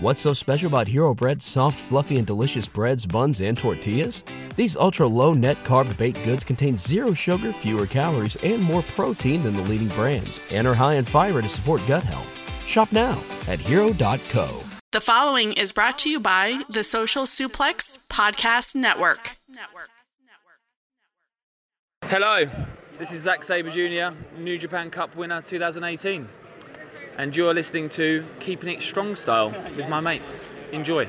What's so special about Hero Bread's soft, fluffy, and delicious breads, buns, and tortillas? These ultra low net carb baked goods contain zero sugar, fewer calories, and more protein than the leading brands, and are high in fiber to support gut health. Shop now at hero.co. The following is brought to you by the Social Suplex Podcast Network. Hello, this is Zack Sabre Jr., New Japan Cup winner 2018. And you're listening to Keeping It Strong Style with my mates. Enjoy.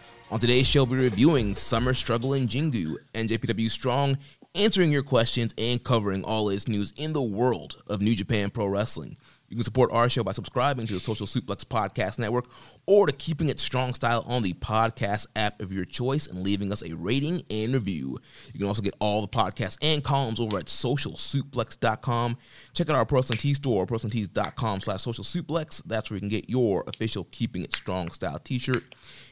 On today's show, we'll be reviewing Summer Struggle in Jingu, and NJPW Strong, answering your questions and covering all its news in the world of New Japan Pro Wrestling. You can support our show by subscribing to the Social Suplex Podcast Network or to Keeping It Strong Style on the podcast app of your choice and leaving us a rating and review. You can also get all the podcasts and columns over at socialsuplex.com. Check out our Wrestling Tee store, wrestlingtees.com slash social suplex. That's where you can get your official Keeping It Strong Style t-shirt.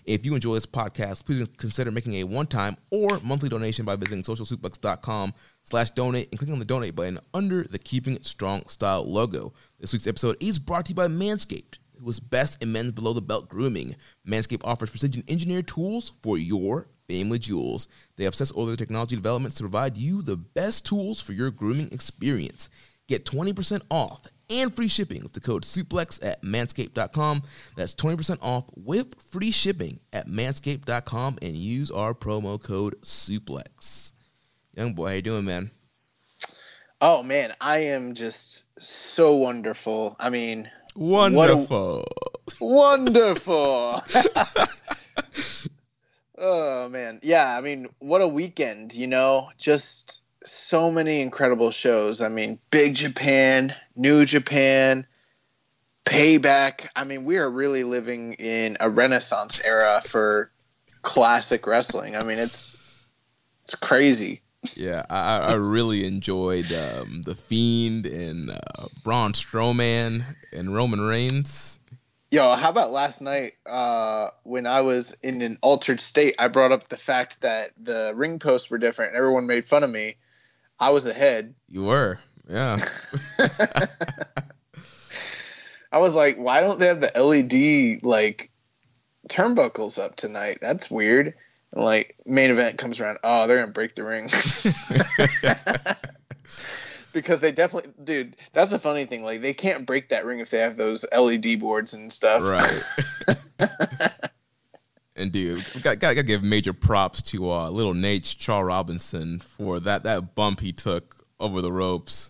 If you enjoy this podcast, please consider making a one-time or monthly donation by visiting socialsuplex.com slash donate and clicking on the donate button under the Keeping It Strong Style logo. This week's episode is brought to you by Manscaped, who is best in men's below the belt grooming. Manscaped offers precision engineered tools for your family jewels. They obsess over the technology developments to provide you the best tools for your grooming experience. Get 20% off and free shipping with the code SUPLEX at manscaped.com. That's 20% off with free shipping at manscaped.com and use our promo code SUPLEX. Young boy, how you doing, man? Oh man, I am just so wonderful. I mean, wonderful, a, wonderful. oh man, yeah. I mean, what a weekend! You know, just so many incredible shows. I mean, Big Japan, New Japan, Payback. I mean, we are really living in a renaissance era for classic wrestling. I mean, it's it's crazy. Yeah, I, I really enjoyed um, the Fiend and uh, Braun Strowman and Roman Reigns. Yo, how about last night uh, when I was in an altered state? I brought up the fact that the ring posts were different, and everyone made fun of me. I was ahead. You were, yeah. I was like, why don't they have the LED like turnbuckles up tonight? That's weird. And like main event comes around, oh, they're gonna break the ring. because they definitely dude, that's a funny thing. Like they can't break that ring if they have those LED boards and stuff. Right. And dude, got, got, got to give major props to uh, little Naitch Charles Robinson for that that bump he took over the ropes.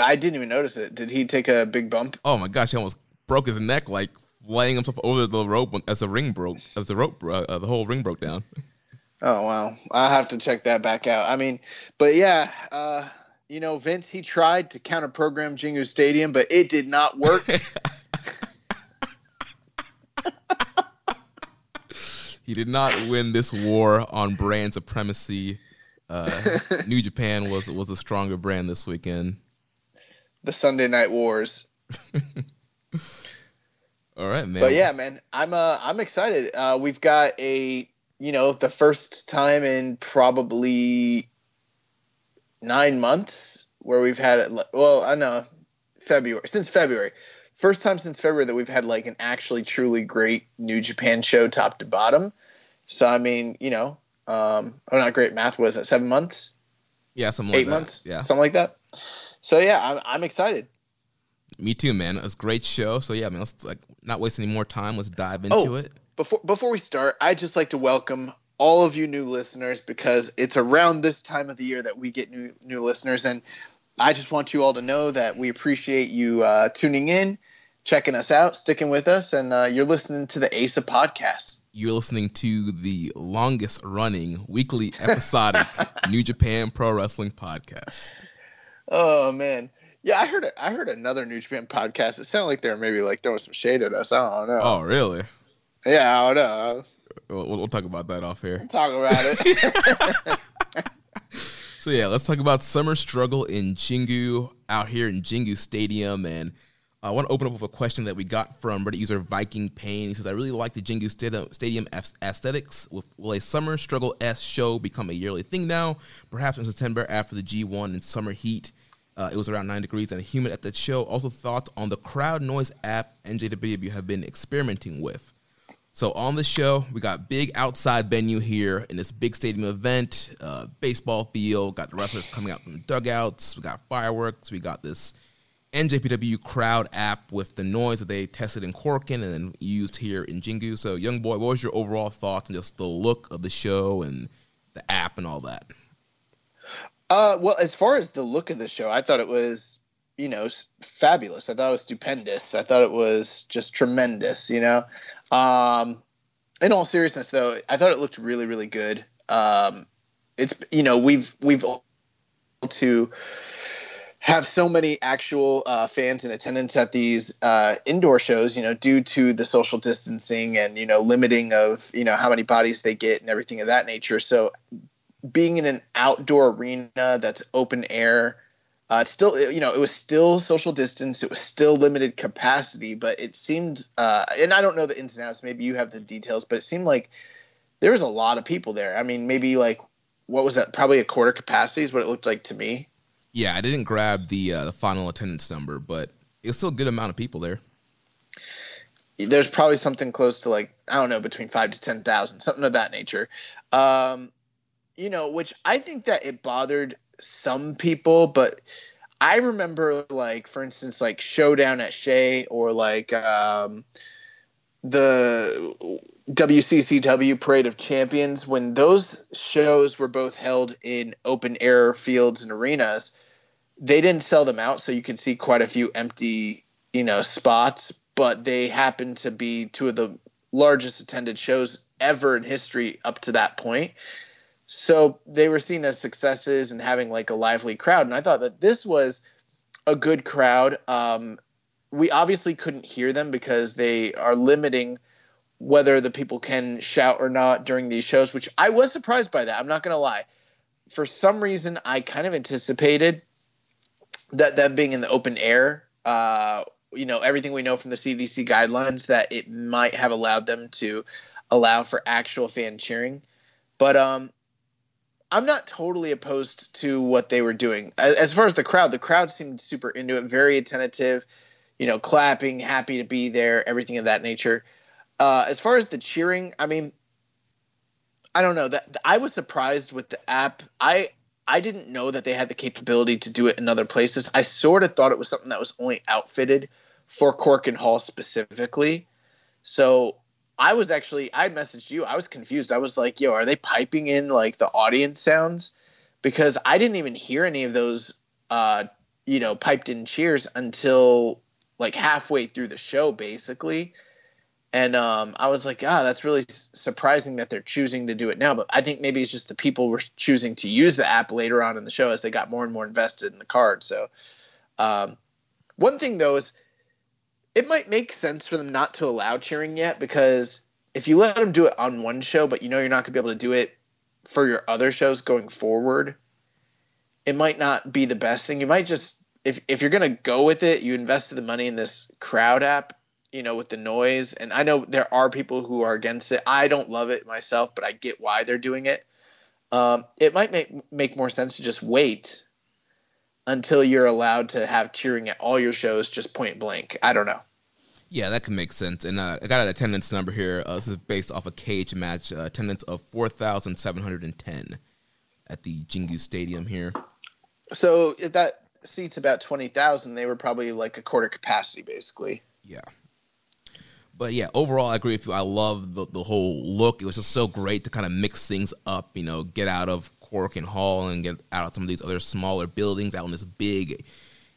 I didn't even notice it. Did he take a big bump? Oh my gosh, he almost broke his neck like laying himself over the rope as the ring broke, as the rope, uh, the whole ring broke down. Oh wow, I have to check that back out. I mean, but yeah, uh, you know, Vince he tried to counter program Jingu Stadium, but it did not work. he did not win this war on brand supremacy. Uh, New Japan was was a stronger brand this weekend. The Sunday Night Wars. All right, man. But yeah, man, I'm uh I'm excited. Uh, we've got a you know the first time in probably nine months where we've had it. Well, I know February since February. First time since February that we've had like an actually truly great New Japan show top to bottom. So I mean, you know, um, oh not great math was it seven months? Yeah, something eight like months, yeah, something like that. So yeah, I'm I'm excited. Me too, man. It was a great show. So yeah, man, let's like not waste any more time. Let's dive into oh, it. before before we start, I'd just like to welcome all of you new listeners because it's around this time of the year that we get new new listeners, and I just want you all to know that we appreciate you uh, tuning in, checking us out, sticking with us, and uh, you're listening to the ASA podcast. You're listening to the longest running weekly episodic New Japan Pro Wrestling podcast. Oh man. Yeah, I heard I heard another New Japan podcast. It sounded like they were maybe like throwing some shade at us. I don't know. Oh, really? Yeah, I don't know. We'll, we'll talk about that off here. Talk about it. So yeah, let's talk about summer struggle in Jingu out here in Jingu Stadium, and I want to open up with a question that we got from Reddit user Viking Pain. He says, "I really like the Jingu Stadium, aesthetics. Will a summer struggle s show become a yearly thing now? Perhaps in September after the G1 and summer heat." Uh, it was around 9 degrees and humid at the show. Also, thoughts on the crowd noise app NJPW have been experimenting with. So on the show, we got big outside venue here in this big stadium event, uh, baseball field. Got the wrestlers coming out from the dugouts. We got fireworks. We got this NJPW crowd app with the noise that they tested in Korakuen and then used here in Jingu. So, young boy, what was your overall thoughts and just the look of the show and the app and all that? Uh, well, as far as the look of the show, I thought it was, you know, fabulous. I thought it was stupendous. I thought it was just tremendous. You know, um, in all seriousness, though, I thought it looked really, really good. Um, it's you know we've we've to have so many actual uh, fans in attendance at these uh, indoor shows, you know, due to the social distancing and you know limiting of you know how many bodies they get and everything of that nature. So being in an outdoor arena that's open air uh, it's still, you know, it was still social distance. It was still limited capacity, but it seemed, uh, and I don't know the ins and outs. Maybe you have the details, but it seemed like there was a lot of people there. I mean, maybe like what was that? Probably a quarter capacity is what it looked like to me. Yeah, I didn't grab the uh, the final attendance number, but it was still a good amount of people there. There's probably something close to like I don't know between five to ten thousand, something of that nature. Um, you know, which I think that it bothered some people, but I remember like for instance like Showdown at Shea or like um, the WCCW Parade of Champions when those shows were both held in open air fields and arenas. They didn't sell them out, so you could see quite a few empty, you know, spots. But they happened to be two of the largest attended shows ever in history up to that point. So they were seen as successes and having like a lively crowd. And I thought that this was a good crowd. Um, we obviously couldn't hear them because they are limiting whether the people can shout or not during these shows, which I was surprised by that. I'm not going to lie. For some reason, I kind of anticipated that them being in the open air, uh, you know, everything we know from the CDC guidelines, that it might have allowed them to allow for actual fan cheering. But um, I'm not totally opposed to what they were doing. As far as the crowd, the crowd seemed super into it, very attentive, you know, clapping, happy to be there, everything of that nature. Uh, as far as the cheering, I mean, I don't know that I was surprised with the app. I I didn't know that they had the capability to do it in other places. I sort of thought it was something that was only outfitted for Korakuen Hall specifically. So I was actually I messaged you. I was confused. I was like, "Yo, are they piping in like the audience sounds?" Because I didn't even hear any of those uh, you know, piped in cheers until like halfway through the show basically. And um, I was like, ah, that's really surprising that they're choosing to do it now. But I think maybe it's just the people were choosing to use the app later on in the show as they got more and more invested in the card. So, um, one thing though is it might make sense for them not to allow cheering yet because if you let them do it on one show, but you know you're not going to be able to do it for your other shows going forward, it might not be the best thing. You might just if if you're going to go with it, you invested the money in this crowd app, you know, with the noise. And I know there are people who are against it. I don't love it myself, but I get why they're doing it. Um, it might make make more sense to just wait until you're allowed to have cheering at all your shows just point blank. I don't know. Yeah, that can make sense. And uh, I got an attendance number here. Uh, this is based off a cage match uh, attendance of 4,710 at the Jingu Stadium here. So if that seats about 20,000, they were probably like a quarter capacity, basically. Yeah. but yeah, overall, I agree with you. I love the, the whole look. It was just so great to kind of mix things up, you know, get out of Korakuen Hall and get out of some of these other smaller buildings out in this big, you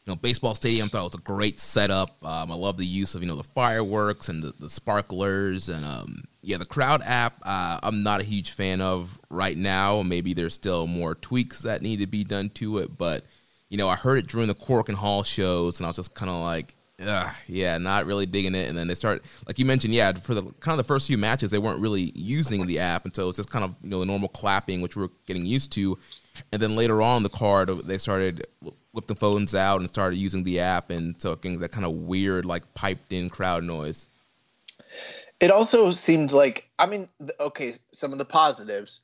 know, baseball stadium. Thought it was a great setup. Um, I love the use of, you know, the fireworks and the, the sparklers. And um, yeah, the crowd app, uh, I'm not a huge fan of right now. Maybe there's still more tweaks that need to be done to it. But, you know, I heard it during the Korakuen Hall shows and I was just kind of like, uh, yeah, not really digging it. And then they start, like you mentioned, yeah, for the kind of the first few matches, they weren't really using the app, and so it's just kind of you know the normal clapping, which we're getting used to. And then later on the card, they started whipping the phones out and started using the app, and so getting that kind of weird, like piped in crowd noise. It also seemed like, I mean, okay, some of the positives.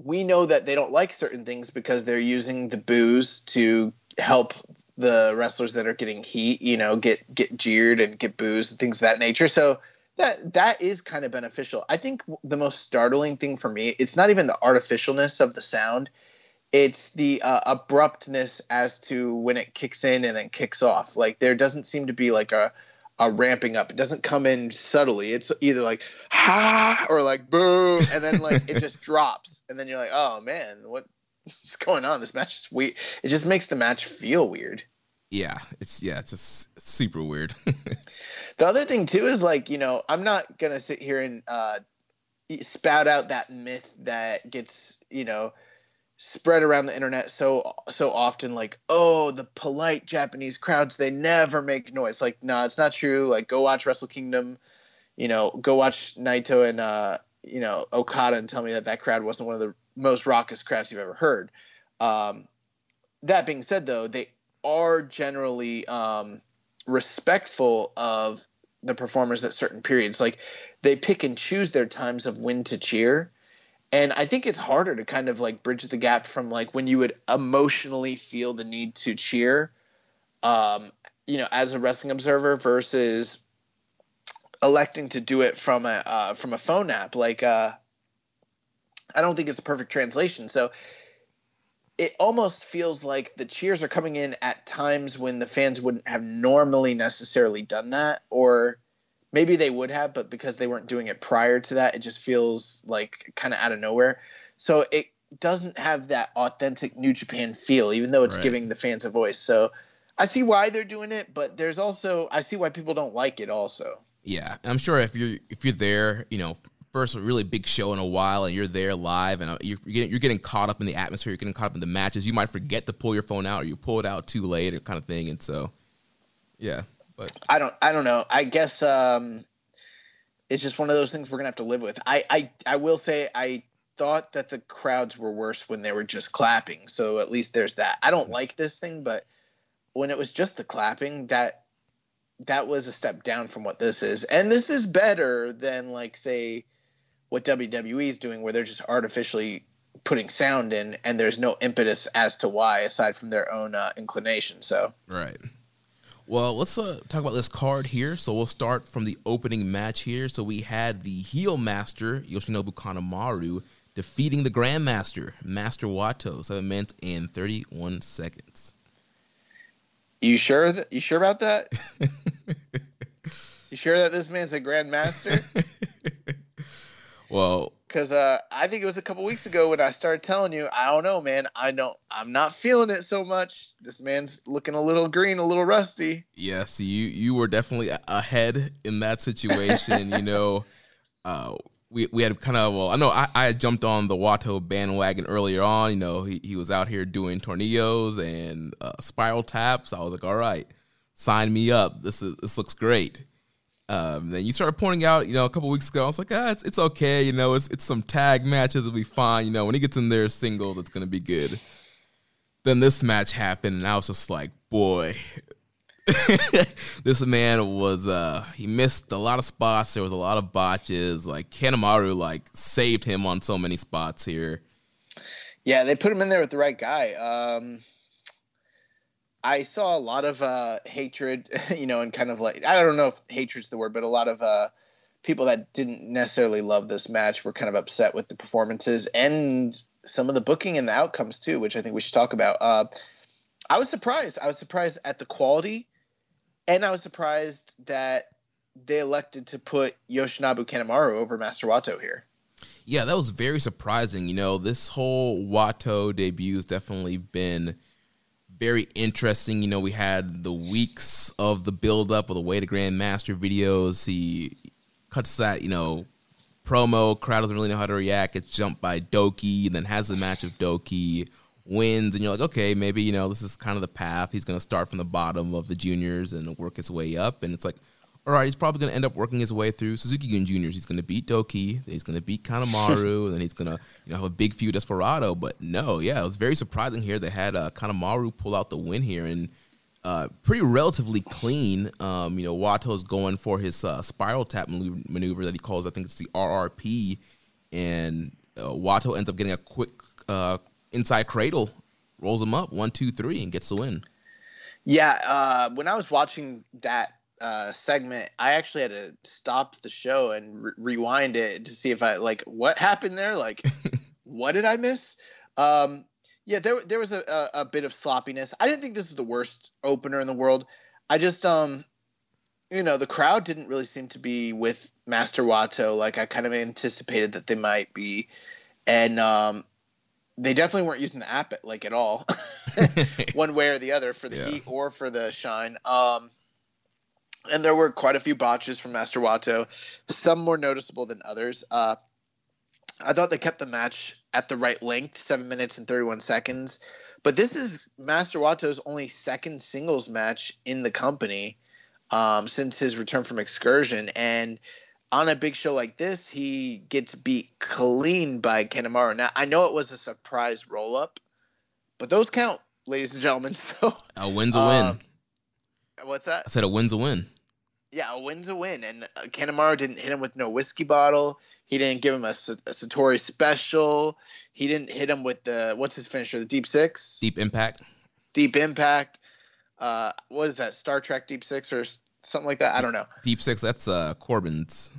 We know that they don't like certain things because they're using the booze to help the wrestlers that are getting heat, you know, get get jeered and get booze and things of that nature. So that that is kind of beneficial. I think the most startling thing for me, it's not even the artificialness of the sound, it's the uh, abruptness as to when it kicks in and then kicks off. Like there doesn't seem to be like a a ramping up. It doesn't come in subtly. It's either like ha or like boom, and then like it just drops, and then you're like, oh man, what what's going on? This match is weird. It just makes the match feel weird. Yeah, it's yeah, it's just super weird. the other thing too is like you know I'm not gonna sit here and uh, spout out that myth that gets you know spread around the internet so so often like oh the polite japanese crowds they never make noise like no nah, it's not true like go watch wrestle kingdom you know go watch naito and uh you know okada and tell me that that crowd wasn't one of the most raucous crowds you've ever heard. Um, that being said, though, they are generally um, respectful of the performers at certain periods. Like they pick and choose their times of when to cheer. And I think it's harder to kind of like bridge the gap from like when you would emotionally feel the need to cheer, um, you know, as a wrestling observer versus electing to do it from a uh, from a phone app. Like uh, I don't think it's a perfect translation. So it almost feels like the cheers are coming in at times when the fans wouldn't have normally necessarily done that, or maybe they would have, but because they weren't doing it prior to that, it just feels like kind of out of nowhere. So it doesn't have that authentic New Japan feel, even though it's right. giving the fans a voice. So I see why they're doing it, but there's also I see why people don't like it also. Yeah, I'm sure if you're if you're there, you know, first really big show in a while and you're there live and uh, you're, getting, you're getting caught up in the atmosphere, you're getting caught up in the matches, you might forget to pull your phone out or you pull it out too late and kind of thing. And so, yeah, but I don't, I don't know. I guess, um, it's just one of those things we're gonna have to live with. I, I, I will say I thought that the crowds were worse when they were just clapping. So at least there's that. I don't like this thing, but when it was just the clapping, that that was a step down from what this is. And this is better than like say what WWE is doing, where they're just artificially putting sound in, and there's no impetus as to why, aside from their own uh, inclination. So right. Well, let's uh, talk about this card here. So we'll start from the opening match here. So we had the heel master Yoshinobu Kanemaru defeating the Grandmaster Master Wato, seven minutes and thirty-one seconds. You sure that you sure about that? you sure that this man's a Grandmaster? Well, because uh, I think it was a couple weeks ago when I started telling you, I don't know, man. I don't. I'm not feeling it so much. This man's looking a little green, a little rusty. Yes, you you were definitely ahead in that situation. you know, uh, we we had kind of well, I know I, I jumped on the Wato bandwagon earlier on. You know, he he was out here doing tornillos and uh, spiral taps. I was like, all right, sign me up. This is this looks great. Um, then you started pointing out, you know, a couple weeks ago, I was like, ah, it's, it's okay, you know, it's it's some tag matches, it'll be fine, you know, when he gets in there singles, it's gonna be good. Then this match happened, and I was just like, boy, this man was uh he missed a lot of spots. There was a lot of botches. Like Kanemaru like saved him on so many spots here. Yeah, they put him in there with the right guy. Um I saw a lot of uh, hatred, you know, and kind of like I don't know if hatred's the word, but a lot of uh, people that didn't necessarily love this match were kind of upset with the performances and some of the booking and the outcomes too, which I think we should talk about. Uh, I was surprised. I was surprised at the quality, and I was surprised that they elected to put Yoshinobu Kanemaru over Master Wato here. Yeah, that was very surprising. You know, this whole Wato debut has definitely been very interesting. You know, we had the weeks of the build up of the way to Grandmaster videos. He cuts that, you know, promo. Crowd doesn't really know how to react. Gets jumped by Douki, then has the match of Douki, wins, and you're like, okay, maybe you know this is kind of the path. He's gonna start from the bottom of the juniors and work his way up, and it's like. All right, he's probably going to end up working his way through Suzuki Gun Juniors. He's going to beat Douki, then he's going to beat Kanemaru, and then he's going to you know have a big feud Desperado. But no, yeah, it was very surprising here. They had uh, Kanemaru pull out the win here, and uh, pretty relatively clean. Um, you know, Wato's going for his uh, spiral tap maneuver that he calls, I think it's the RRP, and uh, Wato ends up getting a quick uh, inside cradle, rolls him up one, two, three, and gets the win. Yeah, uh, when I was watching that uh, segment, I actually had to stop the show and re- rewind it to see if I like what happened there. Like, what did I miss? Um, yeah, there there was a, a, a, bit of sloppiness. I didn't think this was the worst opener in the world. I just um, you know, the crowd didn't really seem to be with Master Wato like I kind of anticipated that they might be, and um, they definitely weren't using the app at, like at all, one way or the other for the yeah. heat or for the shine. Um, and there were quite a few botches from Master Wato, some more noticeable than others. Uh, I thought they kept the match at the right length, seven minutes and 31 seconds. But this is Master Wato's only second singles match in the company um, since his return from excursion. And on a big show like this, he gets beat clean by Kanemaru. Now, I know it was a surprise roll up, but those count, ladies and gentlemen. So a win's a win. Um, what's that? I said a win's a win yeah, a win's a win. And uh, Kanemaru didn't hit him with no whiskey bottle. He didn't give him a, a Satori special. He didn't hit him with the what's his finisher? The deep six. Deep impact. Deep impact. Uh, what is that? Star Trek Deep Six or something like that? I don't know. Deep Six. That's uh Corbin's.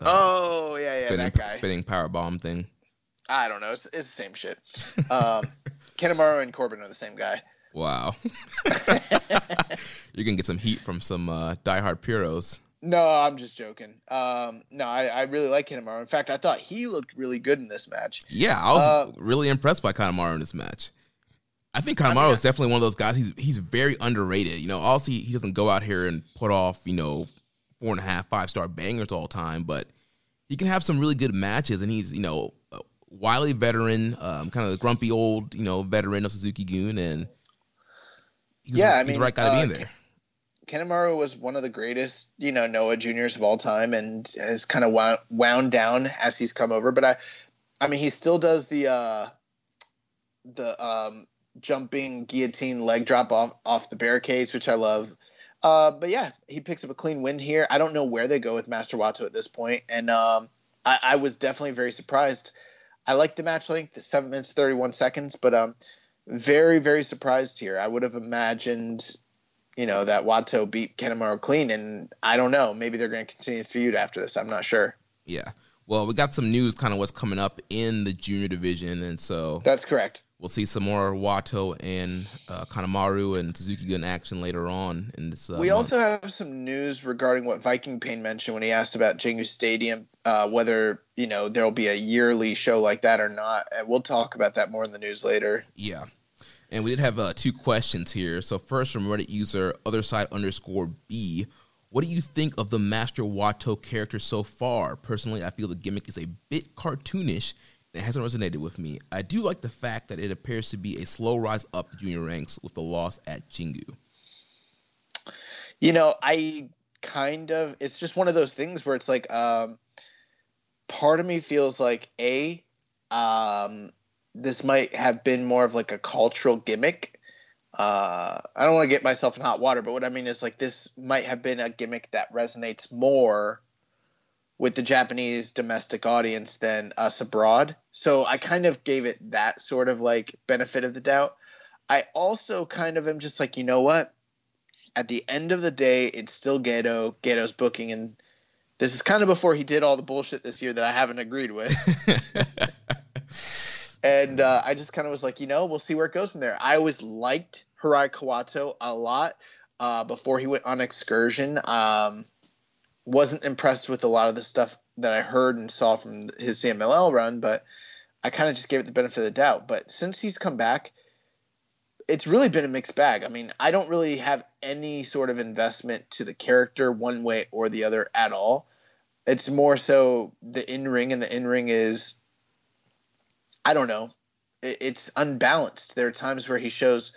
Uh, oh yeah, yeah, spinning, that guy. Spinning power bomb thing. I don't know. It's, it's the same shit. Um, Kanemaru and Corbin are the same guy. Wow. You're gonna get some heat from some uh, diehard puros. No, I'm just joking. Um, no, I, I really like Kanemaru. In fact, I thought he looked really good in this match. Yeah, I was uh, really impressed by Kanemaru in this match. I think Kanemaru I mean, is definitely one of those guys. He's he's very underrated. You know, also he, he doesn't go out here and put off you know four and a half, five star bangers all the time, but he can have some really good matches. And he's you know wily veteran, um, kind of the grumpy old you know veteran of Suzuki Gun, and yeah, I mean, the right guy uh, to be in uh, there. Kanemaru was one of the greatest, you know, Noah juniors of all time, and has kind of wound, wound down as he's come over. But I, I mean, he still does the uh, the um, jumping guillotine leg drop off off the barricades, which I love. Uh, but yeah, he picks up a clean win here. I don't know where they go with Master Wato at this point, and um, I, I, was definitely very surprised. I like the match length, seven minutes thirty one seconds, but um, very very surprised here. I would have imagined, you know, that Wato beat Kanemaru clean, and I don't know. Maybe they're going to continue the feud after this. I'm not sure. Yeah. Well, we got some news, kind of what's coming up in the junior division, and so that's correct. We'll see some more Wato and uh, Kanemaru and Suzuki Gun action later on in this. Uh, we month. also have some news regarding what Viking Pain mentioned when he asked about Jingu Stadium, uh, whether you know there will be a yearly show like that or not. And we'll talk about that more in the news later. Yeah. And we did have uh, two questions here. So first from Reddit user other side underscore B. What do you think of the Master Wato character so far? Personally, I feel the gimmick is a bit cartoonish it hasn't resonated with me. I do like the fact that it appears to be a slow rise up the junior ranks with the loss at Jingu. You know, I kind of it's just one of those things where it's like um part of me feels like a um this might have been more of like a cultural gimmick. Uh, I don't want to get myself in hot water, but what I mean is like this might have been a gimmick that resonates more with the Japanese domestic audience than us abroad. So I kind of gave it that sort of like benefit of the doubt. I also kind of am just like, you know what? At the end of the day, it's still Gedo, Gedo's booking, and this is kind of before he did all the bullshit this year that I haven't agreed with. and uh, I just kind of was like, you know, we'll see where it goes from there. I always liked Hirai Kawato a lot uh, before he went on excursion. Um, wasn't impressed with a lot of the stuff that I heard and saw from his CMLL run, but I kind of just gave it the benefit of the doubt. But since he's come back, it's really been a mixed bag. I mean, I don't really have any sort of investment to the character one way or the other at all. It's more so the in ring, and the in ring is, I don't know, it's unbalanced. There are times where he shows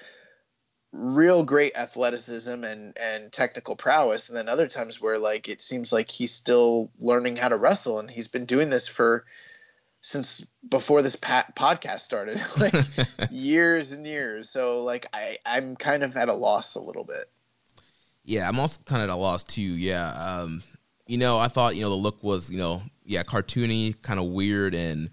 real great athleticism and and technical prowess. And then other times where like it seems like he's still learning how to wrestle and he's been doing this for since before this podcast started like years and years. So like i i'm kind of at a loss a little bit. Yeah i'm also kind of at a loss too yeah um you know i thought you know the look was you know yeah cartoony kind of weird and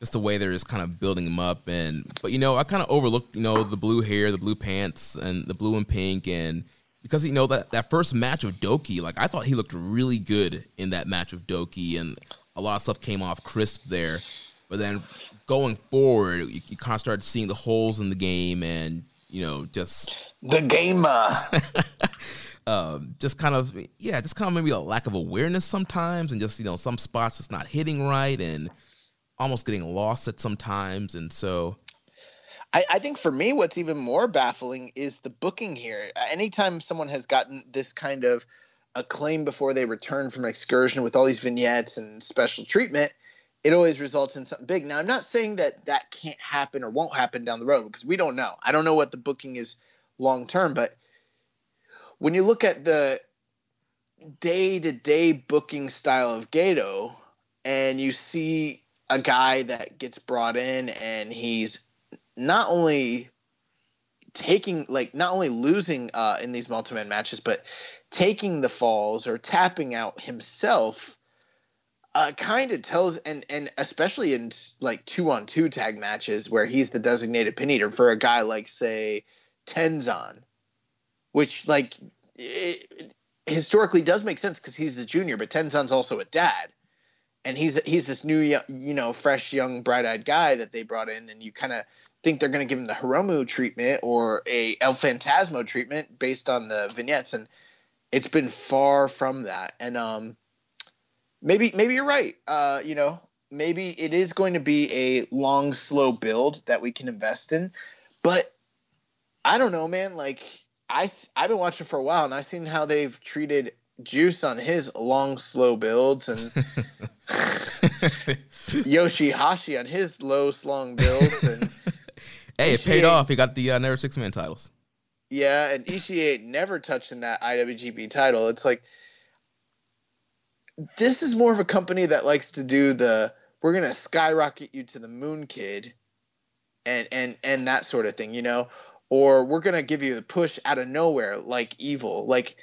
just the way they're just kind of building him up and but you know i kind of overlooked you know the blue hair the blue pants and the blue and pink and because you know that that first match of Douki like i thought he looked really good in that match of Douki and a lot of stuff came off crisp there. But then going forward you, you kind of started seeing the holes in the game and you know just the gamer. Um, just kind of yeah just kind of maybe a lack of awareness sometimes and just you know some spots just not hitting right and almost getting lost at sometimes, and so. I, I think for me, what's even more baffling is the booking here. Anytime someone has gotten this kind of acclaim before they return from an excursion with all these vignettes and special treatment, it always results in something big. Now, I'm not saying that that can't happen or won't happen down the road because we don't know. I don't know what the booking is long term, but when you look at the day to day booking style of Gedo and you see a guy that gets brought in and he's not only taking like not only losing uh, in these multi-man matches but taking the falls or tapping out himself uh, kind of tells and and especially in like two on two tag matches where he's the designated pin eater for a guy like say Tenzan which like it, historically does make sense because he's the junior but Tenzan's also a dad and he's he's this new you know fresh young bright-eyed guy that they brought in and you kind of think they're going to give him the Hiromu treatment or a El Phantasmo treatment based on the vignettes and it's been far from that. And um maybe maybe you're right. Uh you know maybe it is going to be a long slow build that we can invest in but I don't know man. Like I I've been watching for a while and I've seen how they've treated Juice on his long slow builds and Yoshihashi on his low slung builds and hey, it paid off. He got the uh, never six man titles. Yeah, and Ishii ain't never touching that IWGP title. It's like this is more of a company that likes to do the we're gonna skyrocket you to the moon, kid, and and and that sort of thing, you know, or we're gonna give you the push out of nowhere like evil. Like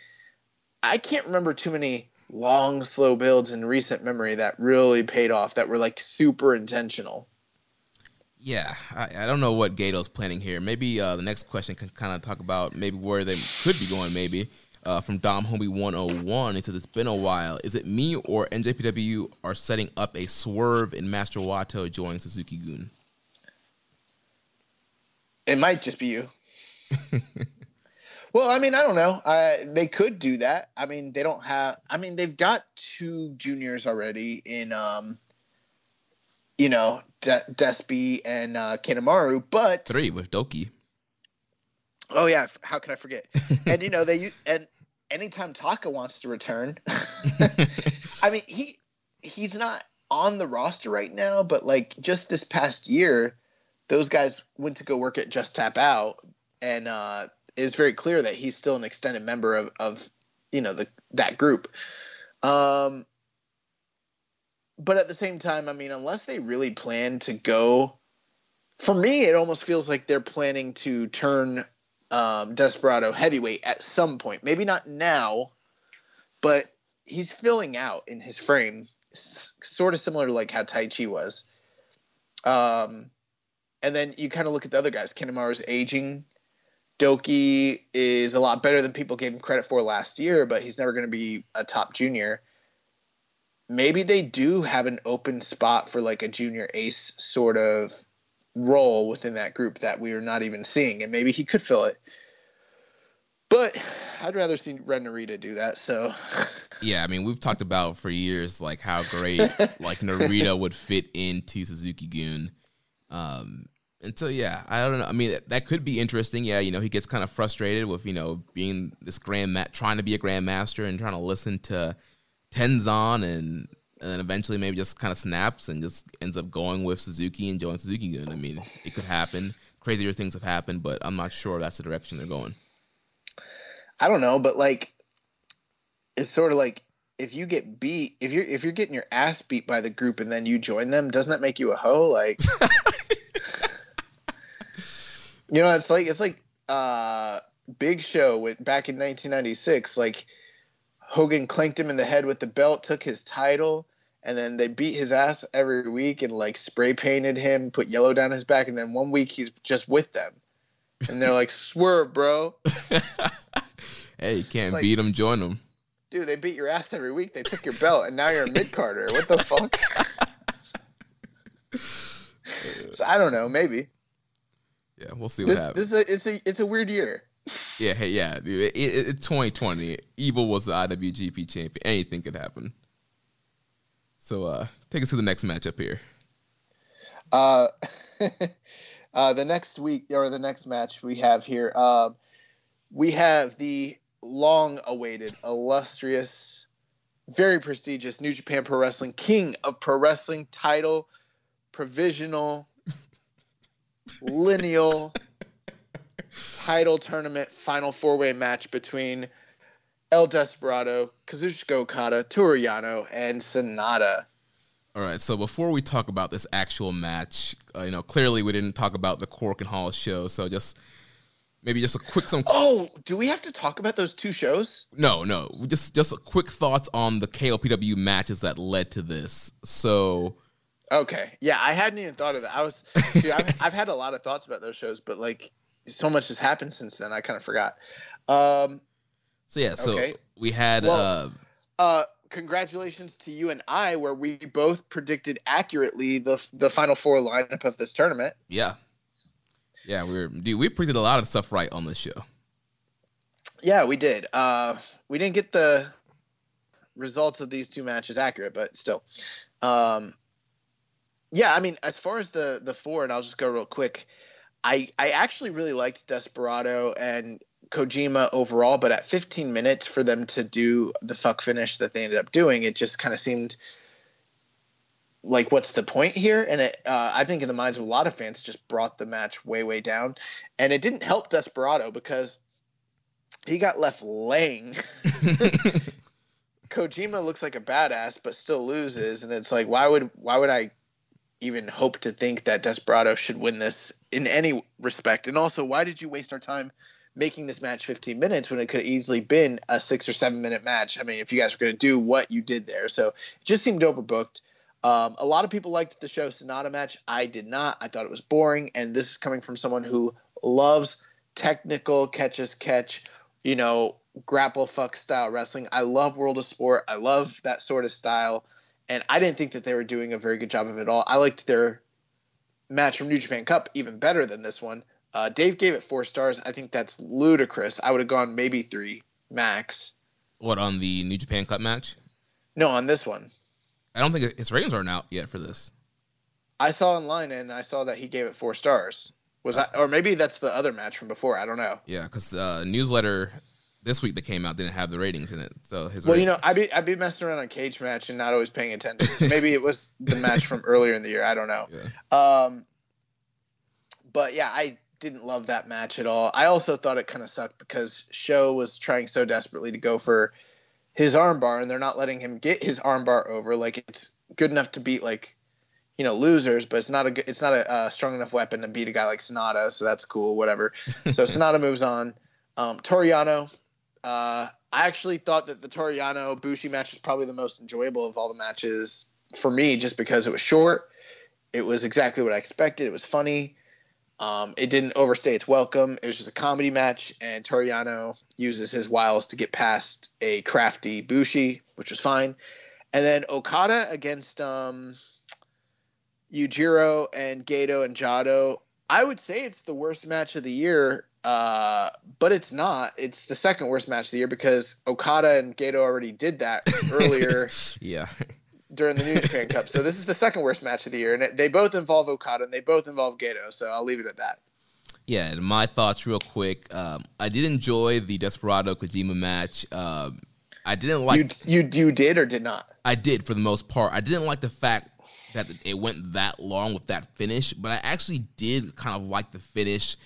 I can't remember too many long, slow builds in recent memory that really paid off that were like super intentional. Yeah, I, I don't know what Gedo's planning here. Maybe uh, the next question can kind of talk about maybe where they could be going. Maybe uh, from Dom Homie 101, it says it's been a while. Is it me or NJPW are setting up a swerve in Master Wato joining Suzuki-gun? It might just be you. Well, I mean, I don't know. Uh, they could do that. I mean, they don't have. I mean, they've got two juniors already in, um, you know, De- Despy and uh, Kanemaru, but three with Douki. Oh yeah, how can I forget? and you know they and anytime Taka wants to return, I mean he he's not on the roster right now, but like just this past year, those guys went to go work at Just Tap Out, and uh, is very clear that he's still an extended member of, of you know the that group. Um, but at the same time, I mean, unless they really plan to go, for me, it almost feels like they're planning to turn um, Desperado heavyweight at some point. Maybe not now, but he's filling out in his frame, s- sort of similar to like how Taichi was. Um, and then you kind of look at the other guys. Kanemaru's aging. Douki is a lot better than people gave him credit for last year, but he's never going to be a top junior. Maybe they do have an open spot for like a junior ace sort of role within that group that we are not even seeing, and maybe he could fill it. But I'd rather see Ren Narita do that. So Yeah, I mean, we've talked about for years like how great like Narita would fit into Suzuki Gun. Um, and so yeah, I don't know. I mean, that could be interesting. Yeah, you know, he gets kind of frustrated with you know being this grand ma- trying to be a grandmaster and trying to listen to Tenzan and and then eventually maybe just kind of snaps and just ends up going with Suzuki and joining Suzuki Gun. I mean, it could happen. Crazier things have happened, but I'm not sure that's the direction they're going. I don't know, but like it's sort of like if you get beat, if you're if you're getting your ass beat by the group and then you join them, doesn't that make you a hoe? Like, you know, it's like it's like uh, Big Show went back in 1996. Like Hogan clanked him in the head with the belt, took his title, and then they beat his ass every week and like spray painted him, put yellow down his back, and then one week he's just with them, and they're like, "Swerve, bro." hey, you can't like- beat him, join him. Dude, they beat your ass every week. They took your belt, and now you're a mid carder. What the fuck? so I don't know. Maybe Yeah, we'll see what this happens. this is a, it's a it's a weird year. Yeah, hey, yeah, dude. It, it, it's 2020. Evil was the IWGP champion. Anything could happen. So, uh, take us to the next matchup here. Uh, uh, the next week or the next match we have here, um, we have the long-awaited, illustrious, very prestigious New Japan Pro Wrestling King of Pro Wrestling title, provisional, lineal title tournament final four-way match between El Desperado, Kazuchika Okada, Toru Yano, and Sanada. All right. So before we talk about this actual match, uh, you know, clearly we didn't talk about the Korakuen Hall show. So just maybe just a quick some. Oh, do we have to talk about those two shows? No, no, just just a quick thoughts on the KOPW matches that led to this. So Okay. Yeah, I hadn't even thought of that. I was, dude, I've, I've had a lot of thoughts about those shows, but like so much has happened since then. I kind of forgot. Um, so yeah. So Okay. we had Well- uh, uh, congratulations to you and I, where we both predicted accurately the the final four lineup of this tournament. yeah, yeah. We were dude. We predicted a lot of stuff right on this show. Yeah, we did. Uh, we didn't get the results of these two matches accurate, but still. Um, yeah, I mean, as far as the the four, and I'll just go real quick. I I actually really liked Desperado and Kojima overall, but at 15 minutes for them to do the fuck finish that they ended up doing, it just kind of seemed like what's the point here? And it, uh, I think in the minds of a lot of fans, just brought the match way way down, and it didn't help Desperado because he got left laying. Kojima looks like a badass, but still loses, and it's like, why would why would I even hope to think that Desperado should win this in any respect? And also, why did you waste our time making this match 15 minutes when it could have easily been a six or seven minute match? I mean, if you guys were going to do what you did there, so it just seemed overbooked. Um, a lot of people liked the Sho Sanada match. I did not. I thought it was boring, and this is coming from someone who loves technical catch as catch, you know, grapple fuck style wrestling. I love World of Sport. I love that sort of style, and I didn't think that they were doing a very good job of it all. I liked their match from New Japan Cup even better than this one. Uh, Dave gave it four stars. I think that's ludicrous. I would have gone maybe three max. what on the New Japan Cup match? No, on this one. I don't think his ratings aren't out yet for this. I saw online and I saw that he gave it four stars. Was that, or maybe that's the other match from before? I don't know. Yeah, because uh, newsletter this week that came out didn't have the ratings in it. So his Well, rate- you know, I'd be I'd be messing around on cage match and not always paying attention. So maybe it was the match from earlier in the year. I don't know. Yeah. Um, but yeah, I didn't love that match at all. I also thought it kind of sucked because Sho was trying so desperately to go for his armbar, and they're not letting him get his armbar over. Like it's good enough to beat like you know losers, but it's not a good, it's not a uh, strong enough weapon to beat a guy like Sanada. So that's cool, whatever. so Sanada moves on. Um, Toru Yano, uh, I actually thought that the Toru Yano Bushi match was probably the most enjoyable of all the matches for me, just because it was short. It was exactly what I expected. It was funny. Um, it didn't overstay its welcome. It was just a comedy match, and Toru Yano uses his wiles to get past a crafty Bushi, which was fine. And then Okada against um, Yujiro and Gedo and Jado. I would say it's the worst match of the year. Uh, but it's not. It's the second worst match of the year because Okada and Gedo already did that earlier. yeah. During the New Japan Cup, so this is the second worst match of the year, and it, they both involve Okada and they both involve Gedo. So I'll leave it at that. Yeah, and my thoughts real quick. Um, I did enjoy the Desperado Kojima match. Um, I didn't like you, you. You did or did not? I did for the most part. I didn't like the fact that it went that long with that finish, but I actually did kind of like the finish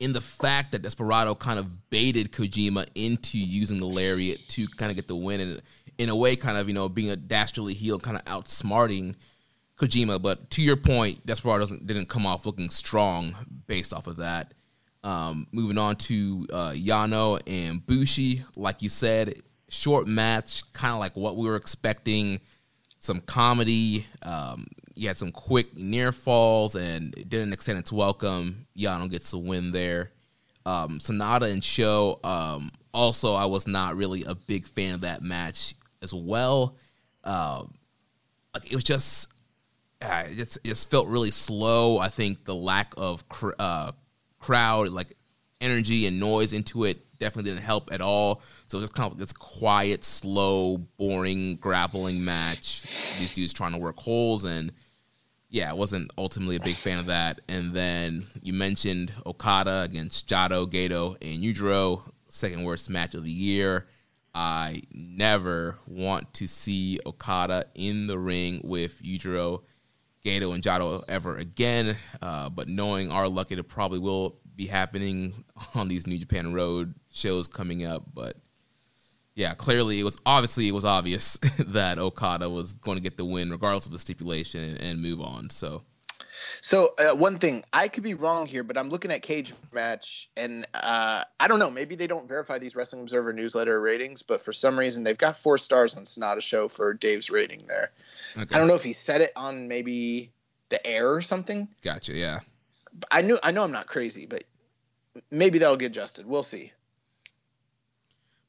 in the fact that Desperado kind of baited Kojima into using the lariat to kind of get the win, and in a way, kind of you know being a dastardly heel, kind of outsmarting Kojima. But to your point, Desperado doesn't didn't come off looking strong based off of that. Um, moving on to uh, Yano and Bushi, like you said, short match, kind of like what we were expecting. Some comedy. Um, you had some quick near falls and didn't extend its welcome. Yano gets a win there. Um, Sanada and Sho. Um, also, I was not really a big fan of that match as well. Uh, it was just uh, it just felt really slow. I think the lack of cr- uh, crowd, like energy and noise into it, definitely didn't help at all. So just kind of this quiet, slow, boring grappling match. These dudes trying to work holes and yeah, I wasn't ultimately a big fan of that. And then you mentioned Okada against Jado, Gedo, and Yujiro, second worst match of the year. I never want to see Okada in the ring with Yujiro, Gedo, and Jado ever again. Uh, but knowing our luck, it probably will be happening on these New Japan Road shows coming up. But yeah, clearly it was obviously it was obvious that Okada was going to get the win regardless of the stipulation and, and move on. So, so uh, one thing I could be wrong here, but I'm looking at Cage Match, and uh, I don't know. Maybe they don't verify these Wrestling Observer newsletter ratings, but for some reason they've got four stars on Sanada Sho for Dave's rating there. Okay. I don't know if he said it on maybe the air or something. Gotcha. Yeah. I knew. I know I'm not crazy, but maybe that'll get adjusted. We'll see.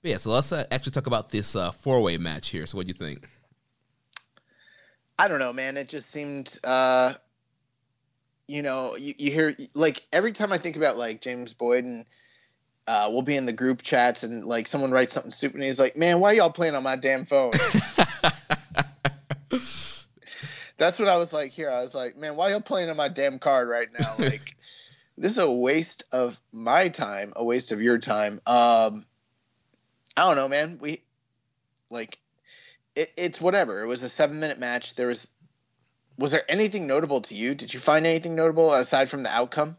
But yeah, so let's uh, actually talk about this uh, four way match here. So, what do you think? I don't know, man. It just seemed, uh, you know, you, you hear like every time I think about like James Boyd and uh, we'll be in the group chats and like someone writes something stupid and he's like, "Man, why y'all playing on my damn phone?" That's what I was like here. I was like, "Man, why y'all playing on my damn card right now?" Like, this is a waste of my time, a waste of your time. Um, I don't know, man. We like it, it's whatever. It was a seven minute match. There was was there anything notable to you? Did you find anything notable aside from the outcome?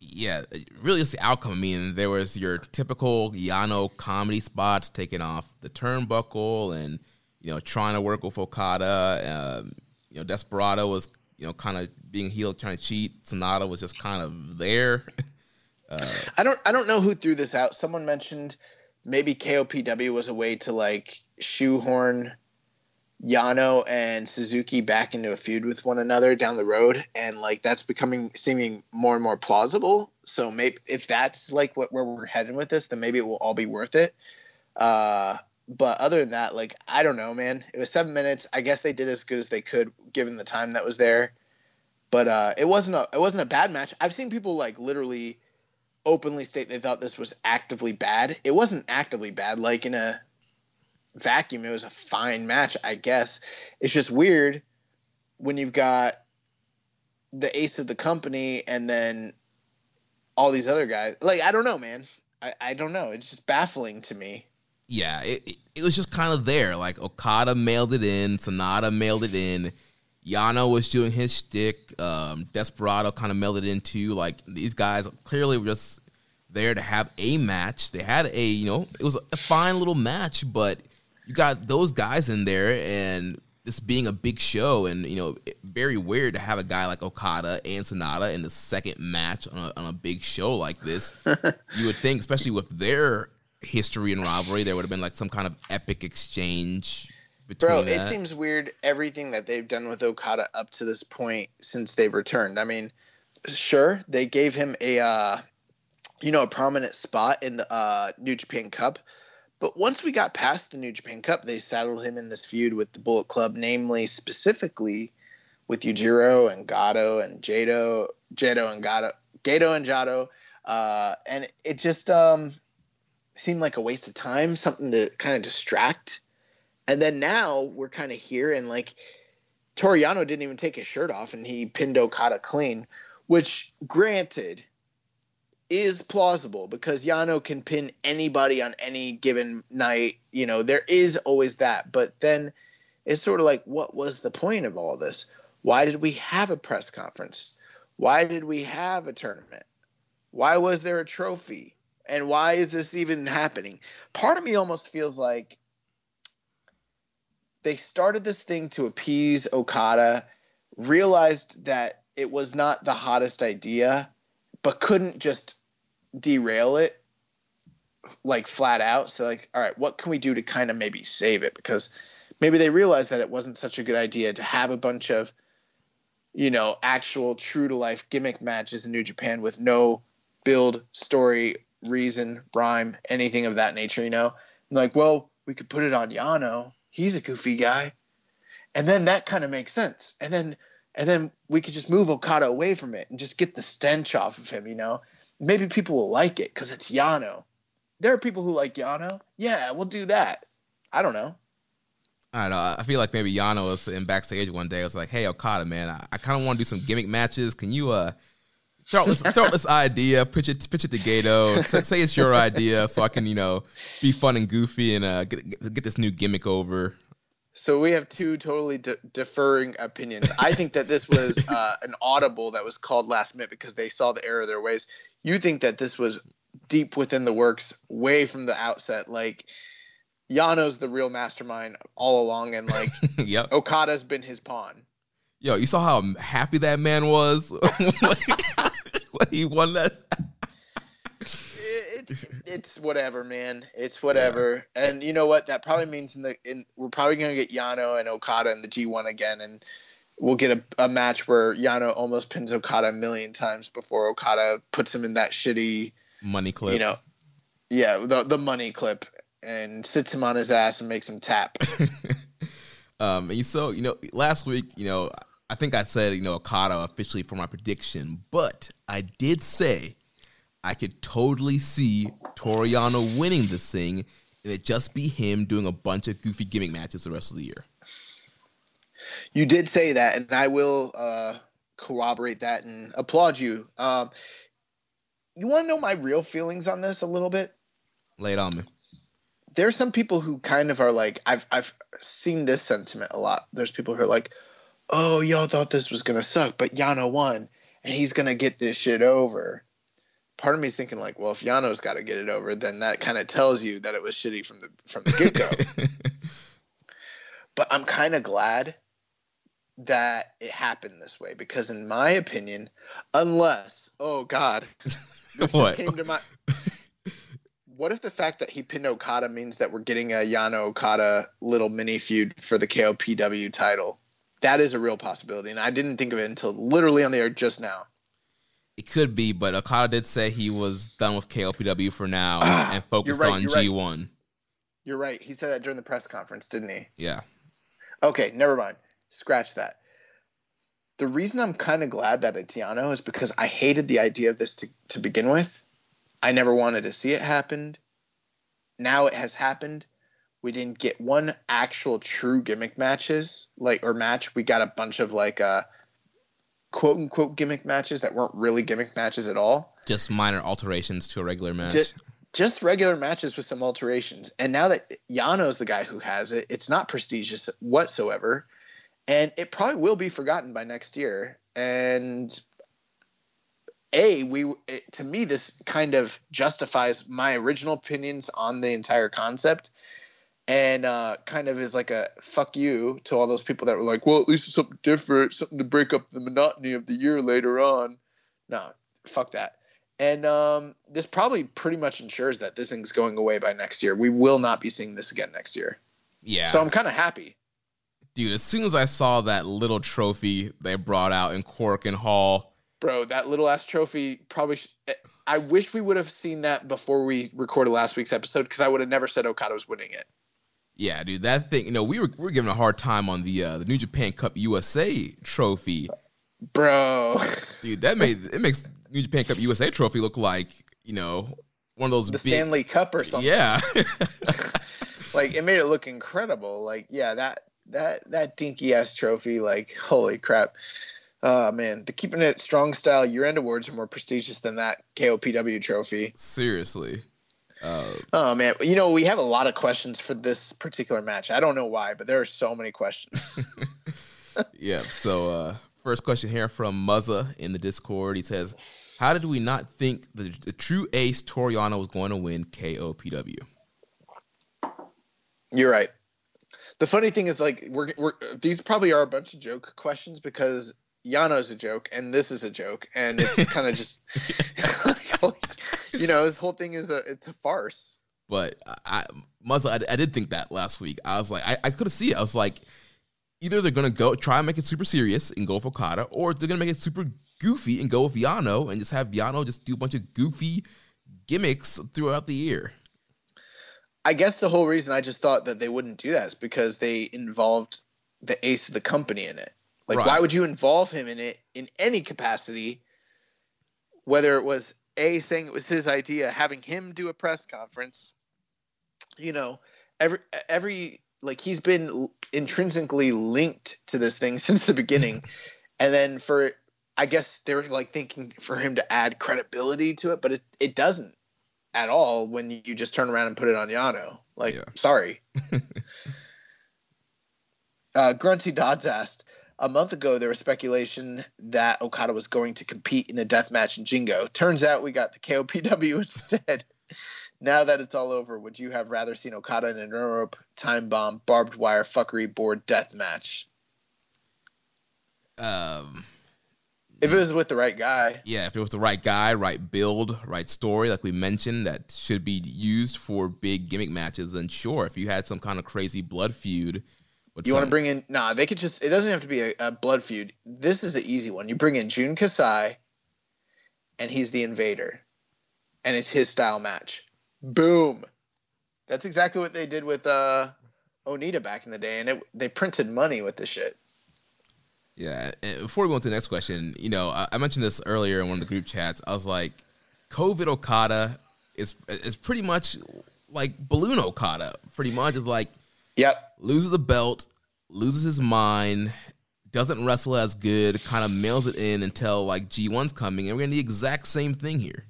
Yeah, really, it's the outcome. I mean, there was your typical Yano comedy spots taking off the turnbuckle and you know trying to work with Okada. Um, you know, Desperado was you know kind of being healed, trying to cheat. Sanada was just kind of there. Uh, I don't I don't know who threw this out. Someone mentioned maybe KOPW was a way to like shoehorn Yano and Suzuki back into a feud with one another down the road, and like that's becoming seeming more and more plausible. So maybe if that's like what where we're heading with this, then maybe it will all be worth it. Uh, but other than that, like I don't know, man. It was seven minutes. I guess they did as good as they could given the time that was there. But uh, it wasn't a it wasn't a bad match. I've seen people like literally openly state they thought this was actively bad. It wasn't actively bad. Like in a vacuum, it was a fine match, I guess. It's just weird when you've got the ace of the company and then all these other guys. Like, I don't know, man. I, I don't know. It's just baffling to me. Yeah, it, it, was just kind of there. Like Okada mailed it in, Sanada mailed it in. Yano was doing his shtick. Um, Desperado kind of melded into like these guys clearly were just there to have a match. They had a you know it was a fine little match, but you got those guys in there and this being a big show and you know very weird to have a guy like Okada and Sanada in the second match on a, on a big show like this. you would think, especially with their history and rivalry, there would have been like some kind of epic exchange Bro, that. it seems weird everything that they've done with Okada up to this point since they've returned. I mean, sure, they gave him a uh, you know, a prominent spot in the uh, New Japan Cup, but once we got past the New Japan Cup, they saddled him in this feud with the Bullet Club, namely specifically with Yujiro and Gedo and Jado, Jado and Gedo, Gedo and Jado. uh, and it just um, seemed like a waste of time, something to kind of distract. And then now we're kind of here, and like Toru Yano didn't even take his shirt off, and he pinned Okada clean, which, granted, is plausible because Yano can pin anybody on any given night. You know, there is always that. But then it's sort of like, what was the point of all this? Why did we have a press conference? Why did we have a tournament? Why was there a trophy? And why is this even happening? Part of me almost feels like they started this thing to appease Okada, realized that it was not the hottest idea, but couldn't just derail it like flat out. So like, all right, what can we do to kind of maybe save it? Because maybe they realized that it wasn't such a good idea to have a bunch of, you know, actual true to life gimmick matches in New Japan with no build, story, reason, rhyme, anything of that nature, you know? Like, well, we could put it on Yano. He's a goofy guy. And then that kind of makes sense. And then and then we could just move Okada away from it and just get the stench off of him, you know? Maybe people will like it because it's Yano. There are people who like Yano. Yeah, we'll do that. I don't know. I don't know. I feel like maybe Yano was in backstage one day. I was like, "Hey, Okada, man, I, I kind of want to do some gimmick matches. Can you uh throw this, throw this idea, pitch it, pitch it to Gedo. say, say, it's your idea, so I can you know be fun and goofy and uh get get this new gimmick over." So we have two totally de- deferring opinions. I think that this was uh, an audible that was called last minute because they saw the error of their ways. You think that this was deep within the works, way from the outset. Like Yano's the real mastermind all along, and like yep. Okada's been his pawn. Yo, you saw how happy that man was when he won that. it, it, it's whatever, man. It's whatever. Yeah. And you know what? That probably means in the in we're probably gonna get Yano and Okada in the G1 again, and we'll get a, a match where Yano almost pins Okada a million times before Okada puts him in that shitty money clip. You know, yeah, the the money clip, and sits him on his ass and makes him tap. um, and so you know, last week, you know, I think I said you know Okada officially for my prediction, but I did say I could totally see Toru Yano winning this thing, and it just be him doing a bunch of goofy gimmick matches the rest of the year. You did say that, and I will uh, corroborate that and applaud you. Um, you want to know my real feelings on this a little bit? Lay it on me. There's some people who kind of are like, I've I've seen this sentiment a lot. There's people who are like, oh, y'all thought this was gonna suck, but Yano won, and he's gonna get this shit over. Part of me is thinking like, well, if Yano's got to get it over, then that kind of tells you that it was shitty from the from the get go. but I'm kind of glad that it happened this way because, in my opinion, unless, oh God, this just came to my. what if the fact that he pinned Okada means that we're getting a Yano Okada little mini feud for the KOPW title? That is a real possibility, and I didn't think of it until literally on the air just now. It could be, but Okada did say he was done with KOPW for now ah, and focused right, on G1. Right. You're right. He said that during the press conference, didn't he? Yeah. Okay, never mind. Scratch that the reason I'm kind of glad that it's Yano is because I hated the idea of this to, to begin with. I never wanted to see it happen. Now it has happened. We didn't get one actual true gimmick matches, like or match. We got a bunch of like uh quote unquote gimmick matches that weren't really gimmick matches at all. Just minor alterations to a regular match. Just, just regular matches with some alterations. And now that Yano's the guy who has it, it's not prestigious whatsoever and it probably will be forgotten by next year. And a we it, to me this kind of justifies my original opinions on the entire concept and uh, kind of is like a fuck you to all those people that were like well at least it's something different something to break up the monotony of the year later on. No fuck that. And um, this probably pretty much ensures that this thing's going away by next year. We will not be seeing this again next year. Yeah. So i'm kind of happy. Dude, as soon as I saw that little trophy they brought out in Korakuen Hall, bro, that little ass trophy probably. Sh- I wish we would have seen that before we recorded last week's episode because I would have never said Okada was winning it. Yeah, dude, that thing. You know, we were we were giving a hard time on the uh, the New Japan Cup USA trophy, bro. Dude, that made it makes New Japan Cup USA trophy look like you know one of those the big, Stanley Cup or something. Yeah, like it made it look incredible. Like yeah, that that that dinky ass trophy. Like holy crap. Oh man, the keeping it strong style year end awards are more prestigious than that KOPW trophy. seriously. Uh, Oh man, you know we have a lot of questions for this particular match. I don't know why, but there are so many questions. yeah. So uh, first question here from Muzza in the Discord. He says, "How did we not think the, the true ace Toru Yano was going to win KOPW?" You're right. The funny thing is, like, we're, we're these probably are a bunch of joke questions because Yano's a joke and this is a joke, and it's kind of just, you know, this whole thing is a it's a farce. But I, Muzza, I, I did think that last week. I was like, I, I could see it. I was like, either they're gonna go try and make it super serious and go with Okada, or they're gonna make it super goofy and go with Yano and just have Yano just do a bunch of goofy gimmicks throughout the year. I guess the whole reason I just thought that they wouldn't do that is because they involved the ace of the company in it. Like, Right. why would you involve him in it in any capacity? Whether it was a saying it was his idea, having him do a press conference, you know, every every like he's been intrinsically linked to this thing since the beginning, and then for I guess they were like thinking for him to add credibility to it, but it it doesn't at all when you just turn around and put it on Yano. Like, Yeah. sorry. uh, Grunty Dodds asked, a month ago there was speculation that Okada was going to compete in a death match in Jingu. Turns out we got the KOPW instead. now that it's all over, would you have rather seen Okada in an Europe time bomb barbed wire fuckery board death match? Um, If it was with the right guy. yeah, if it was the right guy, right build, right story, like we mentioned, that should be used for big gimmick matches, then sure. If you had some kind of crazy blood feud, with You want to bring in? Nah, they could just. It doesn't have to be a, a blood feud. This is an easy one. You bring in Jun Kasai, and he's the invader, and it's his style match. Boom. That's exactly what they did with uh, Onita back in the day, and it, they printed money with this shit. Yeah. and Before we go on to the next question, you know, I, I mentioned this earlier in one of the group chats. I was like, COVID Okada is is pretty much like balloon Okada. Pretty much is like Yep. loses a belt, loses his mind, doesn't wrestle as good, kind of mails it in until like G1's coming, and we're getting the exact same thing here.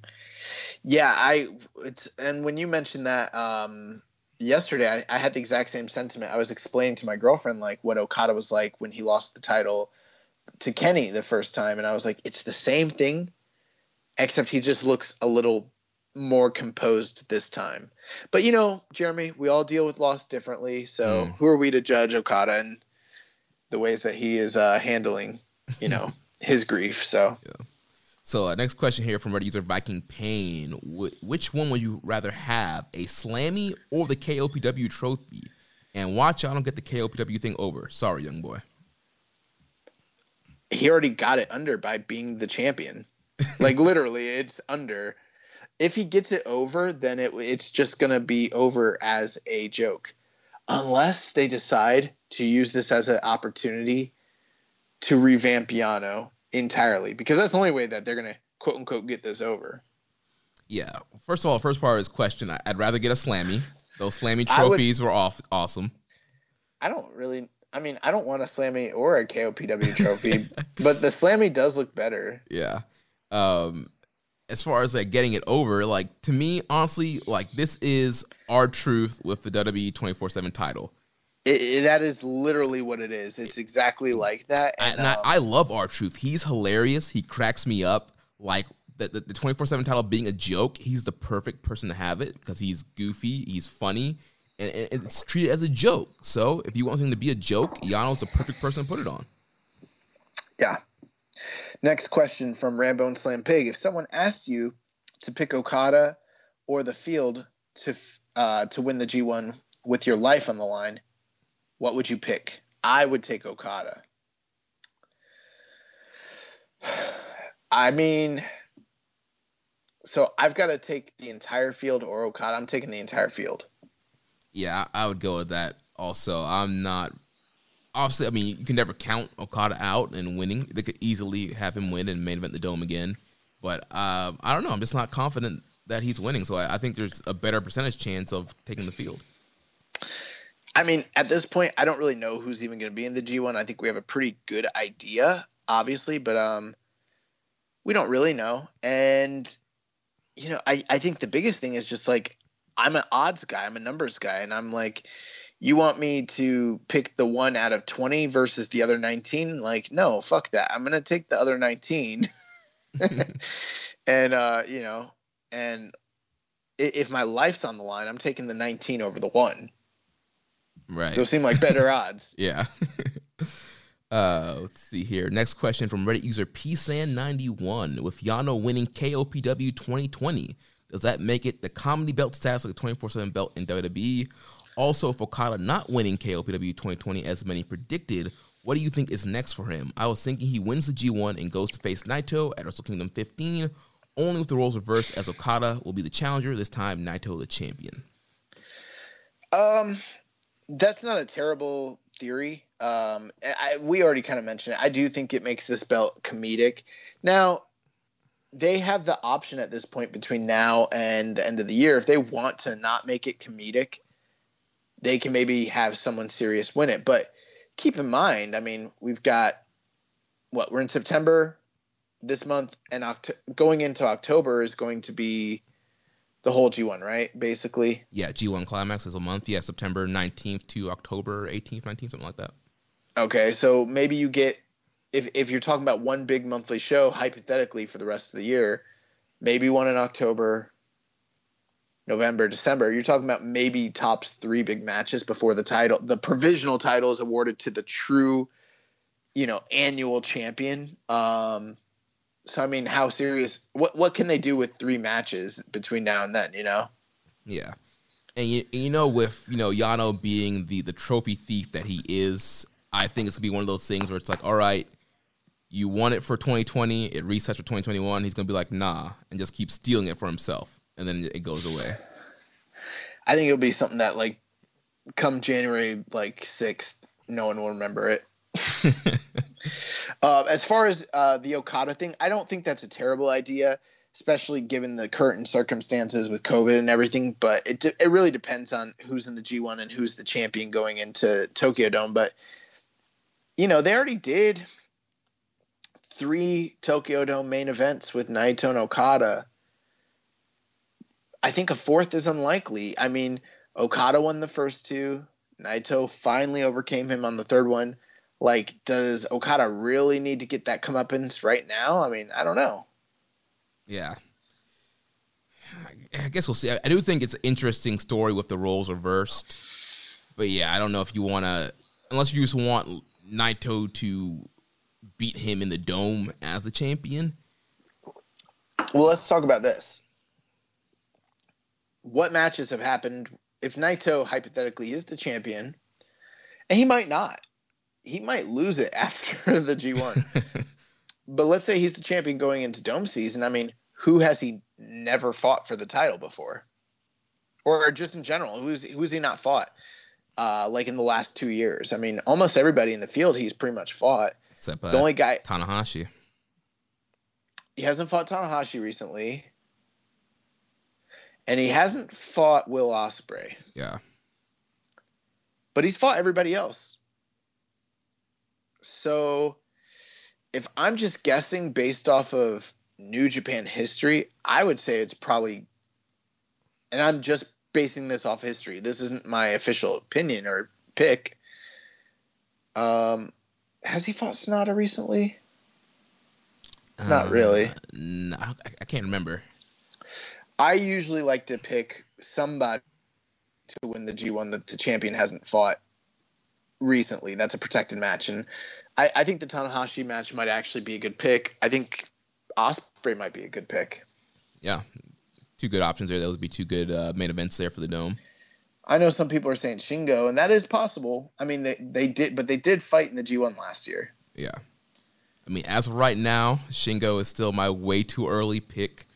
Yeah, I it's and when you mentioned that um yesterday I, I had the exact same sentiment. I was explaining to my girlfriend like what Okada was like when he lost the title to Kenny the first time and I was like it's the same thing except he just looks a little more composed this time. But you know, Jeremy, we all deal with loss differently, so Mm. who are we to judge Okada and the ways that he is uh handling, you know, his grief. So So, uh, next question here from Reddit user Viking Pain: Wh- Which one would you rather have, a Slammy or the KOPW trophy? And watch, I don't get the KOPW thing over. Sorry, young boy. he already got it under by being the champion. Like literally, it's under. If he gets it over, then it it's just gonna be over as a joke, unless they decide to use this as an opportunity to revamp Yano entirely, because that's the only way that they're gonna quote unquote get this over. Yeah. First of all, first part of his question: I- I'd rather get a Slammy. Those Slammy I would- trophies were off awesome. I don't really. I mean, I don't want a Slammy or a KOPW trophy, but the Slammy does look better. Yeah. Um, as far as like getting it over, like to me, honestly, like this is R-Truth with the WWE twenty four seven title. It, it- that is literally what it is. It's exactly like that. And, and I, um, I love R-Truth. He's hilarious. He cracks me up. Like the the twenty four seven title being a joke, he's the perfect person to have it because he's goofy, he's funny, and, and it's treated as a joke. So if you want something to be a joke, Yano's the perfect person to put it on. Yeah. Next question from Rambo and Slam Pig. If someone asked you to pick Okada or the field to uh, to win the G1 with your life on the line, what would you pick? I would take Okada. I mean, so I've got to take the entire field or Okada. I'm taking the entire field. Yeah, I would go with that. Also, I'm not. Obviously, I mean, you can never count Okada out and winning. They could easily have him win and main event the dome again. But um, I don't know. I'm just not confident that he's winning. So I, I think there's a better percentage chance of taking the field. I mean, at this point, I don't really know who's even going to be in the G1. I think we have a pretty good idea, obviously, but um, we don't really know. And you know, I I think the biggest thing is just like I'm an odds guy, I'm a numbers guy, and I'm like, you want me to pick the one out of 20 versus the other 19? Like, no, fuck that. I'm gonna take the other 19. and uh, you know, and if my life's on the line, I'm taking the 19 over the one. Right. Those seem like better odds. yeah. uh, let's see here. Next question from Reddit user psan91. With Yano winning KOPW 2020, does that make it the comedy belt status like the 24 7 belt in WWE? Also, if Okada not winning KOPW 2020 as many predicted, what do you think is next for him? I was thinking he wins the G1 and goes to face Naito at Wrestle Kingdom 15, only with the roles reversed as Okada will be the challenger, this time Naito the champion. Um, that's not a terrible theory. Um, I, we already kind of mentioned it. I do think it makes this belt comedic. Now, they have the option at this point between now and the end of the year. If they want to not make it comedic, they can maybe have someone serious win it. But keep in mind, I mean, we've got what we're in September this month, and Oct- going into October is going to be the whole G1, right? Basically. Yeah, G1 climax is a month. Yeah, September 19th to October 18th, 19th, something like that. Okay, so maybe you get if if you're talking about one big monthly show hypothetically for the rest of the year, maybe one in October, November, December. You're talking about maybe tops 3 big matches before the title the provisional title is awarded to the true you know, annual champion. Um so I mean, how serious? What what can they do with three matches between now and then? You know. Yeah, and you you know with you know Yano being the the trophy thief that he is, I think it's gonna be one of those things where it's like, all right, you won it for 2020, it resets for 2021. He's gonna be like, nah, and just keep stealing it for himself, and then it goes away. I think it'll be something that like come January like sixth, no one will remember it. uh, as far as uh, the Okada thing, I don't think that's a terrible idea, especially given the current circumstances with COVID and everything. But it it really depends on who's in the G1 and who's the champion going into Tokyo Dome. But you know, they already did three Tokyo Dome main events with Naito and Okada. I think a fourth is unlikely. I mean, Okada won the first two. Naito finally overcame him on the third one. Like, does Okada really need to get that comeuppance right now? I mean, I don't know. Yeah. I guess we'll see. I do think it's an interesting story with the roles reversed. But yeah, I don't know if you want to, unless you just want Naito to beat him in the dome as the champion. Well, let's talk about this. What matches have happened if Naito hypothetically is the champion, and he might not he might lose it after the G1. but let's say he's the champion going into dome season. I mean, who has he never fought for the title before? Or just in general, who's who's he not fought? Uh, like in the last two years. I mean, almost everybody in the field he's pretty much fought. Except the only guy Tanahashi. He hasn't fought Tanahashi recently. And he hasn't fought Will Ospreay. Yeah. But he's fought everybody else. So if I'm just guessing based off of New Japan history, I would say it's probably, and I'm just basing this off history. This isn't my official opinion or pick. Um, has he fought Sanada recently? Not really. Uh, no, I can't remember. I usually like to pick somebody to win the G1 that the champion hasn't fought recently. That's a protected match, and I, I think the Tanahashi match might actually be a good pick. I think Ospreay might be a good pick. Yeah, two good options there. Those would be two good uh, main events there for the dome. I know some people are saying Shingo, and that is possible. I mean, they they did, but they did fight in the G1 last year. Yeah, I mean, as of right now, Shingo is still my way too early pick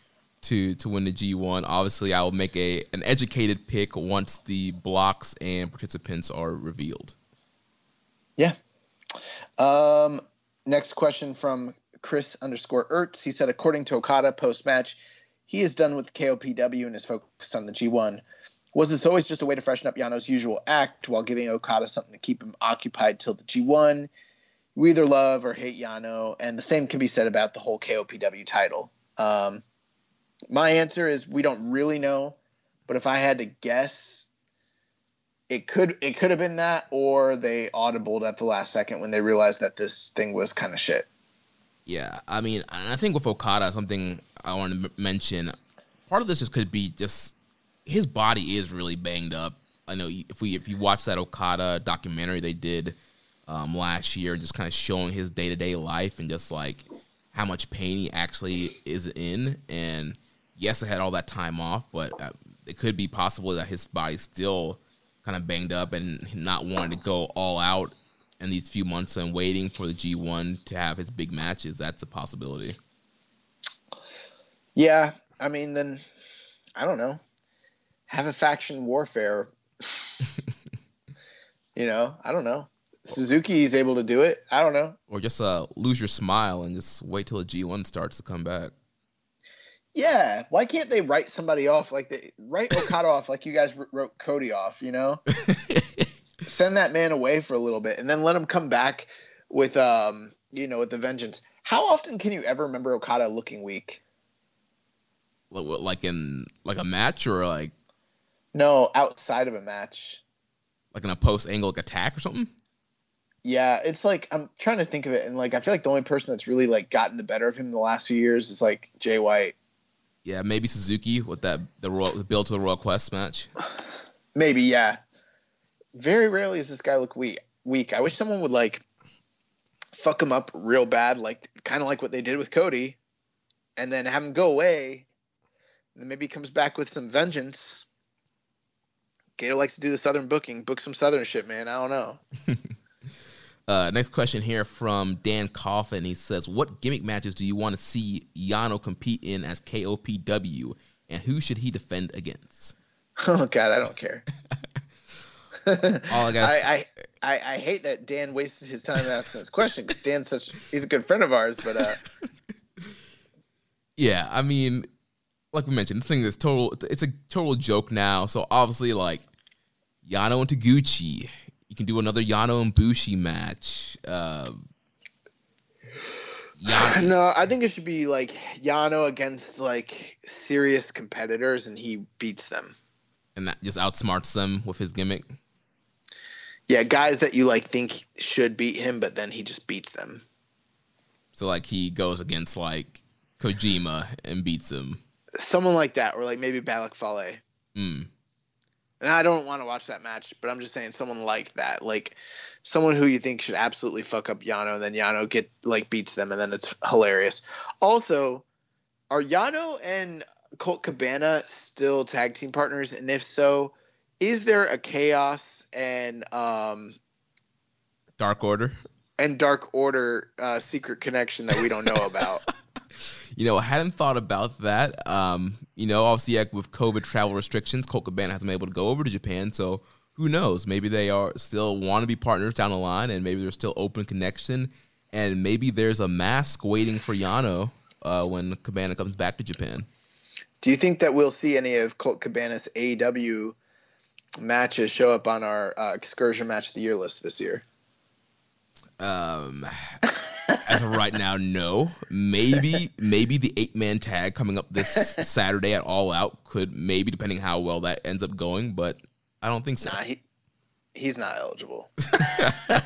to to win the G1. Obviously, I will make a an educated pick once the blocks and participants are revealed. Yeah. Um, next question from Chris underscore Ertz. He said, according to Okada post match, he is done with KOPW and is focused on the G1. Was this always just a way to freshen up Yano's usual act while giving Okada something to keep him occupied till the G1? We either love or hate Yano, and the same can be said about the whole KOPW title. Um, my answer is we don't really know, but if I had to guess, it could it could have been that, or they audibled at the last second when they realized that this thing was kind of shit. Yeah, I mean, I think with Okada, something I want to mention. Part of this just could be just his body is really banged up. I know if we if you watch that Okada documentary they did um, last year, just kind of showing his day to day life and just like how much pain he actually is in. And yes, I had all that time off, but uh, it could be possible that his body's still kind of banged up and not wanting to go all out in these few months and waiting for the G1 to have his big matches. That's a possibility. Yeah, I mean, then I don't know. Have a faction warfare. you know, I don't know. Suzuki is able to do it. I don't know. Or just uh, lose your smile and just wait till the G1 starts to come back. Yeah, why can't they write somebody off like they write Okada off like you guys wrote Cody off? You know, send that man away for a little bit and then let him come back with um you know with the vengeance. How often can you ever remember Okada looking weak? Like in like a match or like no outside of a match, like in a post angle attack or something. Yeah, it's like I'm trying to think of it, and like I feel like the only person that's really like gotten the better of him in the last few years is like Jay White. Yeah, maybe Suzuki with that the Royal, the build to the Royal Quest match. Maybe, yeah. Very rarely does this guy look weak. Weak. I wish someone would like fuck him up real bad, like kind of like what they did with Cody, and then have him go away. And then maybe he comes back with some vengeance. Gedo likes to do the Southern booking. Book some Southern shit, man. I don't know. Uh, next question here from Dan Coffin. He says, "What gimmick matches do you want to see Yano compete in as KOPW, and who should he defend against?" Oh God, I don't care. All I got. I, I, I hate that Dan wasted his time asking this question because Dan's such he's a good friend of ours, but uh. yeah, I mean, like we mentioned, this thing is total. It's a total joke now. So obviously, like Yano and Taguchi, you can do another Yano and Bushi match. Uh, Yano. No, I think it should be like Yano against like serious competitors, and he beats them, and that just outsmarts them with his gimmick. Yeah, guys that you like think should beat him, but then he just beats them. So like he goes against like Kojima and beats him. Someone like that, or like maybe Bad Luck Fale. Mm. And I don't want to watch that match, but I'm just saying someone like that, like someone who you think should absolutely fuck up Yano, and then Yano get like beats them, and then it's hilarious. Also, are Yano and Colt Cabana still tag team partners? And if so, is there a Chaos and um, Dark Order and Dark Order uh, secret connection that we don't know about? you know, I hadn't thought about that. Um, you know, obviously like with COVID travel restrictions, Colt Cabana hasn't been able to go over to Japan, so who knows? Maybe they are still want to be partners down the line, and maybe there's still open connection, and maybe there's a mask waiting for Yano uh, when Cabana comes back to Japan. Do you think that we'll see any of Colt Cabana's AEW matches show up on our uh, excursion match of the year list this year? Um, as of right now, no. Maybe, maybe the eight man tag coming up this Saturday at All Out could maybe, depending how well that ends up going, but I don't think so. Nah, he, he's not eligible. but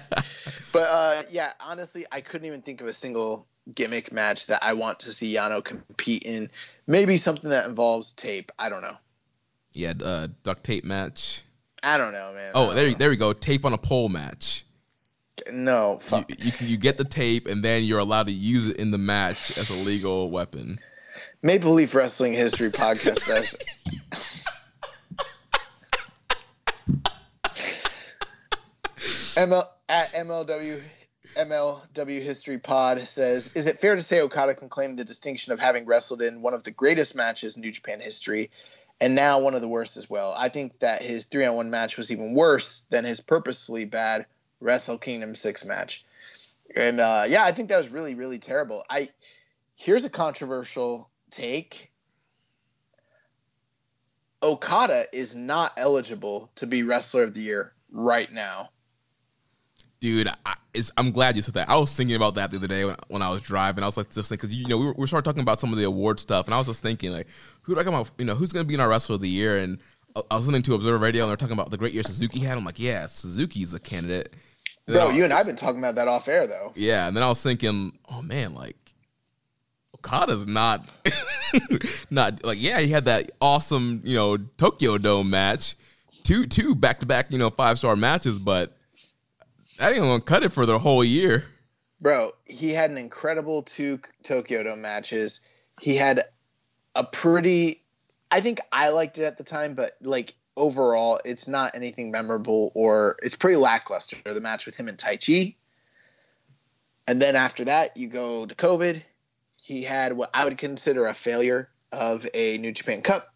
uh, yeah, honestly, I couldn't even think of a single gimmick match that I want to see Yano compete in. Maybe something that involves tape. I don't know. Yeah, uh, duct tape match. I don't know, man. Oh, there, know. there we go. Tape on a pole match. No, fuck. You, you, you get the tape, and then you're allowed to use it in the match as a legal weapon. Maple Leaf Wrestling History Podcast says. ML at MLW MLW History Pod says, "Is it fair to say Okada can claim the distinction of having wrestled in one of the greatest matches in New Japan history, and now one of the worst as well? I think that his three-on-one match was even worse than his purposefully bad Wrestle Kingdom six match. And uh, yeah, I think that was really, really terrible. I here's a controversial take. Okada is not eligible to be wrestler of the year right now. Dude, I, am glad you said that. I was thinking about that the other day when, when I was driving. I was like, just thinking, because you know, we were, we started talking about some of the award stuff, and I was just thinking, like, who do I come out? You know, who's going to be in our wrestler of the year? And I was listening to Observer Radio, and they're talking about the great year Suzuki had. I'm like, yeah, Suzuki's a candidate. Bro, you and I've been talking about that off air, though. Yeah, and then I was thinking, oh man, like Okada's not not like yeah, he had that awesome, you know, Tokyo Dome match. Two two back to back, you know, five star matches, but that ain't gonna cut it for the whole year. Bro, he had an incredible two Tokyo Dome matches. He had a pretty I think I liked it at the time, but like overall, it's not anything memorable or it's pretty lackluster. The match with him and Taichi. And then after that, you go to COVID he had what I would consider a failure of a New Japan Cup.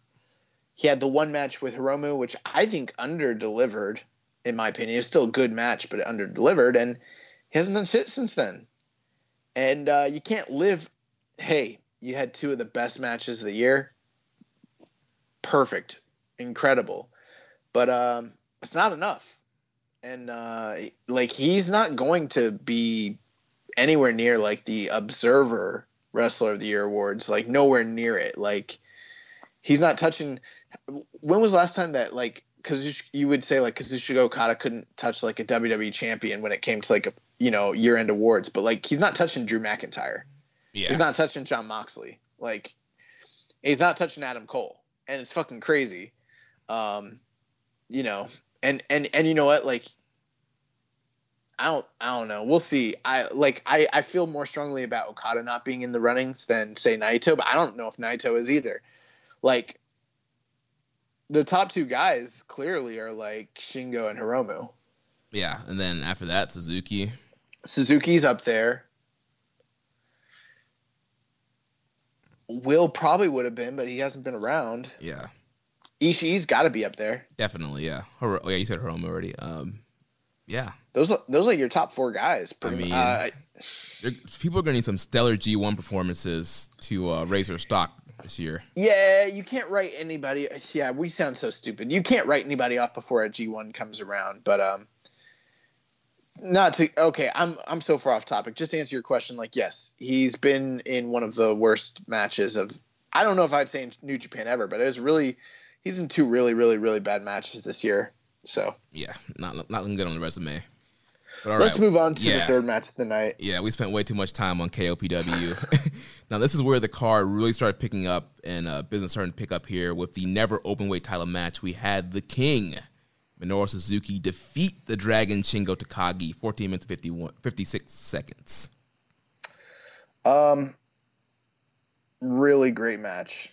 He had the one match with Hiromu, which I think under delivered, in my opinion. It was still a good match, but under delivered, and he hasn't done shit since then. And uh, you can't live. Hey, you had two of the best matches of the year. Perfect, incredible, but um, it's not enough. And uh, like he's not going to be anywhere near like the observer Wrestler of the Year awards, like nowhere near it. Like he's not touching. When was the last time that like because you would say like Kazuchika Okada couldn't touch like a WWE champion when it came to like a you know year end awards, but like he's not touching Drew McIntyre. Yeah. He's not touching Jon Moxley. Like he's not touching Adam Cole, and it's fucking crazy. Um, you know, and and and you know what? Like I don't I don't know. We'll see. I like I, I feel more strongly about Okada not being in the runnings than say Naito, but I don't know if Naito is either. Like the top two guys clearly are like Shingo and Hiromu. Yeah, and then after that Suzuki. Suzuki's up there. Will probably would have been, but he hasn't been around. Yeah. Ishii's got to be up there. Definitely, yeah. Hiro- oh, yeah, you said Hiromu already. Um, yeah, those are, those are your top four guys. I mean, uh, people are going to need some stellar G1 performances to uh, raise their stock this year. Yeah, you can't write anybody. Yeah, we sound so stupid. You can't write anybody off before a G1 comes around. But um, not to okay. I'm I'm so far off topic. Just to answer your question, like yes, he's been in one of the worst matches of. I don't know if I'd say in New Japan ever, but it was really. He's in two really, really, really bad matches this year. So yeah, not not looking good on the resume. Let's right. move on to yeah. the third match of the night. Yeah, we spent way too much time on KOPW. now this is where the card really started picking up and uh, business started to pick up here with the never open weight title match. We had the King Minoru Suzuki defeat the Dragon Shingo Takagi, 14 minutes 51, 56 seconds. Um, really great match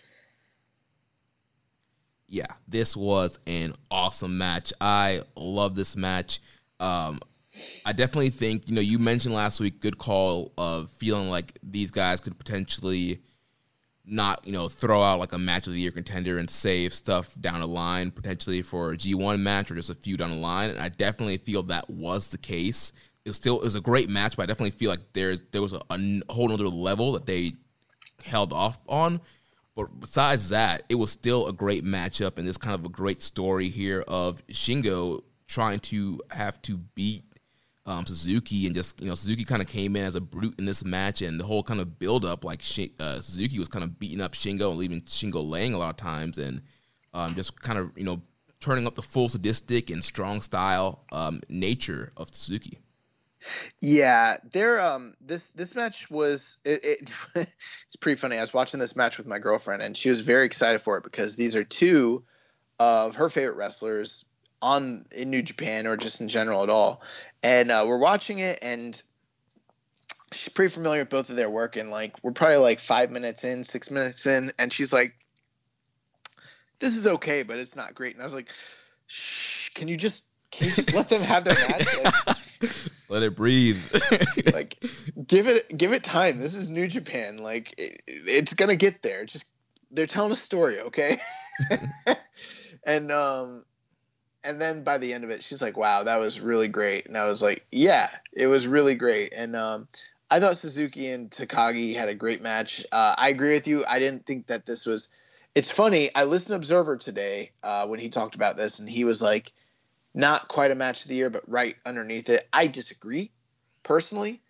yeah, this was an awesome match. I love this match. Um, I definitely think you know you mentioned last week good call of feeling like these guys could potentially not you know throw out like a match of the year contender and save stuff down the line potentially for a G1 match or just a few down the line. And I definitely feel that was the case. It was still it was a great match, but I definitely feel like there's there was a, a whole other level that they held off on. But besides that, it was still a great matchup and it's kind of a great story here of Shingo trying to have to beat um, Suzuki and just you know Suzuki kind of came in as a brute in this match and the whole kind of build up like uh, Suzuki was kind of beating up Shingo and leaving Shingo laying a lot of times and um, just kind of you know turning up the full sadistic and strong style um, nature of Suzuki. Yeah, there. Um, this this match was it, it it's pretty funny. I was watching this match with my girlfriend, and she was very excited for it because these are two of her favorite wrestlers on in New Japan or just in general at all. And uh, we're watching it, and she's pretty familiar with both of their work. And like, we're probably like five minutes in, six minutes in, and she's like, "This is okay, but it's not great." And I was like, "Shh, can you just can you just let them have their match?" Like, Let it breathe. like, give it give it time. This is New Japan. Like, it, it's gonna get there. Just they're telling a story, okay? and um, and then by the end of it, she's like, "Wow, that was really great." And I was like, "Yeah, it was really great." And um, I thought Suzuki and Takagi had a great match. Uh, I agree with you. I didn't think that this was. It's funny. I listened to Observer today uh, when he talked about this, and he was like, "Not quite a match of the year, but right underneath it." I disagree, personally.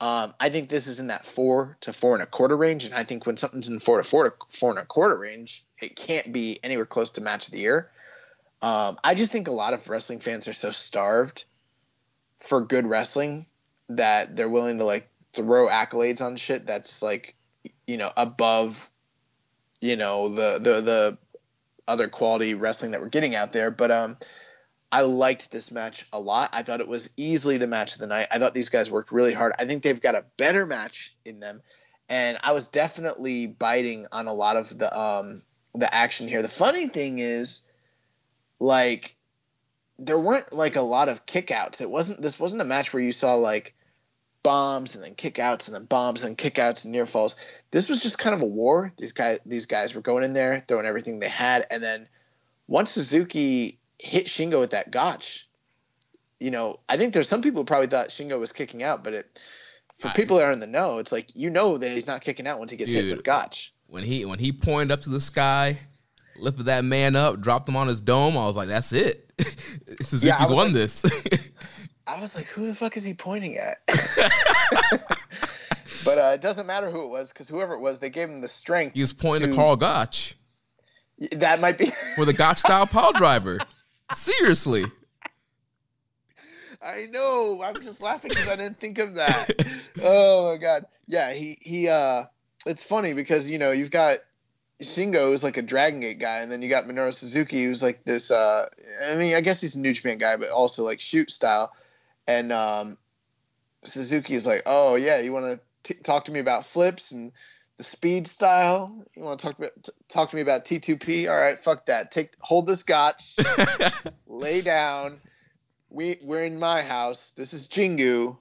Um, I think this is in that four to four and a quarter range, and I think when something's in four to four to four and a quarter range, it can't be anywhere close to match of the year. Um, I just think a lot of wrestling fans are so starved for good wrestling that they're willing to like throw accolades on shit that's like you know above you know the the the other quality wrestling that we're getting out there but um I liked this match a lot. I thought it was easily the match of the night. I thought these guys worked really hard. I think they've got a better match in them, and I was definitely biting on a lot of the um the action here. The funny thing is, like, there weren't like a lot of kickouts. It wasn't this wasn't a match where you saw like bombs and then kickouts and then bombs and kickouts and near falls. This was just kind of a war. These guys these guys were going in there, throwing everything they had, and then once Suzuki hit Shingo with that gotch, you know, I think there's some people who probably thought Shingo was kicking out, but it for I- people that are in the know, it's like you know that he's not kicking out once he gets hit with gotch. When he when he pointed up to the sky, lifted that man up, dropped him on his dome, I was like, "That's it. Suzuki's Yeah, won like- this." I was like, who the fuck is he pointing at? but uh, it doesn't matter who it was because whoever it was, they gave him the strength. he was pointing to to- Karl Gotch That might be. for the Gotch style power driver. Seriously. I know. I'm just laughing because I didn't think of that. oh my god. Yeah, he he. uh It's funny because you know you've got Shingo who's like a Dragon Gate guy, and then you got Minoru Suzuki who's like this. uh I mean, I guess he's a New Japan guy, but also like shoot style. And um Suzuki is like, oh yeah, you want to talk to me about flips and the speed style? You want to talk about talk to me about T2P? All right, fuck that. Take hold the scotch lay down. We we're in my house. This is Jingu.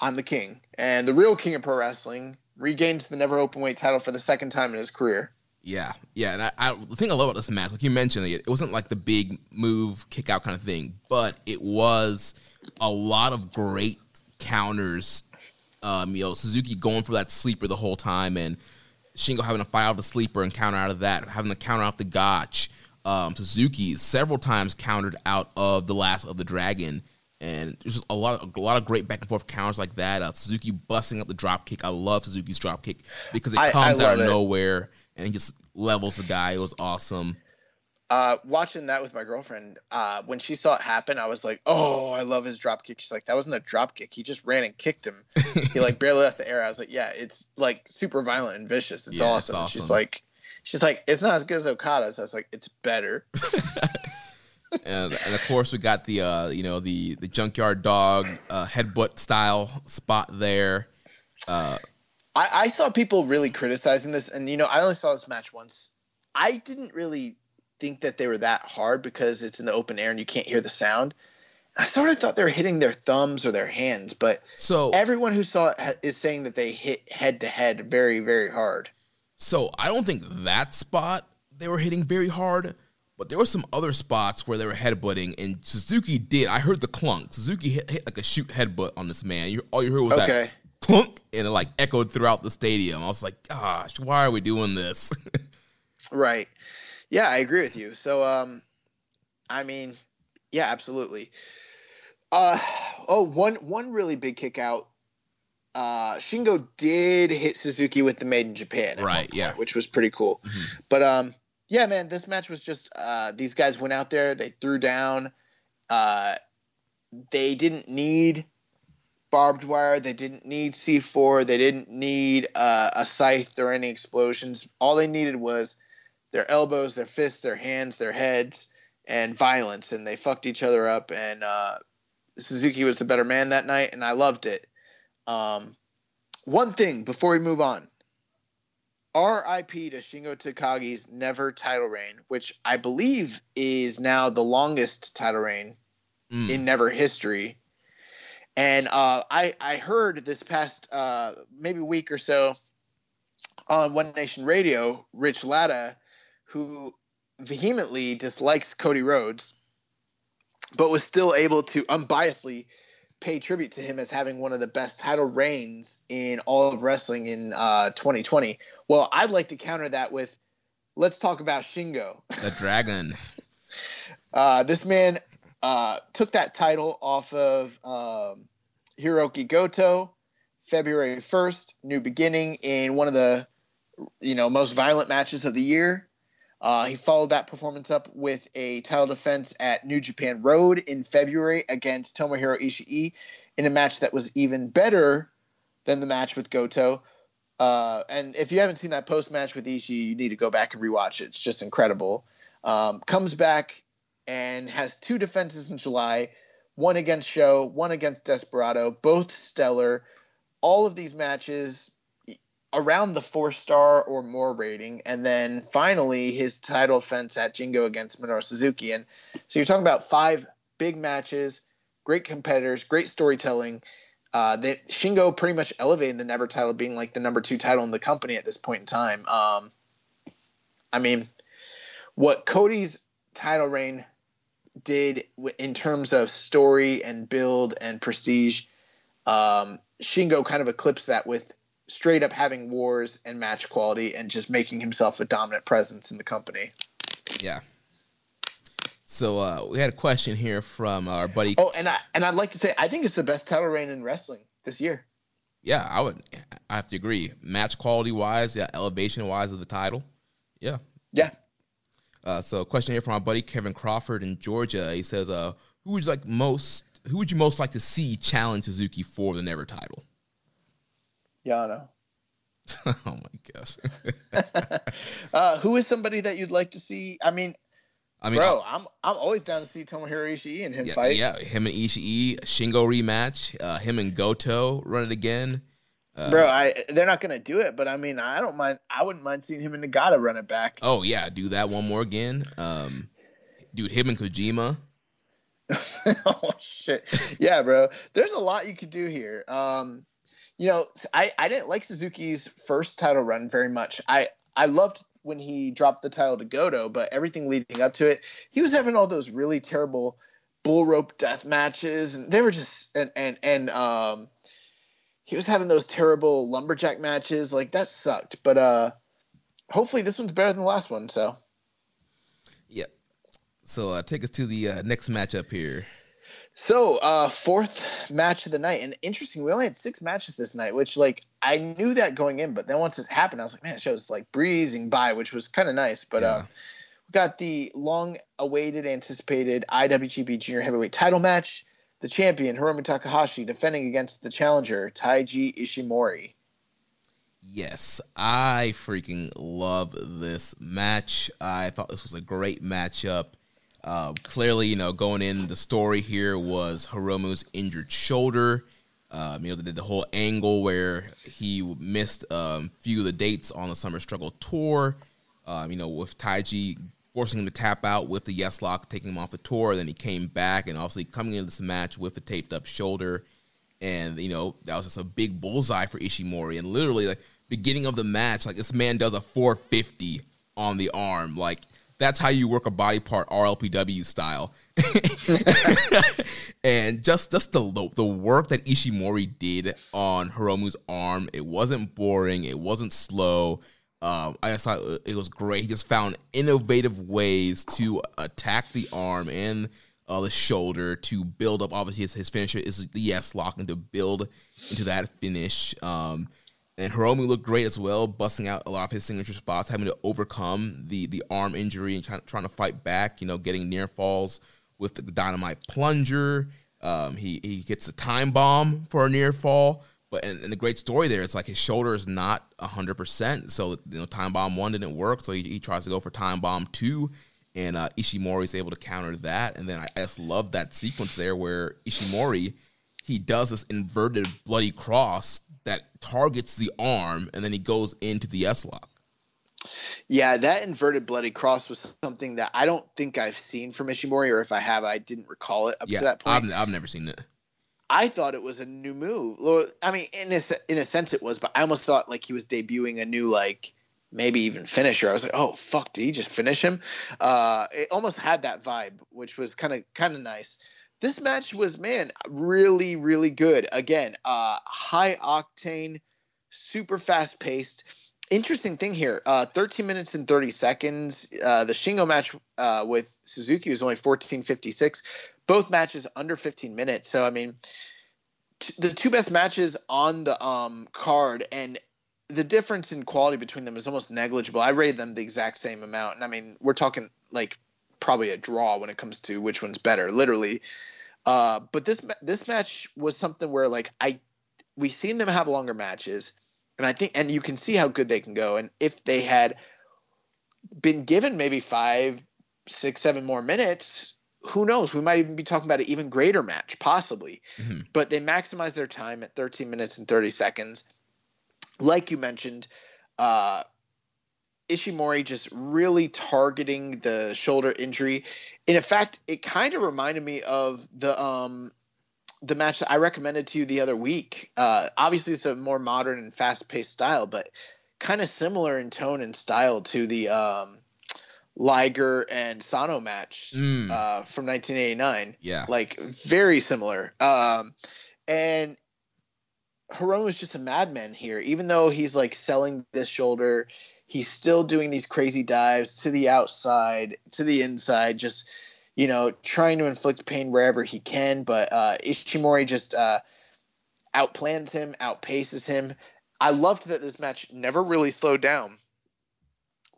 I'm the king, and the real king of pro wrestling regains the never open weight title for the second time in his career. Yeah, yeah, and I, I the thing I love about this match, like you mentioned, it, it wasn't like the big move, kick out kind of thing, but it was a lot of great counters. Um, you know, Suzuki going for that sleeper the whole time, and Shingo having to fight out the sleeper and counter out of that, having to counter out the Gotch. Um, Suzuki several times countered out of the last of the Dragon, and there's just a lot, a lot of great back and forth counters like that. Uh, Suzuki busting up the drop kick. I love Suzuki's drop kick because it I- I comes out of it. nowhere and he just levels the guy. It was awesome. Uh, watching that with my girlfriend, uh, when she saw it happen, I was like, "Oh, I love his drop kick." She's like, "That wasn't a drop kick. He just ran and kicked him. he like barely left the air." I was like, "Yeah, it's like super violent and vicious. It's Yeah, it's awesome." She's like, "She's like, it's not as good as Okada's." I was like, "It's better." and, and of course we got the uh, you know the the junkyard dog uh, headbutt style spot there. Uh, I, I saw people really criticizing this, and you know, I only saw this match once. I didn't really think that they were that hard because it's in the open air and you can't hear the sound. I sort of thought they were hitting their thumbs or their hands, but so everyone who saw it ha- is saying that they hit head to head very, very hard. so I don't think that spot they were hitting very hard, but there were some other spots where they were headbutting, and Suzuki did. I heard the clunk. Suzuki hit, hit like a shoot headbutt on this man. You, all you heard was that Okay. clunk, and it like echoed throughout the stadium. I was like, gosh, why are we doing this? Right. Yeah, I agree with you. So, um, I mean, yeah, absolutely. Uh, oh, one one really big kick out. Uh, Shingo did hit Suzuki with the Made in Japan, Right, point, yeah. which was pretty cool. Mhm. But um, yeah, man, this match was just uh, these guys went out there, they threw down. Uh, they didn't need barbed wire. They didn't need C4. They didn't need uh, a scythe or any explosions. All they needed was their elbows, their fists, their hands, their heads, and violence. And they fucked each other up. And uh, Suzuki was the better man that night, and I loved it. Um, one thing before we move on. R.I.P. to Shingo Takagi's never title reign, which I believe is now the longest title reign Mm. in never history. And uh, I I heard this past uh, maybe week or so on One Nation Radio, Rich Latta, who vehemently dislikes Cody Rhodes, but was still able to unbiasedly pay tribute to him as having one of the best title reigns in all of wrestling in uh, 2020. Well, I'd like to counter that with let's talk about Shingo. The Dragon. uh, this man uh, took that title off of um, Hiroki Goto February 1st, new beginning in one of the you know most violent matches of the year. Uh, he followed that performance up with a title defense at New Japan Road in February against Tomohiro Ishii in a match that was even better than the match with Goto. Uh, and if you haven't seen that post match with Ishii, you need to go back and rewatch it. It's just incredible. Um, comes back and has two defenses in July one against Sho, one against Desperado, both stellar. All of these matches around the four star or more rating, and then finally his title defense at Jingu against Minoru Suzuki. And so you're talking about five big matches, great competitors, great storytelling. Uh, that Shingo pretty much elevating the Never title, being like the number two title in the company at this point in time. Um, I mean, what Cody's title reign did in terms of story and build and prestige, um, Shingo kind of eclipsed that with straight up having wars and match quality and just making himself a dominant presence in the company. Yeah. So uh, we had a question here from our buddy. Oh, and I and I'd like to say I think it's the best title reign in wrestling this year. Yeah, I would. I have to agree. Match quality wise, yeah, elevation wise of the title. Yeah. Yeah. Uh, so a question here from our buddy Kevin Crawford in Georgia. He says, uh, "Who would you like most? Who would you most like to see challenge Suzuki for the Never title?" Yano. oh my gosh. uh, who is somebody that you'd like to see? I mean, I mean, bro, I'm I'm always down to see Tomohiro Ishii and him yeah, fight. Yeah, him and Ishii, Shingo rematch, uh, him and Goto run it again. Uh, bro, I they're not gonna do it, but I mean, I don't mind. I wouldn't mind seeing him and Nagata run it back. Oh yeah, do that one more again. Um, dude, him and Kojima. oh shit, yeah, bro. There's a lot you could do here. Um, you know, I, I didn't like Suzuki's first title run very much. I, I loved when he dropped the title to Goto, but everything leading up to it, he was having all those really terrible bull rope death matches, and they were just and and and um, he was having those terrible lumberjack matches. Like that sucked. But uh, hopefully this one's better than the last one. So. Yeah. So uh, take us to the uh, next matchup here. So, uh, fourth match of the night, and interesting. We only had six matches this night, which like I knew that going in, but then once it happened, I was like, man, it shows like breezing by, which was kind of nice. But uh, yeah. uh, we got the long-awaited, anticipated IWGP Junior Heavyweight Title match. The champion Hiromu Takahashi defending against the challenger Taiji Ishimori. Yes, I freaking love this match. I thought this was a great matchup. Uh, clearly, you know, going in, the story here was Hiromu's injured shoulder. Um, you know, did the whole angle where he missed a um, few of the dates on the Summer Struggle tour. Um, you know, with Taiji forcing him to tap out with the yes lock, taking him off the tour. Then he came back and obviously coming into this match with a taped up shoulder. And, you know, that was just a big bullseye for Ishimori. And literally, like, beginning of the match, like, this man does a 450 on the arm. Like, that's how you work a body part RLPW style. and just just the the work that Ishimori did on Hiromu's arm, it wasn't boring, it wasn't slow. Um, I just thought it was great. He just found innovative ways to attack the arm and uh, the shoulder to build up. Obviously, his, his finisher is the yes lock, and to build into that finish. Um, and Hiromu looked great as well, busting out a lot of his signature spots, having to overcome the the arm injury and trying, trying to fight back. You know, getting near falls with the dynamite plunger. Um, he he gets a time bomb for a near fall. But and, and the great story there, it's like his shoulder is not hundred percent. So you know, time bomb one didn't work, so he, he tries to go for time bomb two, and uh, Ishimori is able to counter that. And then I, I just love that sequence there where Ishimori he does this inverted bloody cross that targets the arm, and then he goes into the yes lock. Yeah, that inverted bloody cross was something that I don't think I've seen from Ishimori, or if I have, I didn't recall it up yeah, to that point. I've, I've never seen it. I thought it was a new move. I mean, in a, in a sense, it was, but I almost thought like he was debuting a new like maybe even finisher. I was like, oh fuck, did he just finish him? Uh, it almost had that vibe, which was kind of kind of nice. This match was man really really good. Again, uh, high octane, super fast paced. Interesting thing here, uh, 13 minutes and 30 seconds. Uh, the Shingo match uh, with Suzuki was only 14:56. Both matches under 15 minutes. So I mean, t- the two best matches on the um, card, and the difference in quality between them is almost negligible. I rated them the exact same amount, and I mean, we're talking like probably a draw when it comes to which one's better, literally. Uh, but this this match was something where like I we've seen them have longer matches, and I think and you can see how good they can go. And if they had been given maybe five, six, seven more minutes, who knows? We might even be talking about an even greater match, possibly. Mm-hmm. But they maximized their time at 13 minutes and 30 seconds like you mentioned, uh, Ishimori just really targeting the shoulder injury. And in fact, it kind of reminded me of the um, the match that I recommended to you the other week. Uh, obviously, it's a more modern and fast paced style, but kind of similar in tone and style to the um, Liger and Sano match Mm. uh, from 1989 Yeah. like very similar. Um, and Hiromu is just a madman here. Even though he's like selling this shoulder, he's still doing these crazy dives to the outside, to the inside, just you know, trying to inflict pain wherever he can. But uh, Ishimori just uh, outplans him, outpaces him. I loved that this match never really slowed down.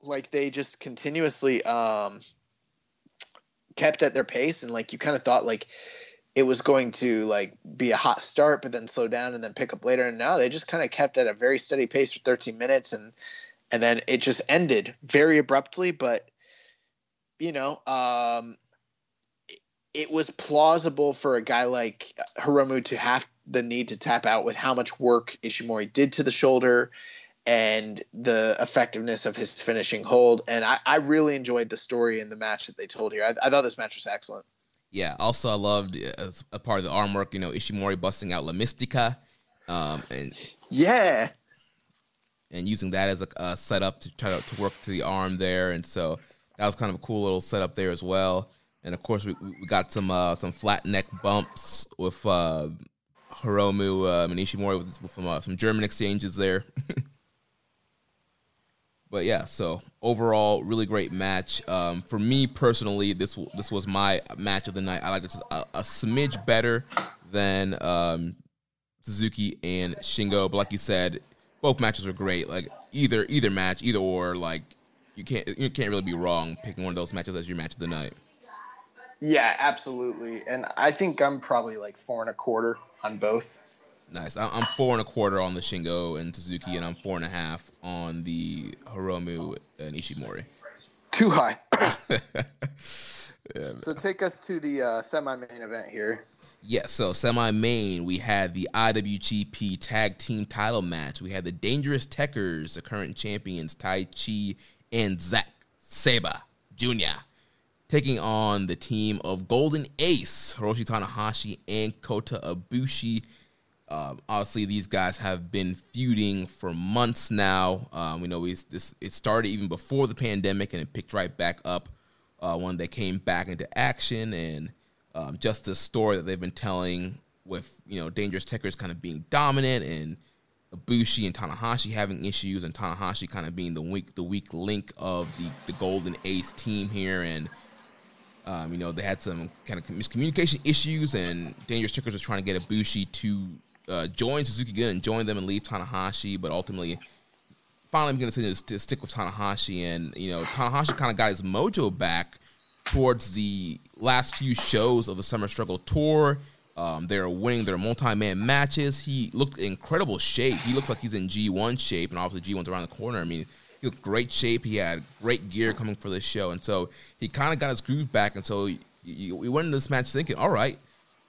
Like they just continuously um, kept at their pace, and like you kind of thought like it was going to like be a hot start, but then slow down and then pick up later. And now they just kind of kept at a very steady pace for 13 minutes, and and then it just ended very abruptly. But you know, um, it, was plausible for a guy like Hiromu to have the need to tap out with how much work Ishimori did to the shoulder and the effectiveness of his finishing hold. And I, I really enjoyed the story and the match that they told here. I, I thought this match was excellent. Yeah. Also, I loved uh, a part of the arm work, you know, Ishimori busting out La Mystica, um, and Yeah. And using that as a, a setup to try to, to work to the arm there, and so that was kind of a cool little setup there as well. And of course, we, we got some uh, some flat neck bumps with uh, Hiromu uh, with, with some uh, some German exchanges there. but yeah, so overall, really great match. Um, for me personally, this this was my match of the night. I like this a, a smidge better than um, Suzuki and Shingo, but like you said, both matches were great. Like either either match, either or, like you can't you can't really be wrong picking one of those matches as your match of the night. Yeah, absolutely. And I think I'm probably like four and a quarter on both. Nice. I'm four and a quarter on the Shingo and Suzuki, and I'm four and a half on the Hiromu and Ishimori. Too high. So take us to the uh, semi-main event here. Yeah, so semi main, we had the IWGP Tag Team title match. We had the Dangerous Tekkers, the current champions, Taichi and Zack Sabre Jr., taking on the team of Golden Ace, Hiroshi Tanahashi and Kota Ibushi. Um, obviously, these guys have been feuding for months now. Um, we know this it started even before the pandemic, and it picked right back up uh, when they came back into action. And um, just the story that they've been telling with you know Dangerous Tekkers kind of being dominant, and Ibushi and Tanahashi having issues, and Tanahashi kind of being the weak the weak link of the the Golden Ace team here, and um, you know, they had some kind of miscommunication issues, and Dangerous Tekkers was trying to get Ibushi to uh, join Suzuki Gun and join them and leave Tanahashi, but ultimately, finally, I'm going to stick with Tanahashi, and you know, Tanahashi kind of got his mojo back towards the last few shows of the Summer Struggle tour. Um, they're winning their multi-man matches. He looked in incredible shape. He looks like he's in G1 shape, and obviously G1's around the corner. I mean, he looked great shape. He had great gear coming for this show, and so he kind of got his groove back. And so we went into this match thinking, all right,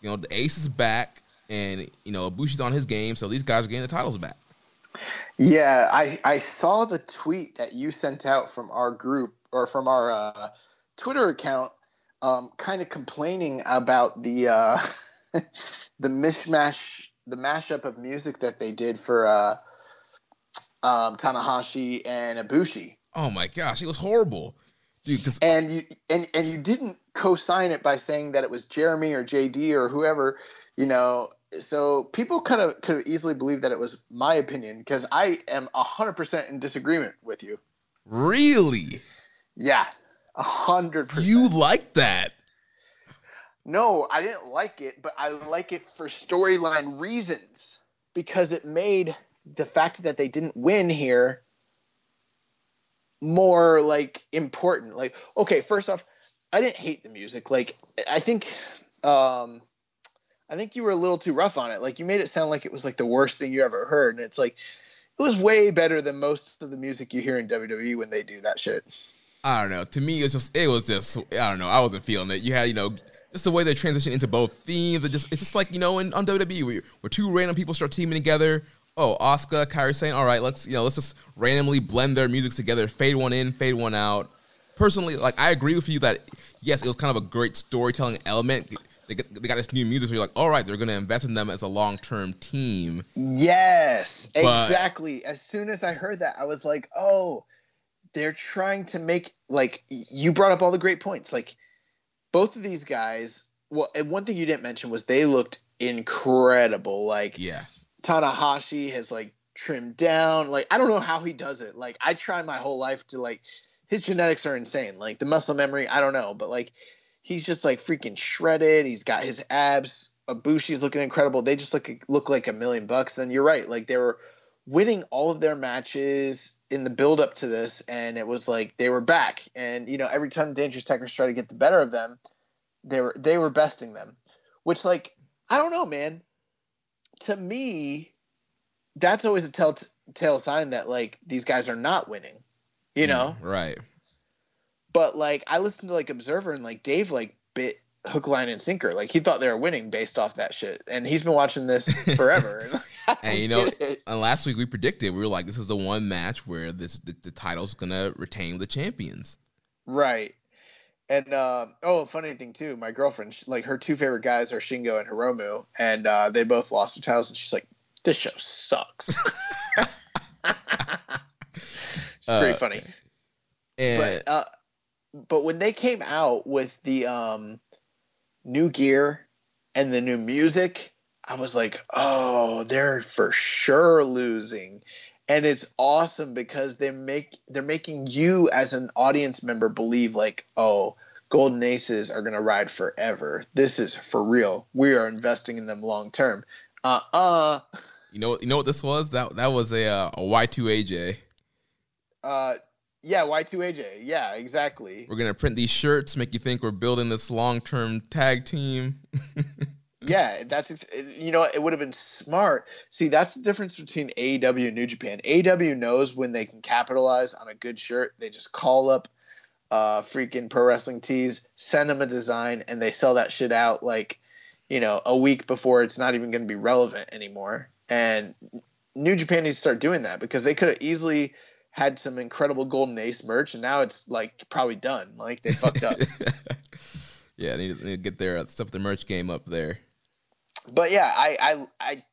you know, the ace is back, and you know, Ibushi's on his game, so these guys are getting the titles back. Yeah, I I saw the tweet that you sent out from our group or from our uh, Twitter account, um, kind of complaining about the uh, the mishmash, the mashup of music that they did for uh, um, Tanahashi and Ibushi. Oh my gosh, it was horrible, dude. Cause and you and and you didn't co-sign it by saying that it was Jeremy or JD or whoever, you know. So people kind of could have easily believed that it was my opinion because I am hundred percent in disagreement with you. really, Yeah, hundred percent. you like that? No, I didn't like it, but I like it for storyline reasons because it made the fact that they didn't win here more like important. Like, okay, first off, I didn't hate the music. Like, I think, um, I think you were a little too rough on it. Like, you made it sound like it was like the worst thing you ever heard, and it's like it was way better than most of the music you hear in WWE when they do that shit. I don't know. To me, it's just it was just I don't know. I wasn't feeling it. You had you know just the way they transition into both themes. It just it's just like you know in on WWE where, where two random people start teaming together. Oh, Oscar, Kyrie saying, all right, let's you know let's just randomly blend their music together, fade one in, fade one out. Personally, like I agree with you that yes, it was kind of a great storytelling element. They got, they got this new music, so you're like, all right, they're going to invest in them as a long term team. Yes, But- exactly. As soon as I heard that, I was like, "Oh, they're trying to make like you brought up all the great points. Like both of these guys. Well, and one thing you didn't mention was they looked incredible. Like Yeah, Tanahashi has like trimmed down. Like I don't know how he does it. Like I tried my whole life to like his genetics are insane. Like the muscle memory, I don't know, but like he's just like freaking shredded. He's got his abs. Ibushi's looking incredible. They just look look like a million bucks. Then you're right. Like they were winning all of their matches in the build up to this, and it was like they were back. And you know, every time Dangerous Tekkers try to get the better of them, they were they were besting them. Which like I don't know, man. To me, that's always a telltale sign that like these guys are not winning. You know, mm, right. but like I listened to like Observer and like Dave like bit hook, line, and sinker. Like he thought they were winning based off that shit, and he's been watching this forever. And, like, I And you know, and last week we predicted we were like, this is the one match where this the, the title's gonna retain the champions. right? And um, oh, funny thing too, my girlfriend, she, like her two favorite guys are Shingo and Hiromu, and uh, they both lost their titles, and she's like, "This show sucks." it's pretty Uh, funny. And but uh, but when they came out with the um, new gear and the new music, I was like, oh, they're for sure losing. And it's awesome because they make they're making you as an audience member believe like, oh, Golden Aces are gonna ride forever. This is for real. We are investing in them long term. Uh uh you know you know what this was? That that was a uh, a Y two AJ. uh yeah, Y2AJ. Yeah, exactly. We're gonna print these shirts, make you think we're building this long term tag team. Yeah, that's you know it would have been smart. See, that's the difference between AEW and New Japan. AEW knows when they can capitalize on a good shirt. They just call up uh freaking pro wrestling tees, send them a design, and they sell that shit out like you know a week before it's not even going to be relevant anymore. And New Japan needs to start doing that because they could have easily had some incredible Golden Ace merch, and now it's like probably done. Like they fucked up. yeah, they need, to- need to get their uh, stuff, the merch game up there. But yeah, I, I I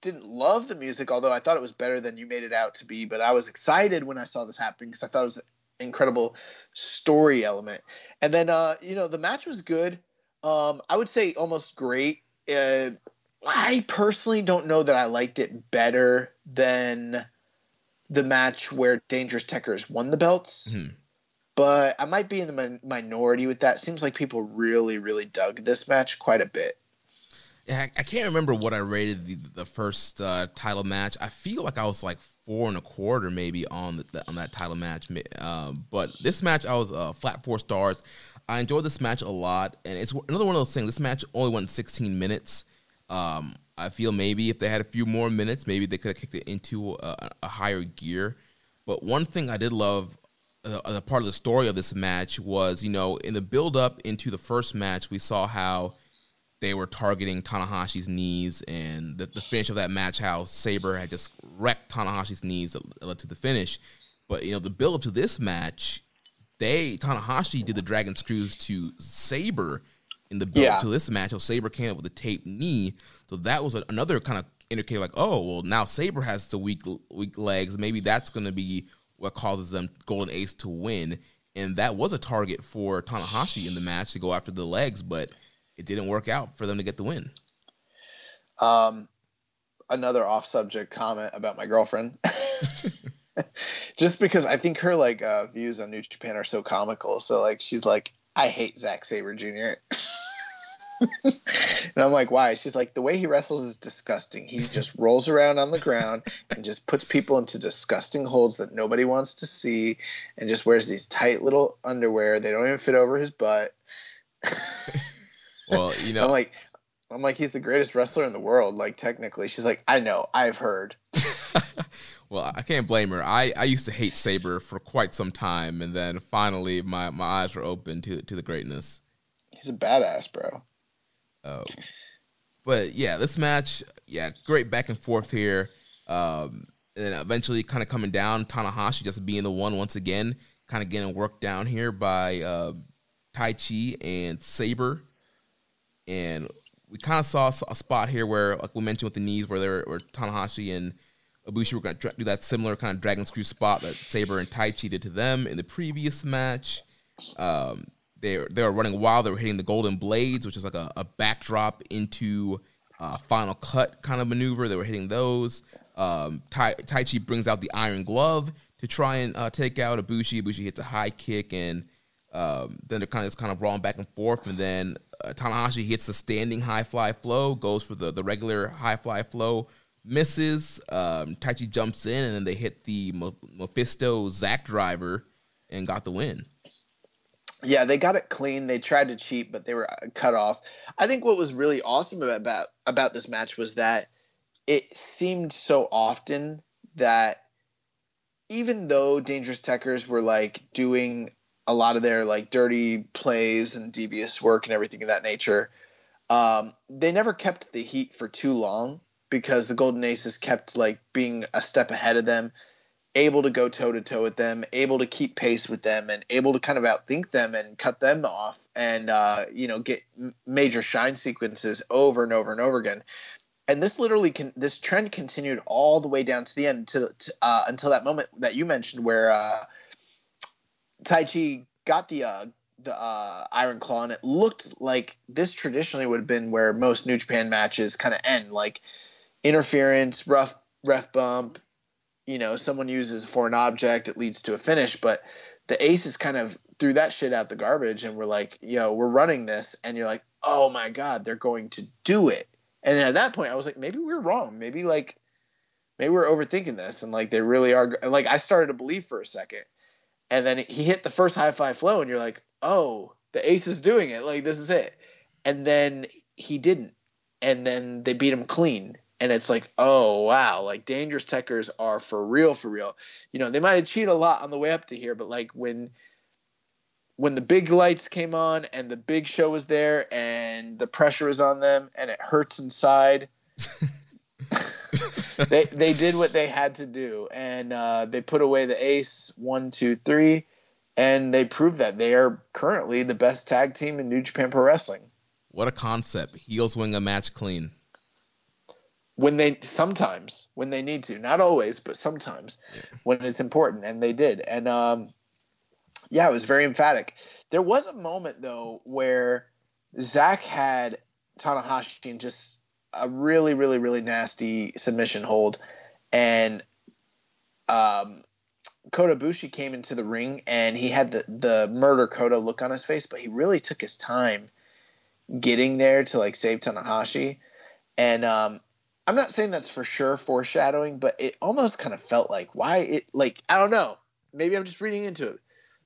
didn't love the music, although I thought it was better than you made it out to be. But I was excited when I saw this happen because I thought it was an incredible story element. And then uh, you know the match was good. Um, I would say almost great. Uh, I personally don't know that I liked it better than the match where Dangerous Tekkers won the belts. Mhm. But I might be in the min- minority with that. Seems like people really, really dug this match quite a bit. I, I can't remember what I rated the, the first uh, title match. I feel like I was like four and a quarter maybe on the, the- on that title match. Ma- Um, but this match I was uh, flat four stars. I enjoyed this match a lot, and it's another one of those things. This match only went 16 minutes. Um, I feel maybe if they had a few more minutes, maybe they could have kicked it into a, a higher gear. But one thing I did love, uh, a part of the story of this match was, you know, in the build up into the first match, we saw how they were targeting Tanahashi's knees, and the, the finish of that match, how Sabre had just wrecked Tanahashi's knees that uh, led to the finish. But you know, the build up to this match, they Tanahashi did the dragon screws to Sabre in the build Yeah. up to this match. So Sabre came up with a taped knee, so that was a, another kind of indicator, like, oh, well, now Sabre has the weak weak legs. Maybe that's going to be what causes them Golden Ace to win. And that was a target for Tanahashi in the match to go after the legs, but it didn't work out for them to get the win. Um, another off subject comment about my girlfriend. Just because I think her like uh, views on New Japan are so comical. So like she's like, I hate Zack Sabre Jr. and I'm like, why? She's like, the way he wrestles is disgusting. He just rolls around on the ground and just puts people into disgusting holds that nobody wants to see and just wears these tight little underwear. They don't even fit over his butt. Well, you know, I'm like, I'm like, he's the greatest wrestler in the world. Like, technically, she's like, I know, I've heard. well, I can't blame her. I, I used to hate Sabre for quite some time, and then finally, my, my eyes were open to to the greatness. He's a badass, bro. Uh, but yeah, this match, yeah, great back and forth here. Um, and then eventually, kind of coming down, Tanahashi just being the one once again, kind of getting worked down here by uh, Taichi and Sabre. And we kind of saw a spot here where, like we mentioned with the knees, where there were Tanahashi and Ibushi were going to do that similar kind of dragon screw spot that Sabre and Taichi did to them in the previous match. Um, they they were running wild. They were hitting the golden blades, which is like a, a backdrop into a final cut kind of maneuver. They were hitting those. Um, tai, Taichi brings out the iron glove to try and uh, take out Ibushi. Ibushi hits a high kick, and um, then they're kind of just kind of rolling back and forth. And then Tanahashi hits the standing high fly flow, goes for the the regular high fly flow, misses. Um, Taichi jumps in, and then they hit the Mephisto Zack driver and got the win. Yeah, they got it clean. They tried to cheat, but they were uh, cut off. I think what was really awesome about about this match was that it seemed so often that even though Dangerous Tekkers were like doing a lot of their like dirty plays and devious work and everything of that nature, um, they never kept the heat for too long because the Golden Aces kept like being a step ahead of them able to go toe to toe with them, able to keep pace with them, and able to kind of outthink them and cut them off, and uh, you know get major shine sequences over and over and over again. And this literally can this trend continued all the way down to the end to, to uh, until that moment that you mentioned where uh, Taichi got the uh, the uh, Iron Claw, and it looked like this traditionally would have been where most New Japan matches kind of end, like interference, rough ref bump, you know someone uses a foreign object it leads to a finish but the aces kind of threw that shit out the garbage and we're like yo we're running this and you're like oh my god they're going to do it. And then at that point i was like maybe we are wrong. Maybe like maybe we're overthinking this and like they really are like i started to believe for a second and then he hit the first high fly flow and you're like oh the ace is doing it like this is it and then he didn't and then they beat him clean and it's like, oh wow, like dangerous tekkers are for real, for real. You know, they might have cheated a lot on the way up to here, but like when when the big lights came on and the big show was there and the pressure was on them and it hurts inside. they they did what they had to do and uh, they put away the ace one two three and they proved that they are currently the best tag team in New Japan Pro Wrestling. What a concept! Heels win a match clean when they sometimes when they need to not always but sometimes yeah. when it's important and they did and um yeah it was very emphatic there was a moment though where Zack had Tanahashi and just a really really really nasty submission hold and um Kota Ibushi came into the ring and he had the the murder Kota look on his face but he really took his time getting there to like save Tanahashi and um I'm not saying that's for sure foreshadowing, but it almost kind of felt like why it like I don't know. Maybe I'm just reading into it.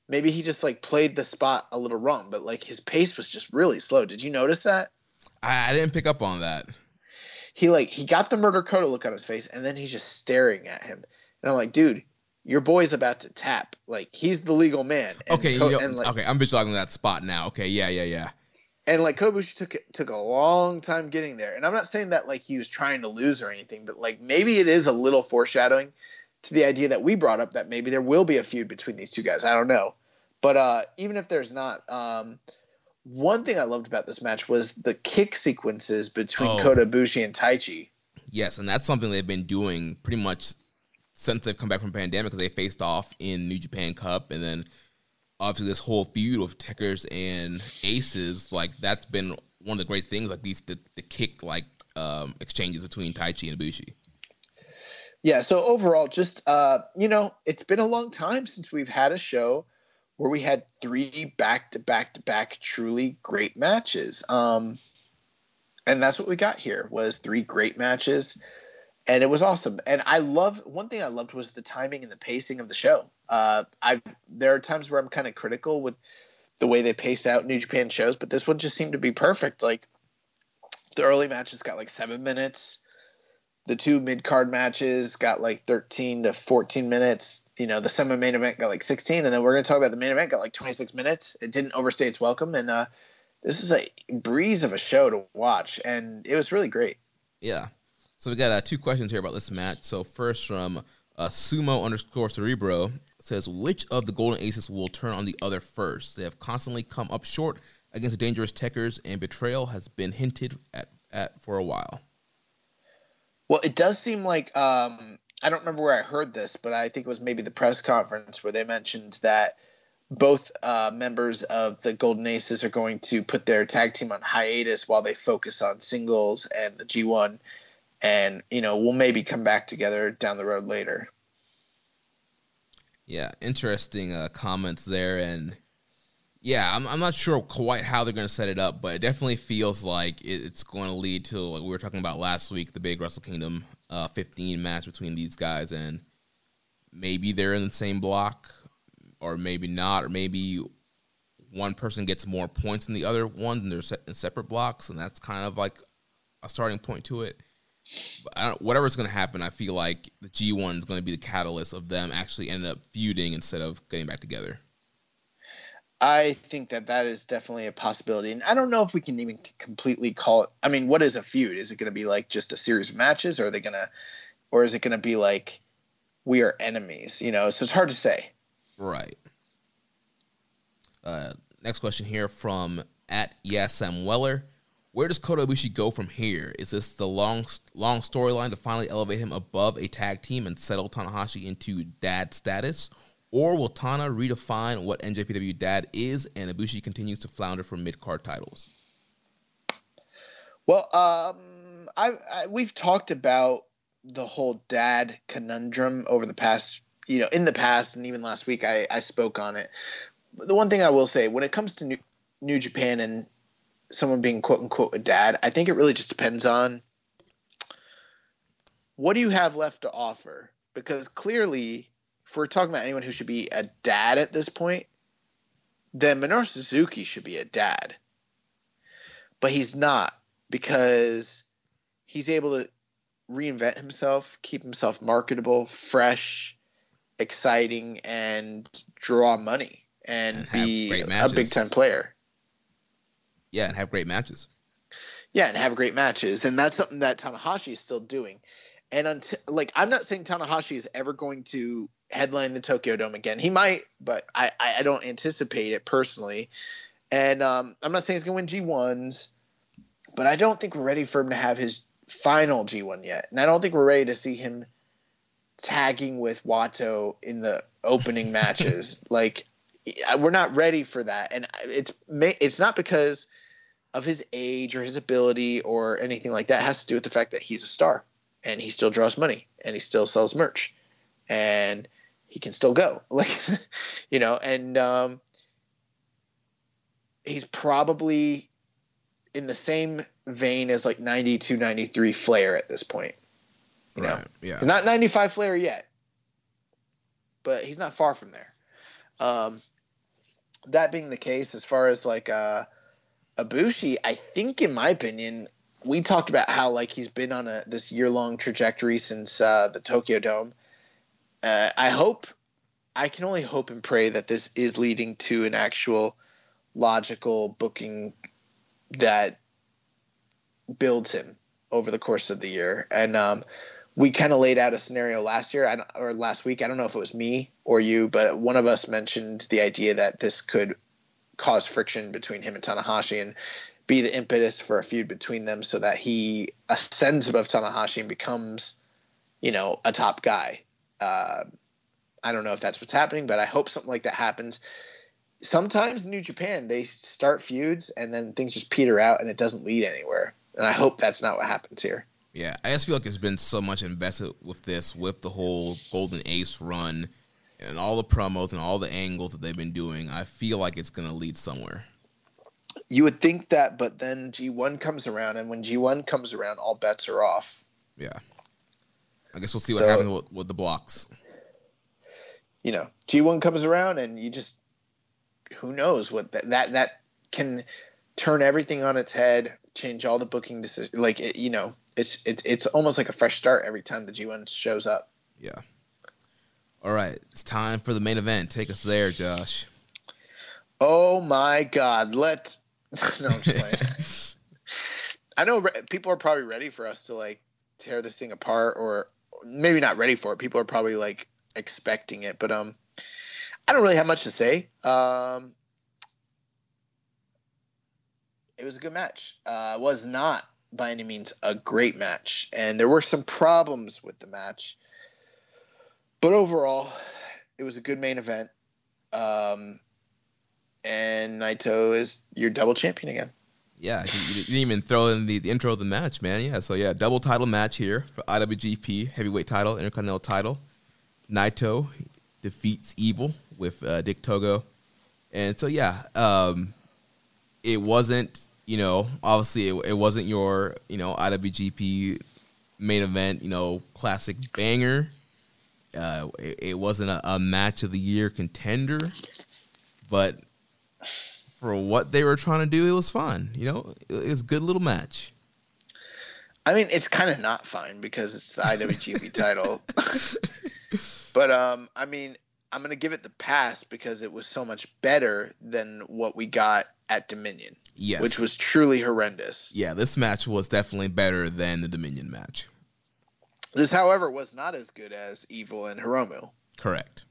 Maybe he just like played the spot a little wrong, but like his pace was just really slow. Did you notice that? I, I didn't pick up on that. He like he got the murder Kota look on his face, and then he's just staring at him, and I'm like, dude, your boy's about to tap. Like he's the legal man. And okay, Co- you know, like, okay, I'm visualizing that spot now. Okay, yeah, yeah, yeah and like Kobushi took took a long time getting there. And I'm not saying that like he was trying to lose or anything, but like maybe it is a little foreshadowing to the idea that we brought up that maybe there will be a feud between these two guys. I don't know, but uh, even if there's not, um, one thing I loved about this match was the kick sequences between oh. Kota Ibushi and Taichi. Yes, and that's something they've been doing pretty much since they've come back from pandemic because they faced off in New Japan Cup and then obviously this whole feud of Tekkers and Aces, like that's been one of the great things, like these the, the kick like um, exchanges between Taichi and Ibushi. Yeah, so overall, just uh, you know, it's been a long time since we've had a show where we had three back to back to back truly great matches. Um, and that's what we got here was three great matches. And it was awesome. And i love one thing i loved was the timing and the pacing of the show. Uh, i there are times where i'm kind of critical with the way they pace out new japan shows but this one just seemed to be perfect. Like the early matches got like seven minutes the two mid-card matches got like 13 to 14 minutes you know the semi-main event got like 16 and then we're going to talk about the main event got like 26 minutes it didn't overstay its welcome and uh, this is a breeze of a show to watch, and it was really great. Yeah. So we got uh, two questions here about this match. So first from uh, sumo underscore cerebro says, which of the Golden Aces will turn on the other first? They have constantly come up short against dangerous Tekkers, and betrayal has been hinted at, at for a while. Well, it does seem like um, I don't remember where I heard this, but I think it was maybe the press conference where they mentioned that both uh, members of the Golden Aces are going to put their tag team on hiatus while they focus on singles and the G1. And, you know, we'll maybe come back together down the road later. Yeah, interesting uh, comments there. And yeah, I'm, I'm not sure quite how they're going to set it up, but it definitely feels like it's going to lead to what we were talking about last week the big Wrestle Kingdom uh, 15 match between these guys. And maybe they're in the same block or maybe not, or maybe one person gets more points than the other one, and they're set in separate blocks, and that's kind of like a starting point to it. But whatever's going to happen, I feel like the G1 is going to be the catalyst of them actually ending up feuding instead of getting back together. I think that that is definitely a possibility, and I don't know if we can even completely call it. I mean, what is a feud? Is it going to be like just a series of matches, or are they going to, or is it going to be like we are enemies? You know, so it's hard to say. Right. Uh, next question here from at Yasam Weller. Where does Kota Ibushi go from here? Is this the long long storyline to finally elevate him above a tag team and settle Tanahashi into dad status? Or will Tana redefine what NJPW dad is and Ibushi continues to flounder for mid card titles? Well, um, I, I, we've talked about the whole dad conundrum over the past you know, in the past and even last week, I, I spoke on it. The one thing I will say when it comes to New, New Japan and someone being quote unquote a dad, I think it really just depends on what do you have left to offer? Because clearly, if we're talking about anyone who should be a dad at this point, then Minoru Suzuki should be a dad. But he's not because he's able to reinvent himself, keep himself marketable, fresh, exciting and draw money and, and be a big time player. Yeah, and have great matches. Yeah, and have great matches, and that's something that Tanahashi is still doing. And until like, I'm not saying Tanahashi is ever going to headline the Tokyo Dome again. He might, but I I don't anticipate it personally. And um, I'm not saying he's going to win G1s, but I don't think we're ready for him to have his final G1 yet. And I don't think we're ready to see him tagging with Wato in the opening matches. like we're not ready for that, and it's it's not because of his age or his ability or anything like that. It has to do with the fact that he's a star and he still draws money and he still sells merch and he can still go like you know and um, he's probably in the same vein as like 92 93 flair at this point you right. know, yeah. He's not 95 Flair yet, but he's not far from there. Um, that being the case, as far as like uh, Ibushi, I think, in my opinion, we talked about how like he's been on a this year long trajectory since uh, the Tokyo Dome. Uh, I hope, I can only hope and pray that this is leading to an actual logical booking that builds him over the course of the year. And um, we kind of laid out a scenario last year or last week. I don't know if it was me or you, but one of us mentioned the idea that this could cause friction between him and Tanahashi. And be the impetus for a feud between them so that he ascends above Tanahashi and becomes, you know, a top guy. Uh, I don't know if that's what's happening, but I hope something like that happens. Sometimes in New Japan they start feuds and then things just peter out and it doesn't lead anywhere. And I hope that's not what happens here. Yeah, I just feel like there's been so much invested with this, with the whole Golden Ace run, and all the promos and all the angles that they've been doing. I feel like it's gonna lead somewhere. You would think that, but then G1 comes around, and when G1 comes around, all bets are off. Yeah, I guess we'll see what So- happens with, with the blocks. you know G1 comes around and you just who knows what that that, that can turn everything on its head, change all the booking decisions. Like it, you know, it's it's it's almost like a fresh start every time the G1 shows up. Yeah. All right, it's time for the main event. Take us there, Josh. Oh my God! Let no, I'm just playing. I know re- people are probably ready for us to like tear this thing apart, or maybe not ready for it. People are probably like expecting it, but um, I don't really have much to say. Um, it was a good match. Uh, it was not by any means a great match, and there were some problems with the match, but overall, it was a good main event. Um, and Naito is your double champion again. Yeah, you, didn't even throw in the, the intro of the match, man. Yeah, so yeah, double title match here for IWGP Heavyweight Title, Intercontinental Title. Naito defeats Evil with uh, Dick Togo, and so yeah, um, it wasn't you know obviously it, it wasn't your you know IWGP main event you know classic banger. Uh, it, it wasn't a, a match of the year contender, but for what they were trying to do, it was fun. You know, it, was a good little match. I mean, it's kind of not fine because it's the IWGP title. but um, I mean, I'm gonna give it the pass because it was so much better than what we got at Dominion, Yes. which was truly horrendous. yeah, this match was definitely better than the Dominion match. This, however, was not as good as Evil and Hiromu, Correct.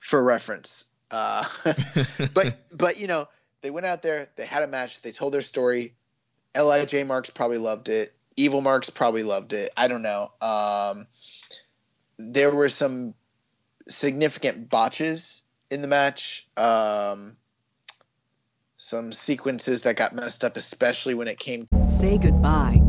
for reference. Uh, but but you know, they went out there, they had a match, they told their story. Lij Marks probably loved it. Evil Marks probably loved it. I don't know. Um, there were some significant botches in the match. Um, some sequences that got messed up, especially when it came Say goodbye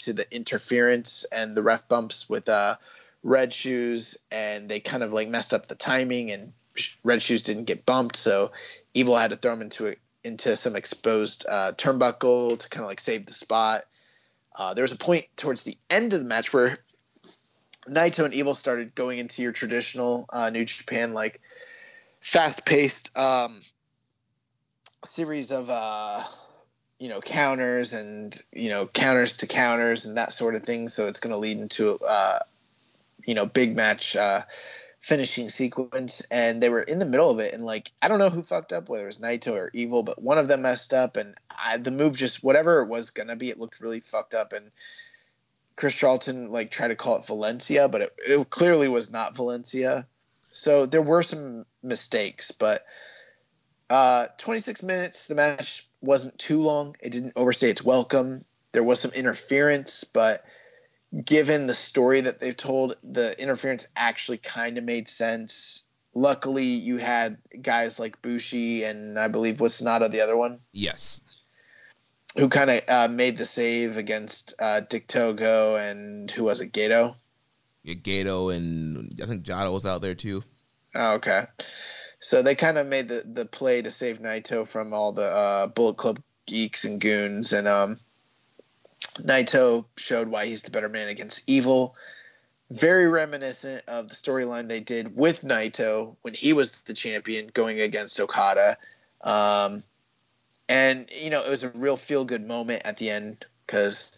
To the interference and the ref bumps with uh, Red Shoes, and they kind of like messed up the timing, and Red Shoes didn't get bumped, so Evil had to throw him into into some exposed uh, turnbuckle to kind of like save the spot. Uh, there was a point towards the end of the match where Naito and Evil started going into your traditional uh, New Japan like fast paced um, series of uh, you know counters and you know counters to counters and that sort of thing. So it's going to lead into uh, you know big match uh, finishing sequence. And they were in the middle of it, and like I don't know who fucked up, whether it was Naito or Evil, but one of them messed up, and I, the move just whatever it was gonna be, it looked really fucked up and. Chris Charlton like tried to call it Valentia, but it, it clearly was not Valentia. So there were some mistakes, but uh, 26 minutes. The match wasn't too long. It didn't overstay its welcome. There was some interference, but given the story that they've told, the interference actually kind of made sense. Luckily, you had guys like Bushi and I believe was Sanada the other one Yes. who kind of uh, made the save against uh, Dick Togo and who was it, Gedo? Yeah, Gedo and I think Jado was out there too. Oh, okay. So they kind of made the, the play to save Naito from all the uh, Bullet Club geeks and goons, and um, Naito showed why he's the better man against Evil. Very reminiscent of the storyline they did with Naito when he was the champion going against Okada. Um, and, you know, it was a real feel good moment at the end because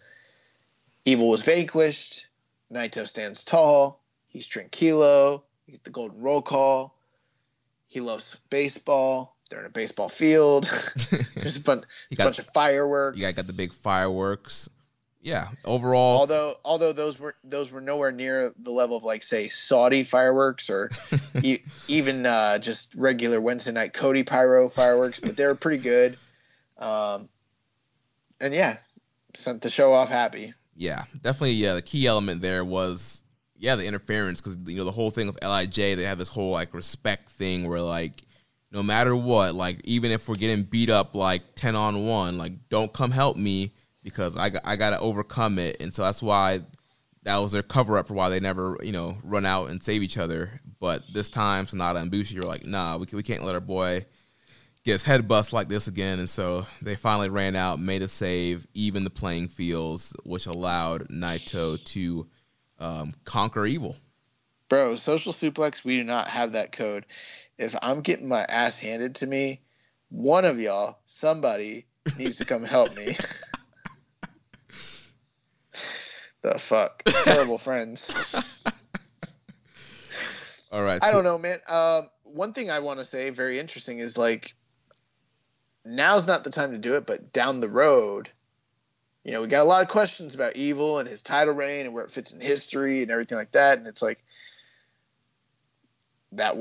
evil was vanquished. Naito stands tall. He's tranquilo. He get the golden roll call. He loves baseball. They're in a baseball field. There's a, bunch, there's got- a bunch of fireworks. You guys got the big fireworks. Yeah. Overall, Although, although those were those were nowhere near the level of like say Saudi fireworks or e- even uh, just regular Wednesday night Cody pyro fireworks, but they were pretty good. Um, and yeah, sent the show off happy. yeah, definitely. Yeah, the key element there was yeah the interference because you know the whole thing with Lij they have this whole like respect thing where like no matter what like even if we're getting beat up like ten on one like don't come help me because I I got to overcome it and so that's why that was their cover up for why they never you know run out and save each other but this time Sanada and Bushi were like nah we, can, we can't let our boy get his head bust like this again. And so they finally ran out, made a save, even the playing fields, which allowed Naito to um, conquer evil. Bro, social suplex, we do not have that code. If I'm getting my ass handed to me, one of y'all, somebody, needs to come help me. the fuck? Terrible friends. All right. I so- don't know, man. Um, one thing I want to say, very interesting, is like now's not the time to do it, but down the road, you know, we got a lot of questions about Evil and his title reign and where it fits in history and everything like that. And it's like that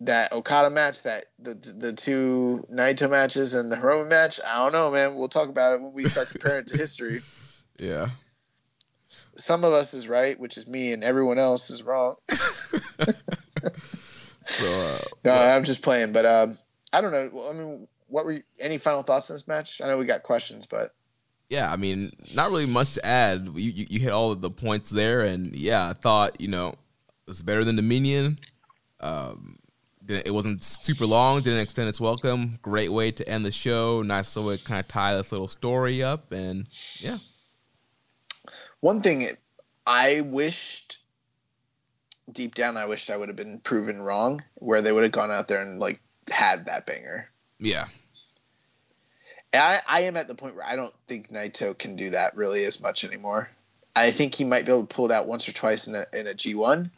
that Okada match, that the the two Naito matches and the Hiromu match. I don't know, man. We'll talk about it when we start comparing it to history. Yeah. S- Some of us is right, which is me, and everyone else is wrong. So, uh, No, I'm just playing, but um, I don't know. I mean, what were you, any final thoughts on this match? I know we got questions, but yeah, I mean, not really much to add. You, you, you hit all of the points there. And yeah, I thought, you know, it was better than Dominion. Um, it wasn't super long, didn't extend its welcome. Great way to end the show. Nice way to kind of tie this little story up. And yeah. one thing I wished deep down, I wished I would have been proven wrong, where they would have gone out there and like had that banger. Yeah. I, I am at the point where I don't think Naito can do that really as much anymore. I think he might be able to pull it out once or twice in a in a G one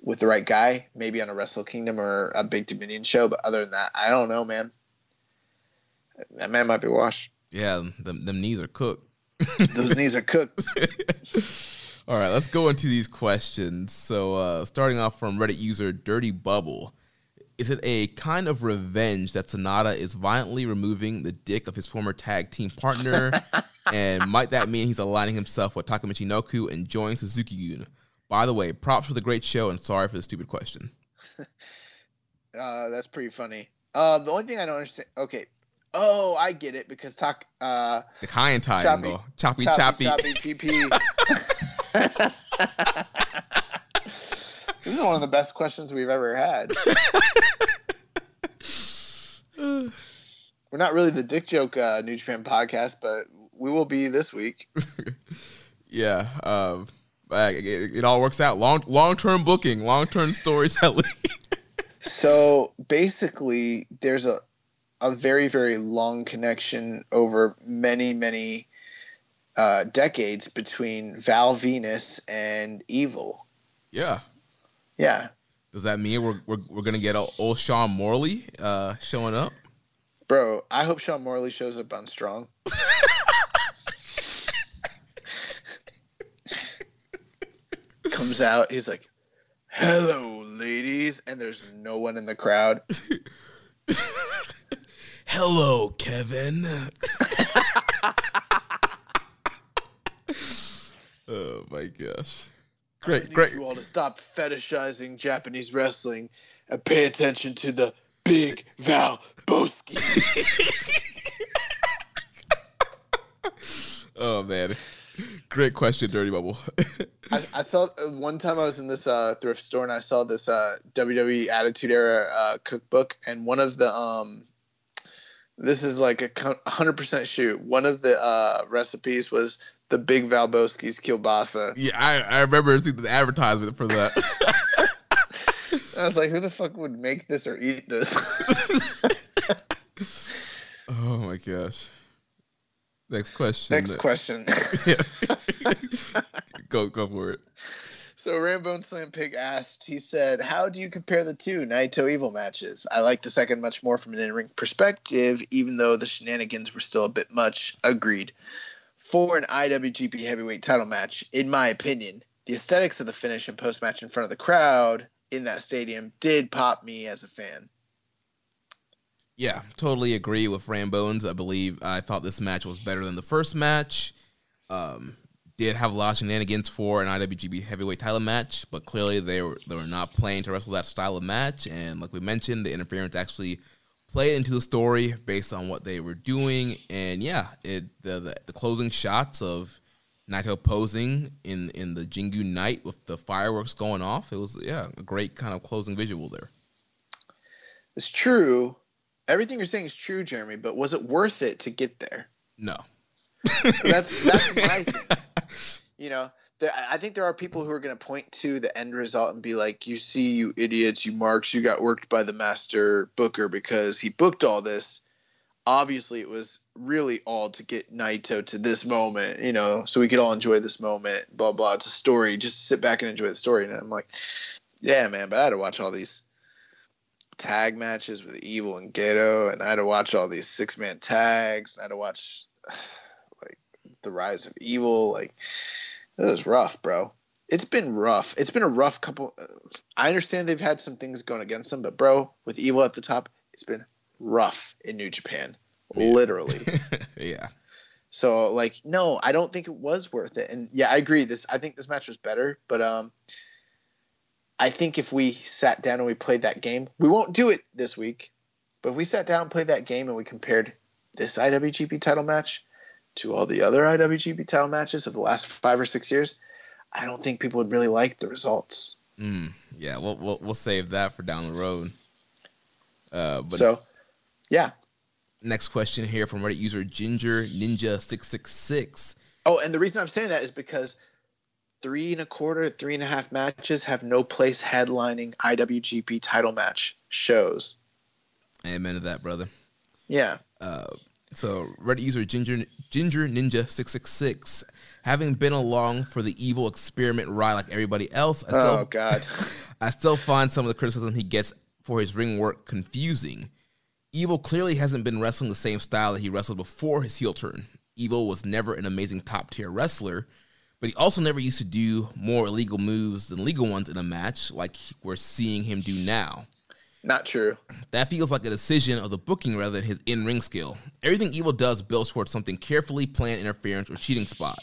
with the right guy, maybe on a Wrestle Kingdom or a Big Dominion show. But other than that, I don't know, man. That man might be washed. Yeah. Them, them knees are cooked. Those knees are cooked. All right, let's go into these questions. So, uh, starting off from Reddit user Dirty Bubble, is it a kind of revenge that Sanada is violently removing the dick of his former tag team partner? and might that mean he's aligning himself with Taka Michinoku and joining Suzuki-gun? By the way, props for the great show and sorry for the stupid question. Uh, that's pretty funny. Um, the only thing I don't understand. Okay. Oh, I get it because talk. Uh, The Kyan triangle, choppy, choppy. choppy, PP. This is one of the best questions we've ever had. We're not really the dick joke uh, New Japan podcast, but we will be this week. Yeah, um, it, it all works out. Long, long-term booking, long-term storytelling. So basically, there's a a very very long connection over many many uh, decades between Val Venis and Evil. yeah. Yeah, Does that mean we're we're, we're gonna get old Sean Morley uh, showing up? bro. I hope Sean Morley shows up on Strong. Comes out, he's like, "Hello, ladies," and there's no one in the crowd. Hello, Kevin. oh my gosh! I Great, need great. you all to stop fetishizing Japanese wrestling and pay attention to the Big Val Boski. Oh man, great question, Dirty Bubble. I, I saw uh, one time I was in this uh, thrift store and I saw this uh, WWE Attitude Era uh, cookbook, and one of the um, this is like a hundred percent shoot. One of the uh, recipes was the Big Valbowski's kielbasa. yeah, I, I remember seeing the advertisement for that. I was like, who the fuck would make this or eat this? oh my gosh. Next question. Next question. go go for it. So Rambone Slam Pig asked, he said, How do you compare the two Naito Evil matches? I like the second much more from an in ring perspective, even though the shenanigans were still a bit much. Agreed. For an IWGP heavyweight title match, in my opinion, the aesthetics of the finish and post match in front of the crowd in that stadium did pop me as a fan. Yeah, totally agree with Rambones. I believe I thought this match was better than the first match. Um, did have a lot of shenanigans for an IWGP Heavyweight Title match, but clearly they were they were not playing to wrestle that style of match. And like we mentioned, the interference actually played into the story based on what they were doing. And yeah, it the the, the closing shots of Naito posing in in the Jingu night with the fireworks going off. It was yeah a great kind of closing visual there. It's true. Everything you're saying is true, Jeremy. But was it worth it to get there? No. that's that's my thing. You know, there, I think there are people who are going to point to the end result and be like, "You see, you idiots, you marks, you got worked by the master booker because he booked all this." Obviously, it was really all to get Naito to this moment, you know, so we could all enjoy this moment. Blah blah. It's a story. Just sit back and enjoy the story. And I'm like, yeah, man. But I had to watch all these tag matches with Evil and Gedo, and I had to watch all these six man tags. And I had to watch like the rise of Evil. Like it was rough, bro. It's been rough. It's been a rough couple. I understand they've had some things going against them, but bro, with Evil at the top, it's been rough in New Japan, yeah. literally. yeah. So like, no, I don't think it was worth it. And yeah, I agree. This I think this match was better, but um, I think if we sat down and we played that game, we won't do it this week, but if we sat down and played that game and we compared this IWGP title match to all the other IWGP title matches of the last five or six years, I don't think people would really like the results. Mm, yeah, we'll, we'll we'll save that for down the road. Uh, but so, yeah. Next question here from Reddit user Ginger Ninja six six six. Oh, and the reason I'm saying that is because three and a quarter, three and a half matches have no place headlining IWGP title match shows. Amen to that, brother. Yeah. Uh, so Reddit user Ginger Ginger Ninja six six six, having been along for the evil experiment ride like everybody else, I still, oh god, I still find some of the criticism he gets for his ring work confusing. Evil clearly hasn't been wrestling the same style that he wrestled before his heel turn. Evil was never an amazing top tier wrestler, but he also never used to do more illegal moves than legal ones in a match like we're seeing him do now. Not true. That feels like a decision of the booking rather than his in ring skill. Everything Evil does builds towards something carefully planned interference or cheating spot,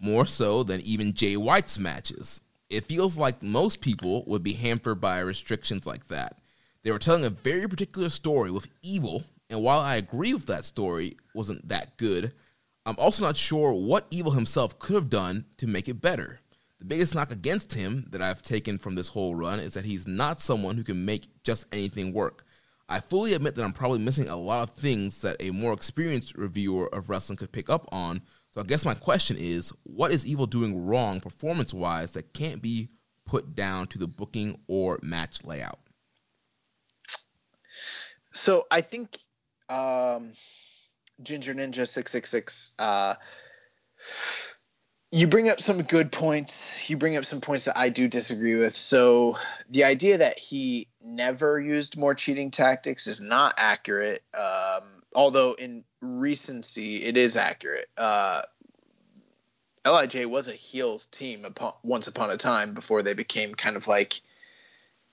more so than even Jay White's matches. It feels like most people would be hampered by restrictions like that. They were telling a very particular story with Evil, and while I agree with that story wasn't that good, I'm also not sure what Evil himself could have done to make it better. The biggest knock against him that I've taken from this whole run is that he's not someone who can make just anything work. I fully admit that I'm probably missing a lot of things that a more experienced reviewer of wrestling could pick up on. So I guess my question is what is Evil doing wrong performance wise that can't be put down to the booking or match layout? So I think um, Ginger Ninja 666 uh, you bring up some good points. You bring up some points that I do disagree with. So the idea that he never used more cheating tactics is not accurate. Um, although in recency, it is accurate. Uh, Lij was a heel team upon, once upon a time before they became kind of like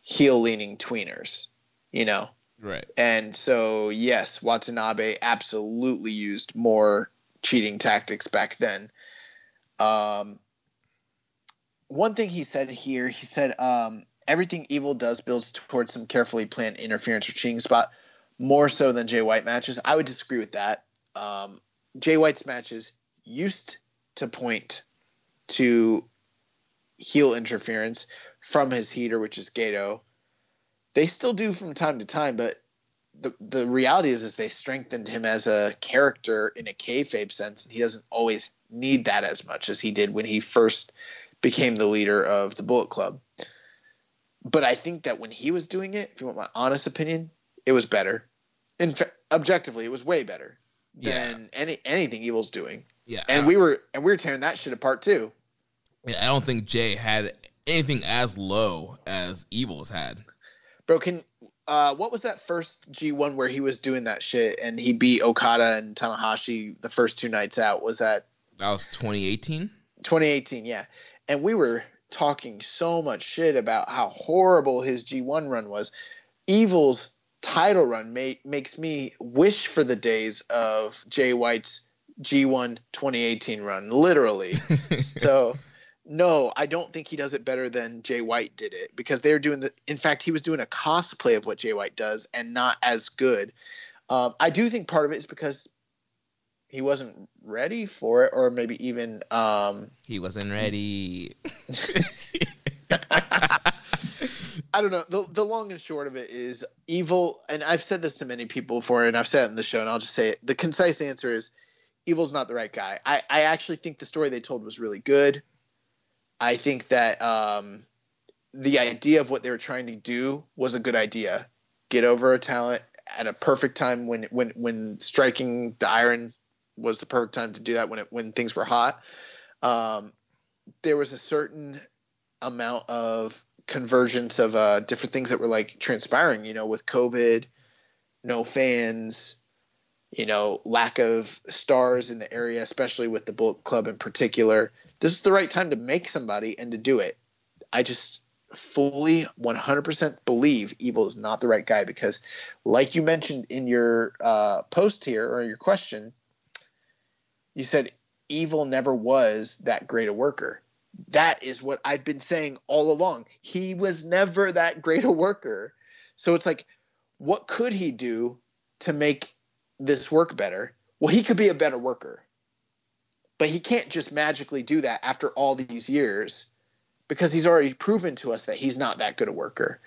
heel leaning tweeners, you know. Right. And so yes, Watanabe absolutely used more cheating tactics back then. Um, one thing he said here, he said, um, everything evil does builds towards some carefully planned interference or cheating spot, more so than Jay White matches. I would disagree with that. Um, Jay White's matches used to point to heel interference from his heater, which is Gedo. They still do from time to time, but the the reality is is they strengthened him as a character in a kayfabe sense, and he doesn't always need that as much as he did when he first became the leader of the Bullet Club. But I think that when he was doing it, if you want my honest opinion, it was better. In fact, objectively, it was way better than any anything Evil's doing. Yeah, And we were and we were tearing that shit apart too. yeah, I don't think Jay had anything as low as Evil's had. Bro, can uh what was that first G1 where he was doing that shit and he beat Okada and Tanahashi the first two nights out? Was that That was 2018. 2018? Yeah. And we were talking so much shit about how horrible his G1 run was. Evil's title run ma- makes me wish for the days of Jay White's G1 2018 run, literally. so no, I don't think he does it better than Jay White did it because they're doing the. In fact, he was doing a cosplay of what Jay White does and not as good. Um, I do think part of it is because he wasn't ready for it, or maybe even um, He wasn't ready. I don't know. The, the long and short of it is evil, and I've said this to many people before, and I've said it in the show, and I'll just say it. The concise answer is evil's not the right guy. I, I actually think the story they told was really good. I think that um, the idea of what they were trying to do was a good idea. Get over a talent at a perfect time when when when striking the iron was the perfect time to do that when it when things were hot. Um, there was a certain amount of convergence of uh, different things that were like transpiring, you know, with COVID, no fans, you know, lack of stars in the area, especially with the Bullet Club in particular. This is the right time to make somebody and to do it. I just fully 100% believe Evil is not the right guy because, like you mentioned in your uh, post here or your question, you said Evil never was that great a worker that is what I've been saying all along. He was never that great a worker. So it's like, what could he do to make this work better? Well, he could be a better worker. But he can't just magically do that after all these years because he's already proven to us that he's not that good a worker.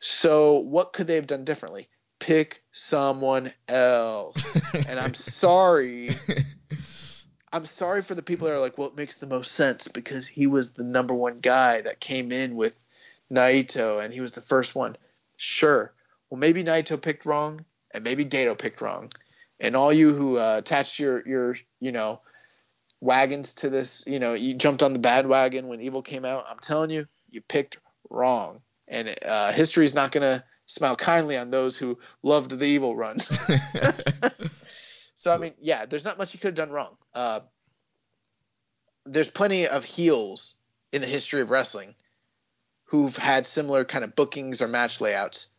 So what could they have done differently? Pick someone else. and I'm sorry. I'm sorry for the people that are like, well, it makes the most sense because he was the number one guy that came in with Naito and he was the first one. Sure. Well, maybe Naito picked wrong and maybe Gedo picked wrong. And all you who uh, attached your, your, you know, wagons to this, you know, you jumped on the bad wagon when Evil came out. I'm telling you, you picked wrong. And uh, history is not going to smile kindly on those who loved the Evil run. So I mean, yeah, there's not much he could have done wrong. Uh, there's plenty of heels in the history of wrestling who've had similar kind of bookings or match layouts.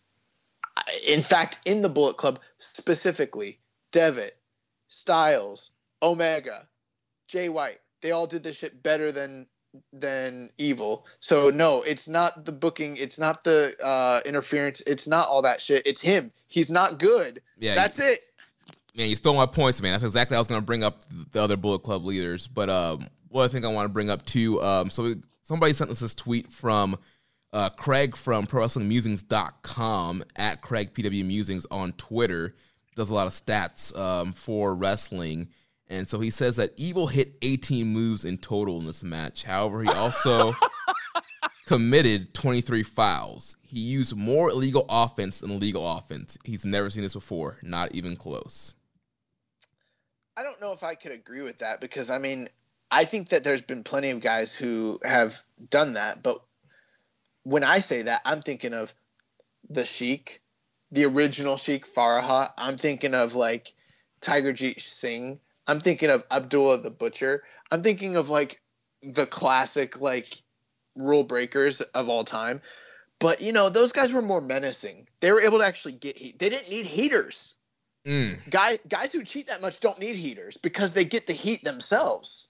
In fact, in the Bullet Club specifically, Devitt, Styles, Omega, Jay White, they all did this shit better than than Evil. So no, it's not the booking, it's not the uh, interference, it's not all that shit. It's him. He's not good. Yeah, That's it. Man, you stole my points, man. That's exactly I was going to bring up the other Bullet Club leaders. But um, what I think I want to bring up too. Um, so we, somebody sent us this tweet from uh, Craig from ProWrestlingMusings.com at Craig PW Musings on Twitter. Does a lot of stats um, for wrestling, and so he says that Evil hit 18 moves in total in this match. However, he also committed 23 fouls. He used more illegal offense than legal offense. He's never seen this before, not even close. I don't know if I could agree with that because I mean, I think that there's been plenty of guys who have done that, but when I say that, I'm thinking of the Sheik, the original Sheik Farah. I'm thinking of like Tiger Jeet Singh. I'm thinking of Abdullah the Butcher. I'm thinking of like the classic like rule breakers of all time. But you know, those guys were more menacing. They were able to actually get heat. They didn't need heaters Mm. guy guys who cheat that much don't need heaters because they get the heat themselves.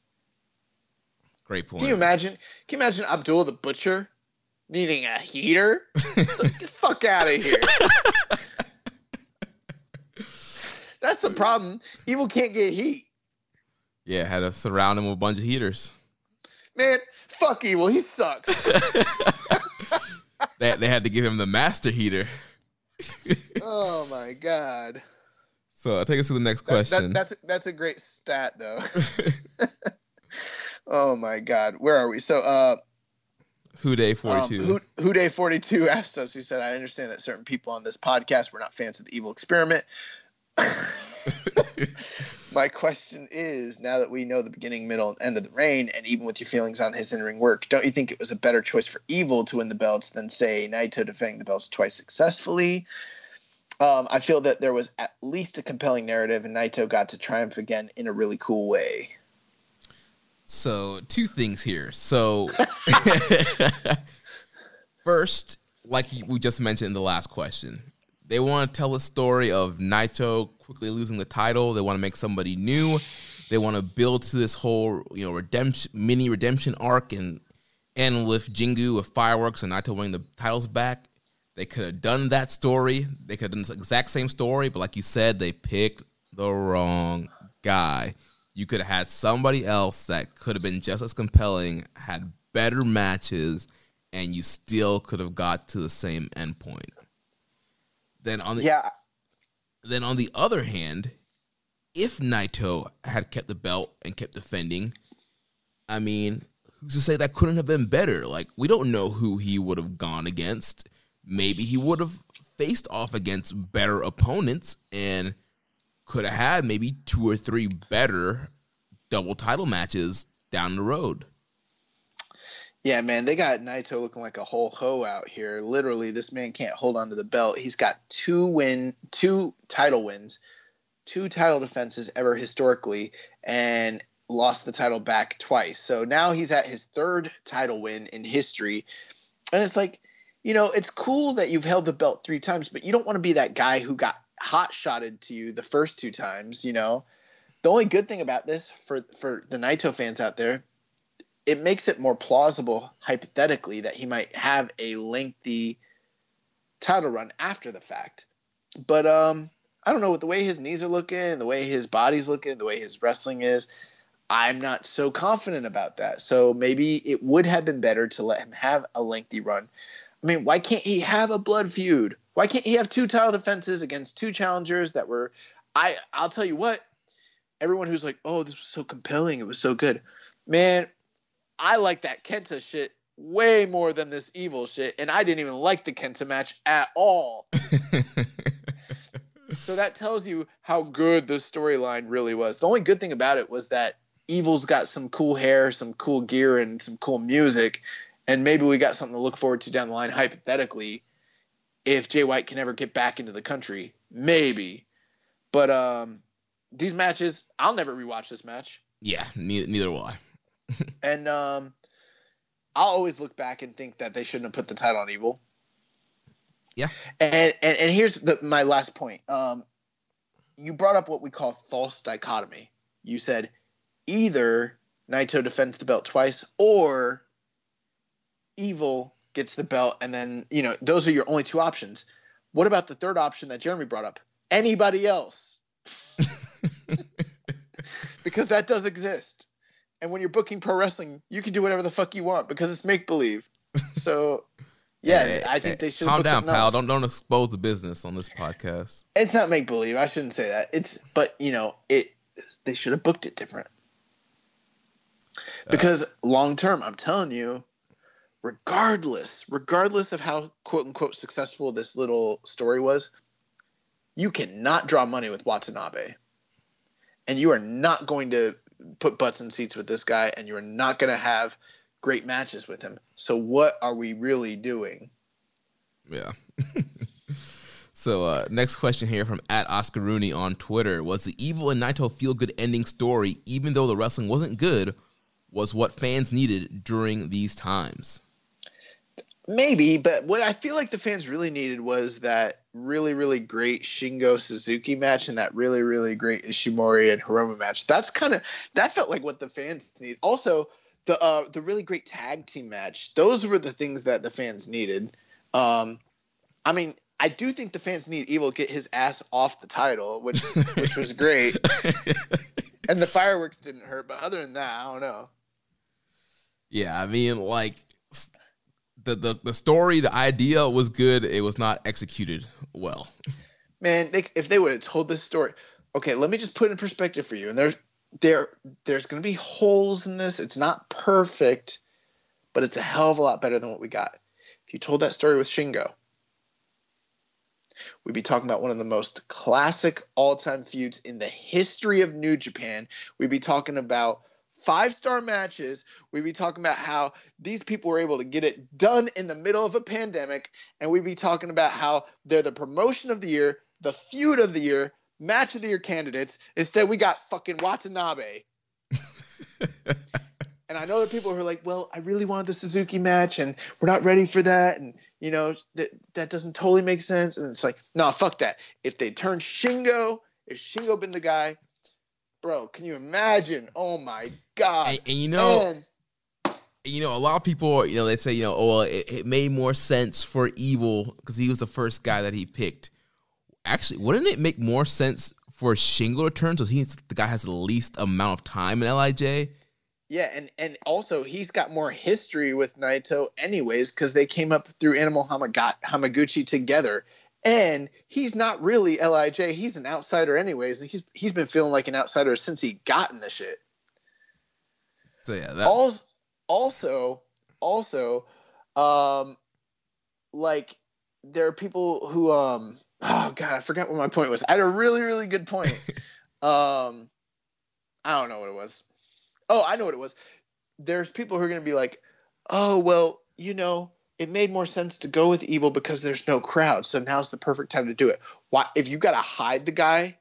Great point. Can you imagine? Can you imagine Abdullah the Butcher needing a heater? Get the fuck out of here. That's the problem. Evil can't get heat. yeah, had to surround him with a bunch of heaters. Man, fuck Evil. He sucks. They, they had to give him the master heater. oh my god. So take us to the next That- that- question. that's that's a great stat though. oh my god. Where are we? So uh Who Day Um, 42. Who Who Day Forty Two asked us. He said, "I understand that certain people on this podcast were not fans of the Evil Experiment. My question is now that we know the beginning, middle, and end of the reign, and even with your feelings on his in ring work, don't you think it was a better choice for Evil to win the belts than, say, Naito defending the belts twice successfully? Um, I feel that there was at least a compelling narrative, and Naito got to triumph again in a really cool way. So, two things here. So, first, like we just mentioned in the last question, they want to tell a story of Naito quickly losing the title. They want to make somebody new. They want to build to this whole, you know, redemption mini redemption arc and end with Jingu with fireworks and Naito winning the titles back. They could have done that story. They could have done the exact same story, but like you said, they picked the wrong guy. You could have had somebody else that could have been just as compelling, had better matches, and you still could have got to the same endpoint. Then on the Yeah, then on the other hand, if Naito had kept the belt and kept defending, I mean, who's to say that couldn't have been better? Like we don't know who he would have gone against. Maybe he would have faced off against better opponents and could have had maybe two or three better double title matches down the road. Yeah, man, they got Naito looking like a whole hoe out here. Literally, this man can't hold on to the belt. He's got two win, two title wins, two title defenses ever historically, and lost the title back twice. So now he's at his third title win in history, and it's like, you know, it's cool that you've held the belt three times, but you don't want to be that guy who got hot shotted to you the first two times. You know, the only good thing about this for for the Naito fans out there it makes it more plausible hypothetically that he might have a lengthy title run after the fact. But um I don't know with the way his knees are looking, the way his body's looking, the way his wrestling is, I'm not so confident about that. So maybe it would have been better to let him have a lengthy run. I mean, why can't he have a blood feud? Why can't he have two title defenses against two challengers that were I I'll tell you what, everyone who's like, "Oh, this was so compelling. It was so good." Man, I like that Kenta shit way more than this evil shit, and I didn't even like the Kenta match at all. so that tells you how good the storyline really was. The only good thing about it was that Evil's got some cool hair, some cool gear, and some cool music, and maybe we got something to look forward to down the line, hypothetically, if Jay White can ever get back into the country. Maybe. But um, these matches, I'll never rewatch this match. Yeah, neither, neither will I. and um, I'll always look back and think that they shouldn't have put the title on Evil. Yeah. And and, and here's the, my last point. Um, you brought up what we call false dichotomy. You said either Naito defends the belt twice or Evil gets the belt, and then you know those are your only two options. What about the third option that Jeremy brought up? Anybody else? because that does exist. And when you're booking pro wrestling, you can do whatever the fuck you want because it's make believe. So, yeah, Hey, I think hey, they should calm down, pal. else. Don't don't expose the business on this podcast. It's not make believe. I shouldn't say that. It's but you know it. They should have booked it different. Uh, because long term, I'm telling you, regardless, regardless of how quote unquote successful this little story was, you cannot draw money with Watanabe, and you are not going to put butts in seats with this guy, and you are not going to have great matches with him. So what are we really doing? Yeah. so uh, next question here from at Oscar Rooney on Twitter was the Evil and Naito feel good ending story, even though the wrestling wasn't good, was what fans needed during these times. Maybe, but what I feel like the fans really needed was that really, really great Shingo Suzuki match and that really, really great Ishimori and Hiromu match. That's kind of that felt like what the fans need. Also, the uh, the really great tag team match. Those were the things that the fans needed. Um, I mean, I do think the fans need Evil get his ass off the title, which which was great, and the fireworks didn't hurt. But other than that, I don't know. Yeah, I mean, like the the the story, the idea was good. It was not executed well. man, they, if they would have told this story, okay, let me just put it in perspective for you. And there's there there's going to be holes in this. It's not perfect, but it's a hell of a lot better than what we got. If you told that story with Shingo, We'd be talking about one of the most classic all time feuds in the history of New Japan. We'd be talking about five star matches. We'd be talking about how these people were able to get it done in the middle of a pandemic. And we'd be talking about how they're the promotion of the year, the feud of the year, match of the year candidates. Instead, we got fucking Watanabe. and I know that people who are like, well, I really wanted the Suzuki match and we're not ready for that. And, you know, that, that doesn't totally make sense. And it's like, no, nah, fuck that. If they turn Shingo, if Shingo been the guy, bro, can you imagine? Oh my God. And, and you know, and, you know, a lot of people, you know, they say, you know, oh, well, it, it made more sense for Evil because he was the first guy that he picked. Actually, wouldn't it make more sense for Shingo to turn so he's the guy has the least amount of time in Lij? Yeah, and and also he's got more history with Naito, anyways, because they came up through Animal Hamaguchi together, and he's not really Lij. He's an outsider, anyways, and he's he's been feeling like an outsider since he got in the shit. So yeah, that... also also also, um, like there are people who um oh god, I forgot what my point was. I had a really really good point. um, I don't know what it was. Oh, I know what it was. There's people who are going to be like, oh, well, you know, it made more sense to go with evil because there's no crowd. So now's the perfect time to do it. Why, if you got to hide the guy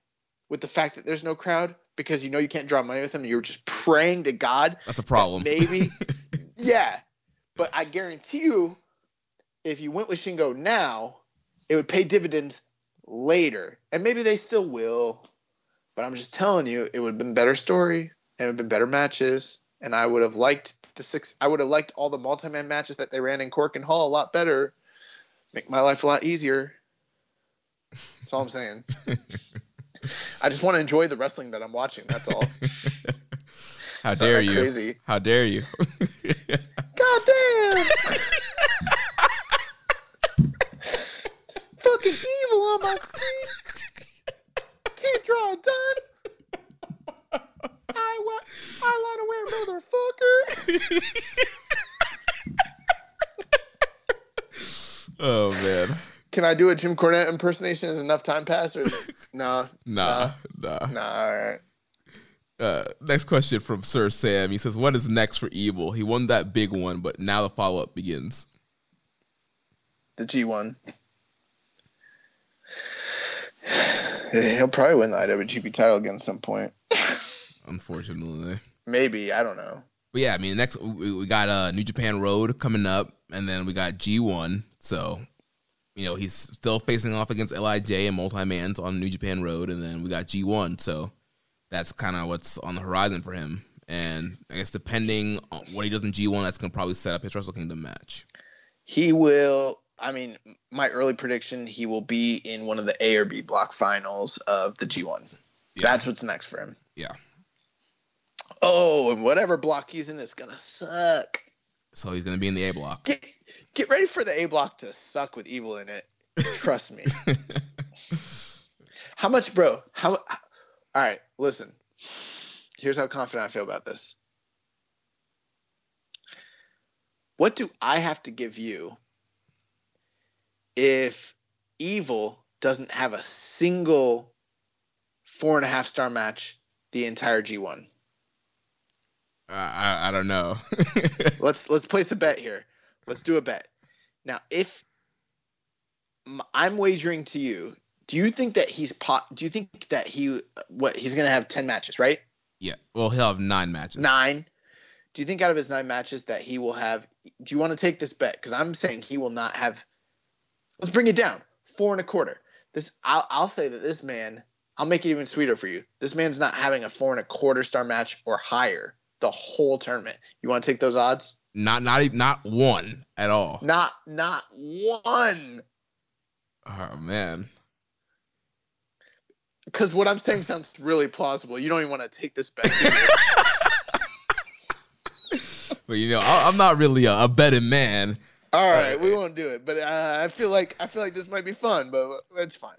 with the fact that there's no crowd because you know you can't draw money with him, you're just praying to God. That's a problem. Maybe, yeah. But I guarantee you, if you went with Shingo now, it would pay dividends later. And maybe they still will. But I'm just telling you, it would have been better story, and it would have been better matches. And I would have liked the six. I would have liked all the multi-man matches that they ran in Korakuen Hall a lot better. Make my life a lot easier. That's all I'm saying. I just want to enjoy the wrestling that I'm watching. That's all. How dare you? Crazy. How dare you? God damn! Fucking evil on my screen. Can't draw a dime. I want eyeliner wearing motherfucker. oh man. Can I do a Jim Cornette impersonation? Is enough time passed? or no? Nah, nah, nah. All right. Uh, next question from Sir Sam. He says, "What is next for Evil? He won that big one, but now the follow up begins." The G one. He'll probably win the IWGP title again at some point unfortunately. Maybe I don't know. But yeah, I mean, next we got uh, New Japan Road coming up, and then we got G1. So, you know, he's still facing off against Lij and multi mans on New Japan Road, and then we got G1. So that's kind of what's on the horizon for him. And I guess depending on what he does in G1, that's gonna probably set up his Wrestle Kingdom match. He will. I mean, my early prediction: he will be in one of the A or B block finals of the G1. Yeah. That's what's next for him. Yeah. Oh, and whatever block he's in is gonna suck. So he's gonna be in the A block. Get get ready for the A block to suck with evil in it. Trust me. how much, bro? How? All right, listen. Here's how confident I feel about this. What do I have to give you if evil doesn't have a single four and a half star match the entire G1? I, I don't know. let's let's place a bet here. Let's do a bet. Now, if I'm wagering to you, do you think that he's pot? Do you think that he what he's gonna have ten matches, right? Yeah. Well, he'll have nine matches. Nine. Do you think out of his nine matches that he will have? Do you want to take this bet? Because I'm saying he will not have. Let's bring it down. Four and a quarter. This I'll, I'll say that this man. I'll make it even sweeter for you. This man's not having a four and a quarter star match or higher the whole tournament. You want to take those odds? Not not not one at all. Not not one. Oh man. Because what I'm saying sounds really plausible. You don't even want to take this bet. but you know, I'm not really a, a betting man. All right, we won't do it. But uh, I feel like I feel like this might be fun, but it's fine.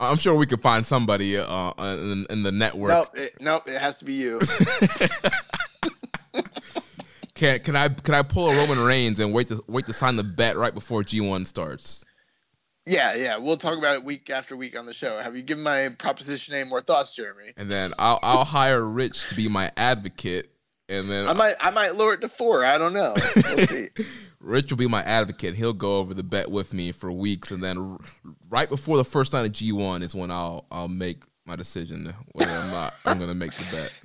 I'm sure we could find somebody uh, in, in the network. Nope, it, nope, it has to be you. can can I can I pull a Roman Reigns and wait to wait to sign the bet right before G1 starts? Yeah, yeah. We'll talk about it week after week on the show. Have you given my proposition any more thoughts, Jeremy? And then I'll I'll hire Rich to be my advocate, and then I might I might lower it to four. I don't know. We'll see. Rich will be my advocate. He'll go over the bet with me for weeks, and then r- right before the first night of G one is when I'll I'll make my decision whether or not I'm gonna make the bet.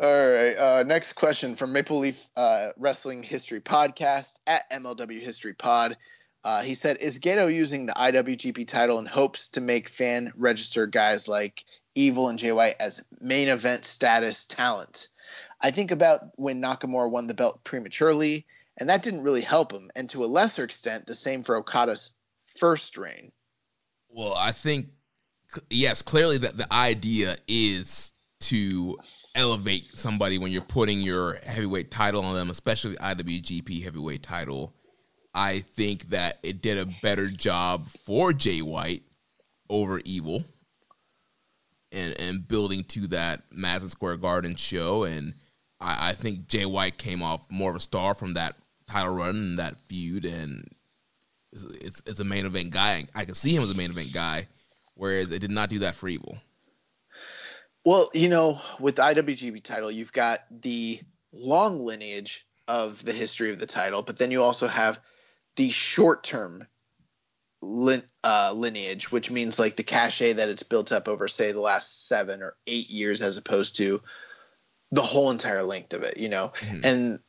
All right. Uh, next question from Maple Leaf uh, Wrestling History Podcast at MLW History Pod. Uh, he said, "Is Gedo using the IWGP title in hopes to make fan register guys like Evil and Jay White as main event status talent? I think about when Nakamura won the belt prematurely, and that didn't really help him. And to a lesser extent, the same for Okada's first reign. Well, I think yes, clearly that the idea is to elevate somebody when you're putting your heavyweight title on them, especially the IWGP heavyweight title. I think that it did a better job for Jay White over Evil and and building to that Madison Square Garden show. And I, I think Jay White came off more of a star from that title run and that feud and it's, it's, it's a main event guy. I can see him as a main event guy, whereas it did not do that for Evil. Well, you know, with the IWGP title, you've got the long lineage of the history of the title, but then you also have the short term lin- uh, lineage, which means like the cachet that it's built up over, say, the last seven or eight years, as opposed to the whole entire length of it, you know? Mhm. And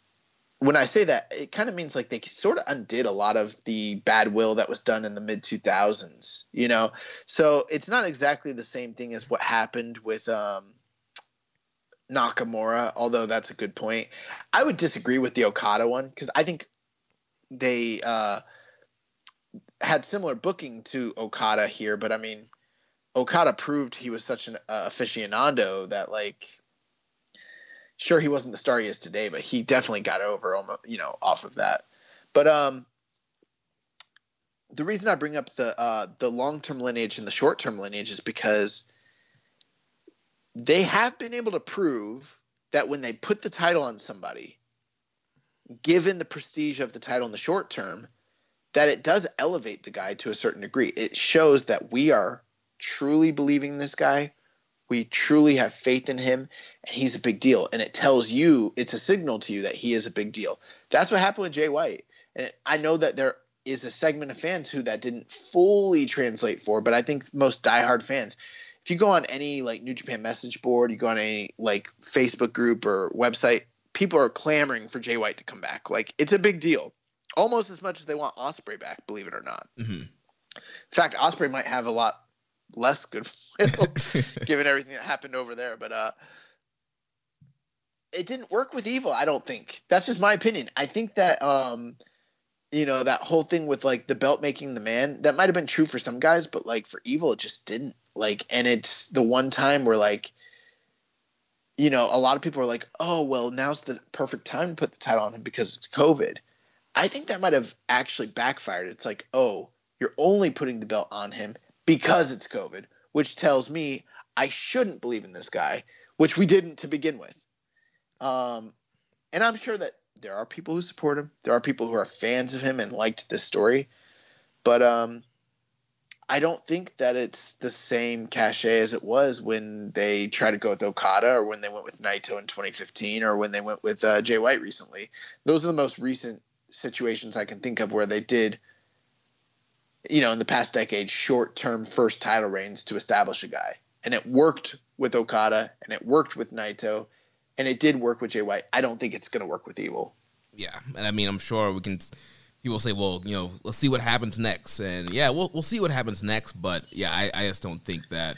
when I say that, it kind of means like they sort of undid a lot of the bad will that was done in the mid 2000s, you know? So it's not exactly the same thing as what happened with um, Nakamura, although that's a good point. I would disagree with the Okada one because I think they uh, had similar booking to Okada here, but I mean, Okada proved he was such an uh, aficionado that like sure he wasn't the star he is today, but he definitely got over almost, you know, off of that. But um the reason I bring up the uh the long-term lineage and the short-term lineage is because they have been able to prove that when they put the title on somebody, given the prestige of the title in the short term, that it does elevate the guy to a certain degree. It shows that we are truly believing this guy. We truly have faith in him, and he's a big deal. And it tells you, it's a signal to you that he is a big deal. That's what happened with Jay White. And I know that there is a segment of fans who that didn't fully translate for, but I think most diehard fans, if you go on any like New Japan message board, you go on any like Facebook group or website, people are clamoring for Jay White to come back. Like it's a big deal, almost as much as they want Ospreay back. Believe it or not. Mhm. In fact, Ospreay might have a lot less goodwill given everything that happened over there. But uh, it didn't work with Evil. I don't think that's just my opinion. I think that um, you know that whole thing with like the belt making the man that might have been true for some guys, but like for Evil, it just didn't. Like, and it's the one time where like. You know, a lot of people are like, "Oh, well, now's the perfect time to put the title on him because it's COVID." I think that might have actually backfired. It's like, "Oh, you're only putting the belt on him because it's COVID, which tells me I shouldn't believe in this guy, which we didn't to begin with. Um, and I'm sure that there are people who support him. There are people who are fans of him and liked this story, but um, I don't think that it's the same cachet as it was when they tried to go with Okada or when they went with Naito in 2015 or when they went with uh, Jay White recently. Those are the most recent situations I can think of where they did you know, in the past decade, short term first title reigns to establish a guy. And it worked with Okada and it worked with Naito and it did work with Jay White. I don't think it's going to work with Evil. Yeah, and I mean, I'm sure we can. People say, "Well, you know, let's see what happens next," and yeah, we'll we'll see what happens next. But yeah, I, I just don't think that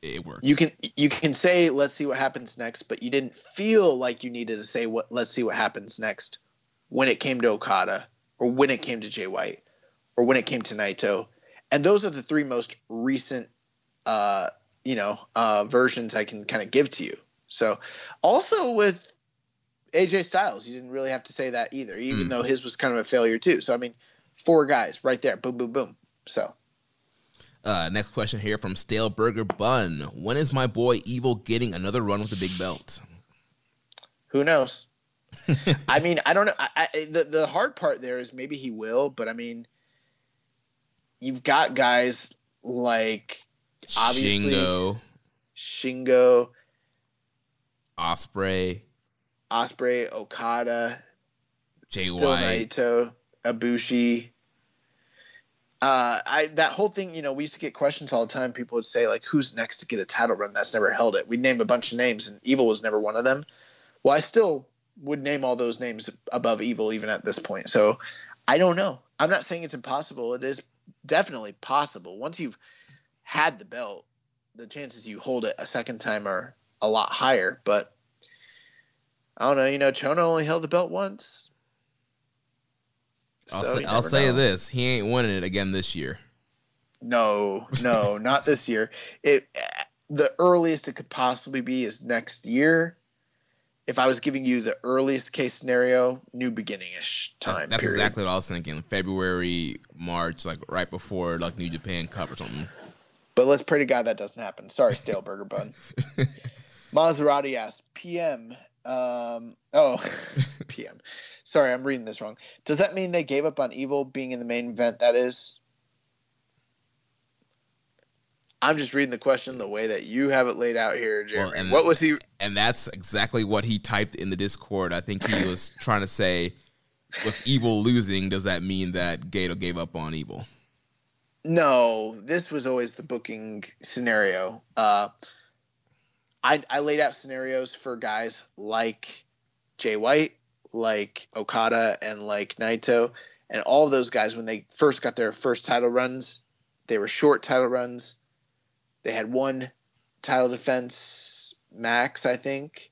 it worked. You can you can say let's see what happens next, but you didn't feel like you needed to say what let's see what happens next when it came to Okada or when it came to Jay White or when it came to Naito. And those are the three most recent uh, you know, uh, versions I can kind of give to you. So also with AJ Styles, you didn't really have to say that either, even Mm. though his was kind of a failure too. So I mean, four guys right there, boom, boom, boom. So Uh, next question here from Stale Burger Bun. When is my boy Evil getting another run with the big belt? who knows? I mean, I don't know. I, I, the the hard part there is maybe he will, but I mean, you've got guys like obviously Shingo, Shingo, Ospreay, Ospreay, Okada, Jay still White. Naito, Ibushi. Uh, I that whole thing, you know, we used to get questions all the time. People would say like, "Who's next to get a title run?" That's never held it. We'd name a bunch of names, and Evil was never one of them. Well, I still would name all those names above Evil even at this point. So I don't know. I'm not saying it's impossible. It is definitely possible. Once you've had the belt, the chances you hold it a second time are a lot higher. But I don't know. You know, Chono only held the belt once. I'll So say, I'll say this: he ain't winning it again this year. No, no, not this year. It the earliest it could possibly be is next year. If I was giving you the earliest case scenario, new beginning ish time. That's period. exactly what I was thinking. February, March, like right before like New Japan Cup or something. But let's pray to God that doesn't happen. Sorry, stale burger bun. Maserati asks, PM. Um, oh, PM. Sorry, I'm reading this wrong. Does that mean they gave up on Evil being in the main event? That is. I'm just reading the question the way that you have it laid out here, Jeremy. and- what was he? and that's exactly what he typed in the Discord. I think he was trying to say, with Evil losing, does that mean that Gedo gave up on Evil? No, this was always the booking scenario. Uh, I I laid out scenarios for guys like Jay White, like Okada, and like Naito, and all of those guys when they first got their first title runs, they were short title runs. They had one title defense max, I think,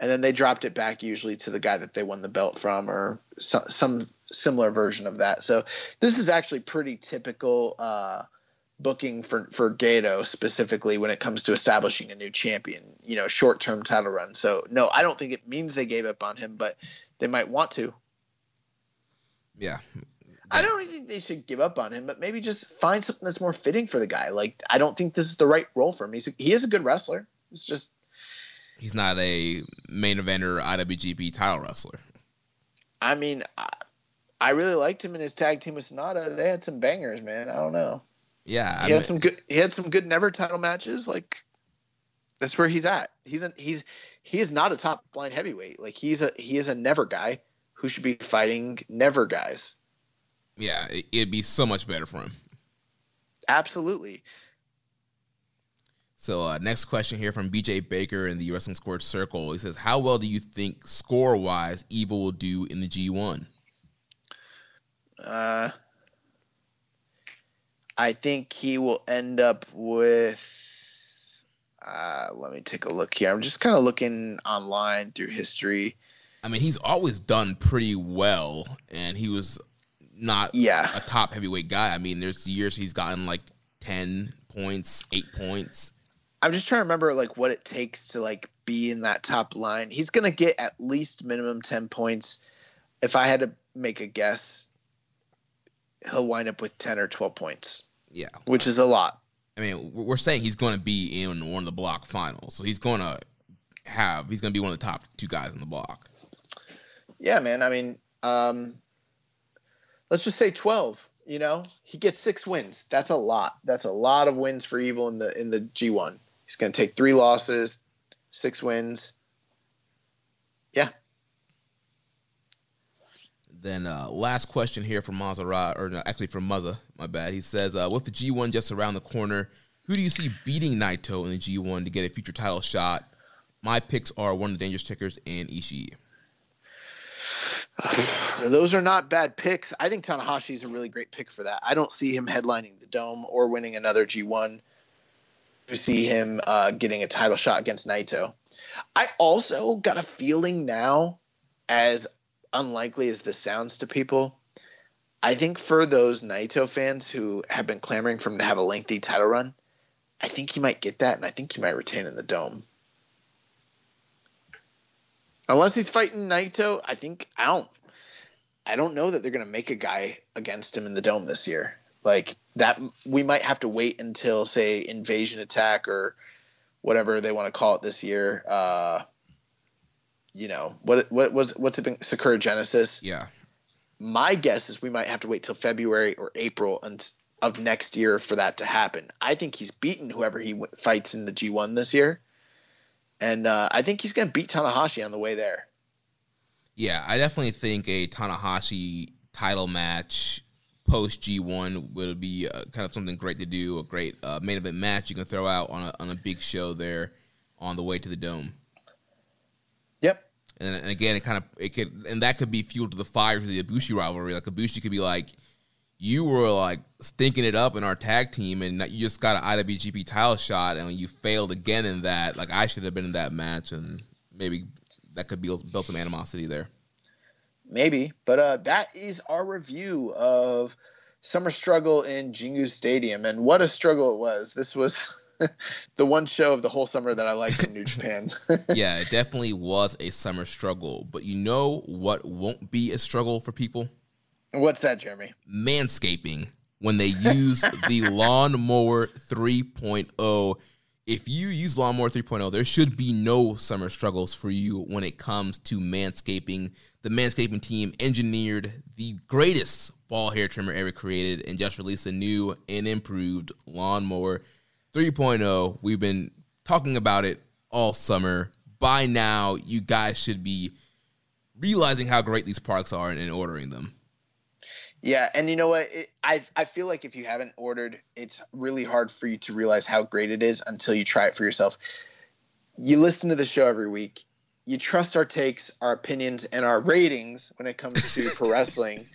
and then they dropped it back usually to the guy that they won the belt from, or some, some similar version of that. So this is actually pretty typical uh, booking for for Gedo specifically when it comes to establishing a new champion. You know, short term title run. So no, I don't think it means they gave up on him, but they might want to. Yeah, I don't think they should give up on him, but maybe just find something that's more fitting for the guy. Like I don't think this is the right role for him. He's he is a good wrestler. It's just he's not a main eventer IWGP title wrestler. I mean, I, I really liked him in his tag team with Sanada. They had some bangers, man. I don't know. Yeah, I he mean, had some good. He had some good never title matches. Like that's where he's at. He's a, he's he is not a top line heavyweight. Like he's a he is a never guy who should be fighting never guys. Yeah, it, it'd be so much better for him. Absolutely. So, uh, next question here from BJ Baker in the Wrestling Squared Circle. He says, "How well do you think score-wise Evil will do in the G1?" Uh, I think he will end up with. Uh, let me take a look here. I'm just kind of looking online through history. I mean, he's always done pretty well, and he was not Yeah. a top heavyweight guy. I mean, there's years he's gotten like ten points, eight points. I'm just trying to remember like what it takes to like be in that top line. He's gonna get at least minimum ten points. If I had to make a guess, he'll wind up with ten or twelve points, Yeah, which is a lot. I mean, we're saying he's going to be in one of the block finals, so he's going to have he's going to be one of the top two guys in the block. Yeah, man. I mean, um, let's just say twelve. You know, he gets six wins. That's a lot. That's a lot of wins for Evil in the in the G1. He's gonna take three losses, six wins. Yeah. Then uh, last question here from Maserati, or no, actually from Muzza, my bad. He says, uh, with the G1 just around the corner, who do you see beating Naito in the G1 to get a future title shot? My picks are one of the Dangerous Tekkers and Ishii. Those are not bad picks. I think Tanahashi is a really great pick for that. I don't see him headlining the Dome or winning another G1. I see him uh, getting a title shot against Naito. I also got a feeling now, as unlikely as this sounds to people, I think for those Naito fans who have been clamoring for him to have a lengthy title run, I think he might get that, and I think he might retain in the Dome. Unless he's fighting Naito, I think I don't I don't know that they're going to make a guy against him in the dome this year. Like that we might have to wait until say invasion attack or whatever they want to call it this year. Uh you know, what what was what's it been Sakura Genesis? Yeah. My guess is we might have to wait till February or April and of next year for that to happen. I think he's beaten whoever he w- fights in the G1 this year. And uh, I think he's going to beat Tanahashi on the way there. Yeah, I definitely think a Tanahashi title match post G1 would be uh, kind of something great to do, a great uh, main event match you can throw out on a, on a big show there on the way to the dome. Yep. And, and again, it kind of it could and that could be fueled to the fire to the Ibushi rivalry. Like Ibushi could be like, you were like stinking it up in our tag team, and you just got an IWGP title shot, and you failed again in that. Like I should have been in that match, and maybe that could build build some animosity there. Maybe, but uh, that is our review of Summer Struggle in Jingu Stadium, and what a struggle it was. This was the one show of the whole summer that I liked in New Japan. yeah, it definitely was a summer struggle. But you know what won't be a struggle for people? What's that, Jeremy? Manscaping. When they use the Lawnmower 3.0. If you use Lawnmower 3.0, there should be no summer struggles for you when it comes to manscaping. The manscaping team engineered the greatest ball hair trimmer ever created and just released a new and improved Lawnmower 3.0. We've been talking about it all summer. By now, you guys should be realizing how great these products are and, and ordering them. Yeah, and you know what? It, I I feel like if you haven't ordered, it's really hard for you to realize how great it is until you try it for yourself. You listen to the show every week. You trust our takes, our opinions, and our ratings when it comes to pro wrestling.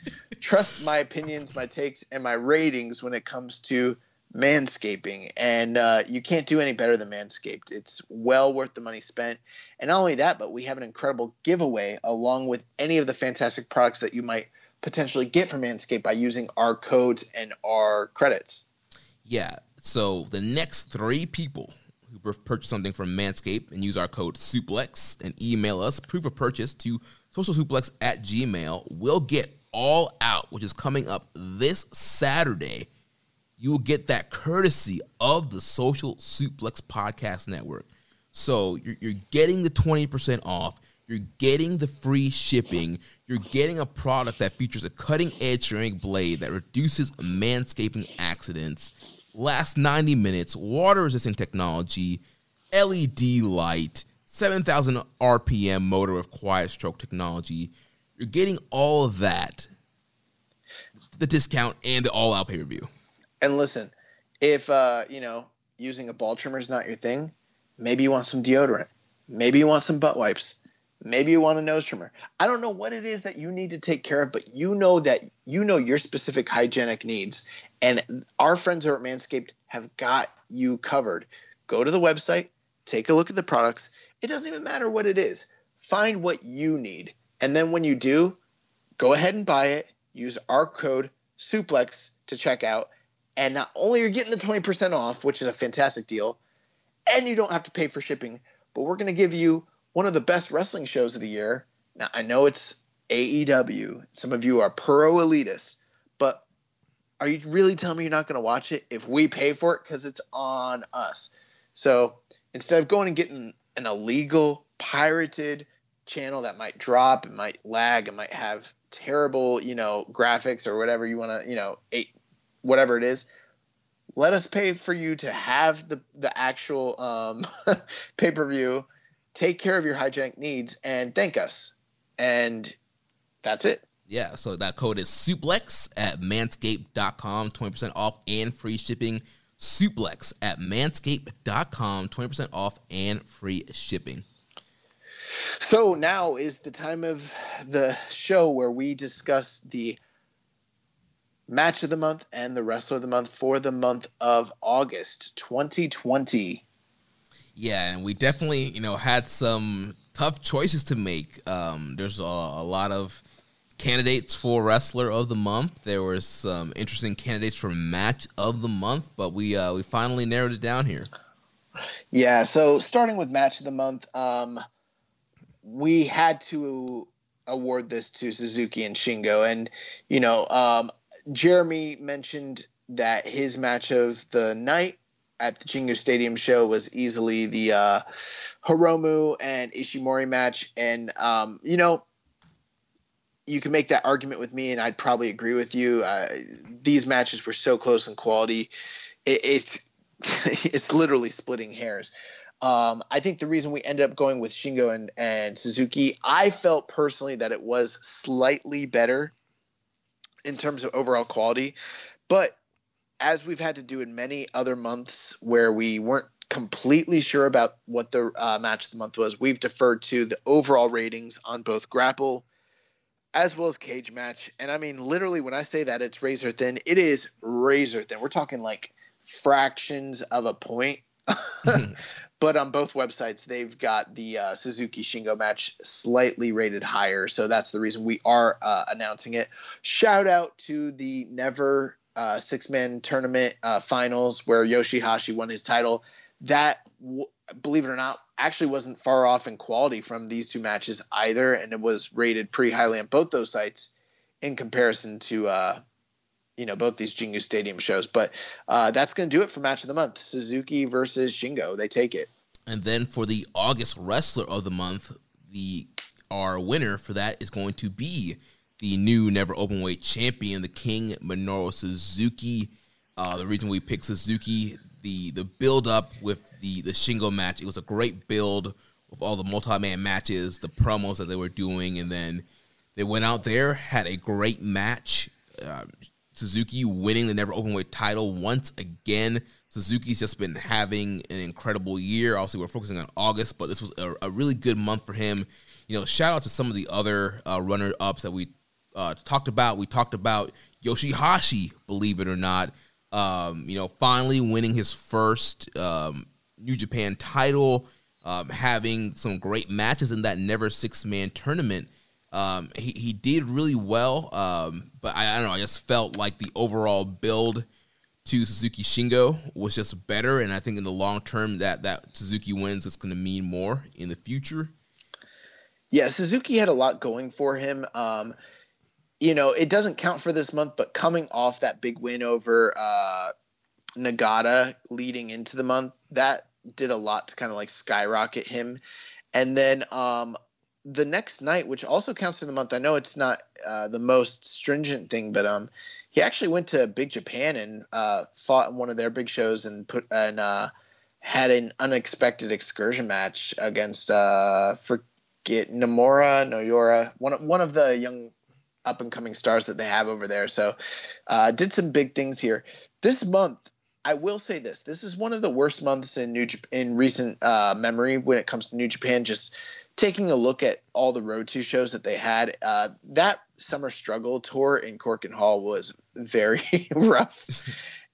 Trust my opinions, my takes, and my ratings when it comes to manscaping and uh, you can't do any better than manscaped it's well worth the money spent and not only that but we have an incredible giveaway along with any of the fantastic products that you might potentially get from manscaped by using our codes and our credits yeah so the next three people who purchase something from manscaped and use our code suplex and email us proof of purchase to socialsuplex at gmail will get all out which is coming up this saturday you will get that courtesy of the Social Suplex Podcast Network. So you're, you're getting the 20% off. You're getting the free shipping. You're getting a product that features a cutting edge ceramic blade that reduces manscaping accidents, lasts 90 minutes, water resistant technology, LED light, 7,000 RPM motor with quiet stroke technology. You're getting all of that, the discount, and the all out pay per view. And listen, if uh, you know using a ball trimmer is not your thing, maybe you want some deodorant, maybe you want some butt wipes, maybe you want a nose trimmer. I don't know what it is that you need to take care of, but you know that you know your specific hygienic needs, and our friends over at Manscaped have got you covered. Go to the website, take a look at the products. It doesn't even matter what it is. Find what you need, and then when you do, go ahead and buy it. Use our code suplex to check out and not only are you getting the 20% off, which is a fantastic deal, and you don't have to pay for shipping, but we're going to give you one of the best wrestling shows of the year. Now, I know it's AEW. Some of you are pro elitists, but are you really telling me you're not going to watch it if we pay for it? Because it's on us. So instead of going and getting an illegal, pirated channel that might drop, it might lag, it might have terrible, you know, graphics or whatever you want to, you know, eight, whatever it is let us pay for you to have the the actual um, pay per view, take care of your hygienic needs, and thank us. And that's it. Yeah, so that code is suplex at manscaped.com, 20% off and free shipping. Suplex at manscaped.com, 20% off and free shipping. So now is the time of the show where we discuss the match of the month and the wrestler of the month for the month of August 2020. Yeah, and we definitely, you know, had some tough choices to make. Um, there's a, a, lot of candidates for wrestler of the month. There were some interesting candidates for match of the month, but we uh, we finally narrowed it down here. Yeah, so starting with match of the month, um, we had to award this to Suzuki and Shingo, and you know, um, Jeremy mentioned that his match of the night at the Jingu Stadium show was easily the uh, Hiromu and Ishimori match, and um, you know, you can make that argument with me, and I'd probably agree with you. Uh, these matches were so close in quality. It, it's it's literally splitting hairs. Um, I think the reason we ended up going with Shingo and, and Suzuki, I felt personally that it was slightly better in terms of overall quality. But as we've had to do in many other months where we weren't completely sure about what the uh, match of the month was, we've deferred to the overall ratings on both Grapple as well as Cage Match. And I mean, literally, when I say that it's razor thin, it is razor thin. We're talking like fractions of a point. but on both websites, they've got the uh, Suzuki Shingo match slightly rated higher. So that's the reason we are uh, announcing it. Shout out to the Never uh, six man tournament uh, finals where Yoshihashi won his title. That, w- believe it or not, actually wasn't far off in quality from these two matches either. And it was rated pretty highly on both those sites in comparison to uh, you know both these Jingu Stadium shows. But uh, that's going to do it for match of the month: Suzuki versus Shingo. They take it. And then for the August wrestler of the month, the our winner for that is going to be the new never open weight champion, the King Minoru Suzuki. Uh, the reason we picked Suzuki, the the build up with the the Shingo match, it was a great build with all the multi man matches, the promos that they were doing, and then they went out there, had a great match. Uh, Suzuki winning the never open weight title once again. Suzuki's just been having an incredible year. Obviously, we're focusing on August, but this was a, a really good month for him. You know, shout out to some of the other uh, runner ups that we uh, talked about. We talked about Yoshihashi, believe it or not. Um, you know, finally winning his first um, New Japan title, um, having some great matches in that never six man tournament. Um, he, he did really well, um, but I, I, don't know. I just felt like the overall build to Suzuki Shingo was just better, and I think in the long term that that Suzuki wins is going to mean more in the future. Yeah, Suzuki had a lot going for him. Um, you know, it doesn't count for this month, but coming off that big win over uh, Nagata leading into the month, that did a lot to kind of like skyrocket him. And then um, the next night, which also counts for the month. I know it's not uh, the most stringent thing, but um, he actually went to Big Japan and uh, fought in one of their big shows and put and uh, had an unexpected excursion match against uh, forget Nomura Noyora, one one of the young up and coming stars that they have over there. So uh, did some big things here this month. I will say this: this is one of the worst months in New Jap- in recent uh, memory when it comes to New Japan. Just taking a look at all the road to shows that they had, uh, that summer struggle tour in Korakuen Hall was very rough.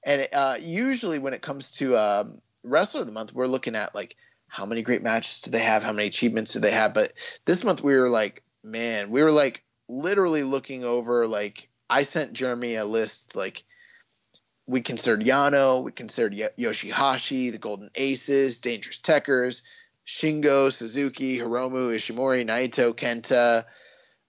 and uh, usually when it comes to um, wrestler of the month, we're looking at like how many great matches do they have, how many achievements do they have. But this month we were like, man, we were like literally looking over like I sent Jeremy a list like we considered Yano, we considered Yoshihashi, the Golden Aces, Dangerous Tekkers, Shingo, Suzuki, Hiromu, Ishimori, Naito, Kenta,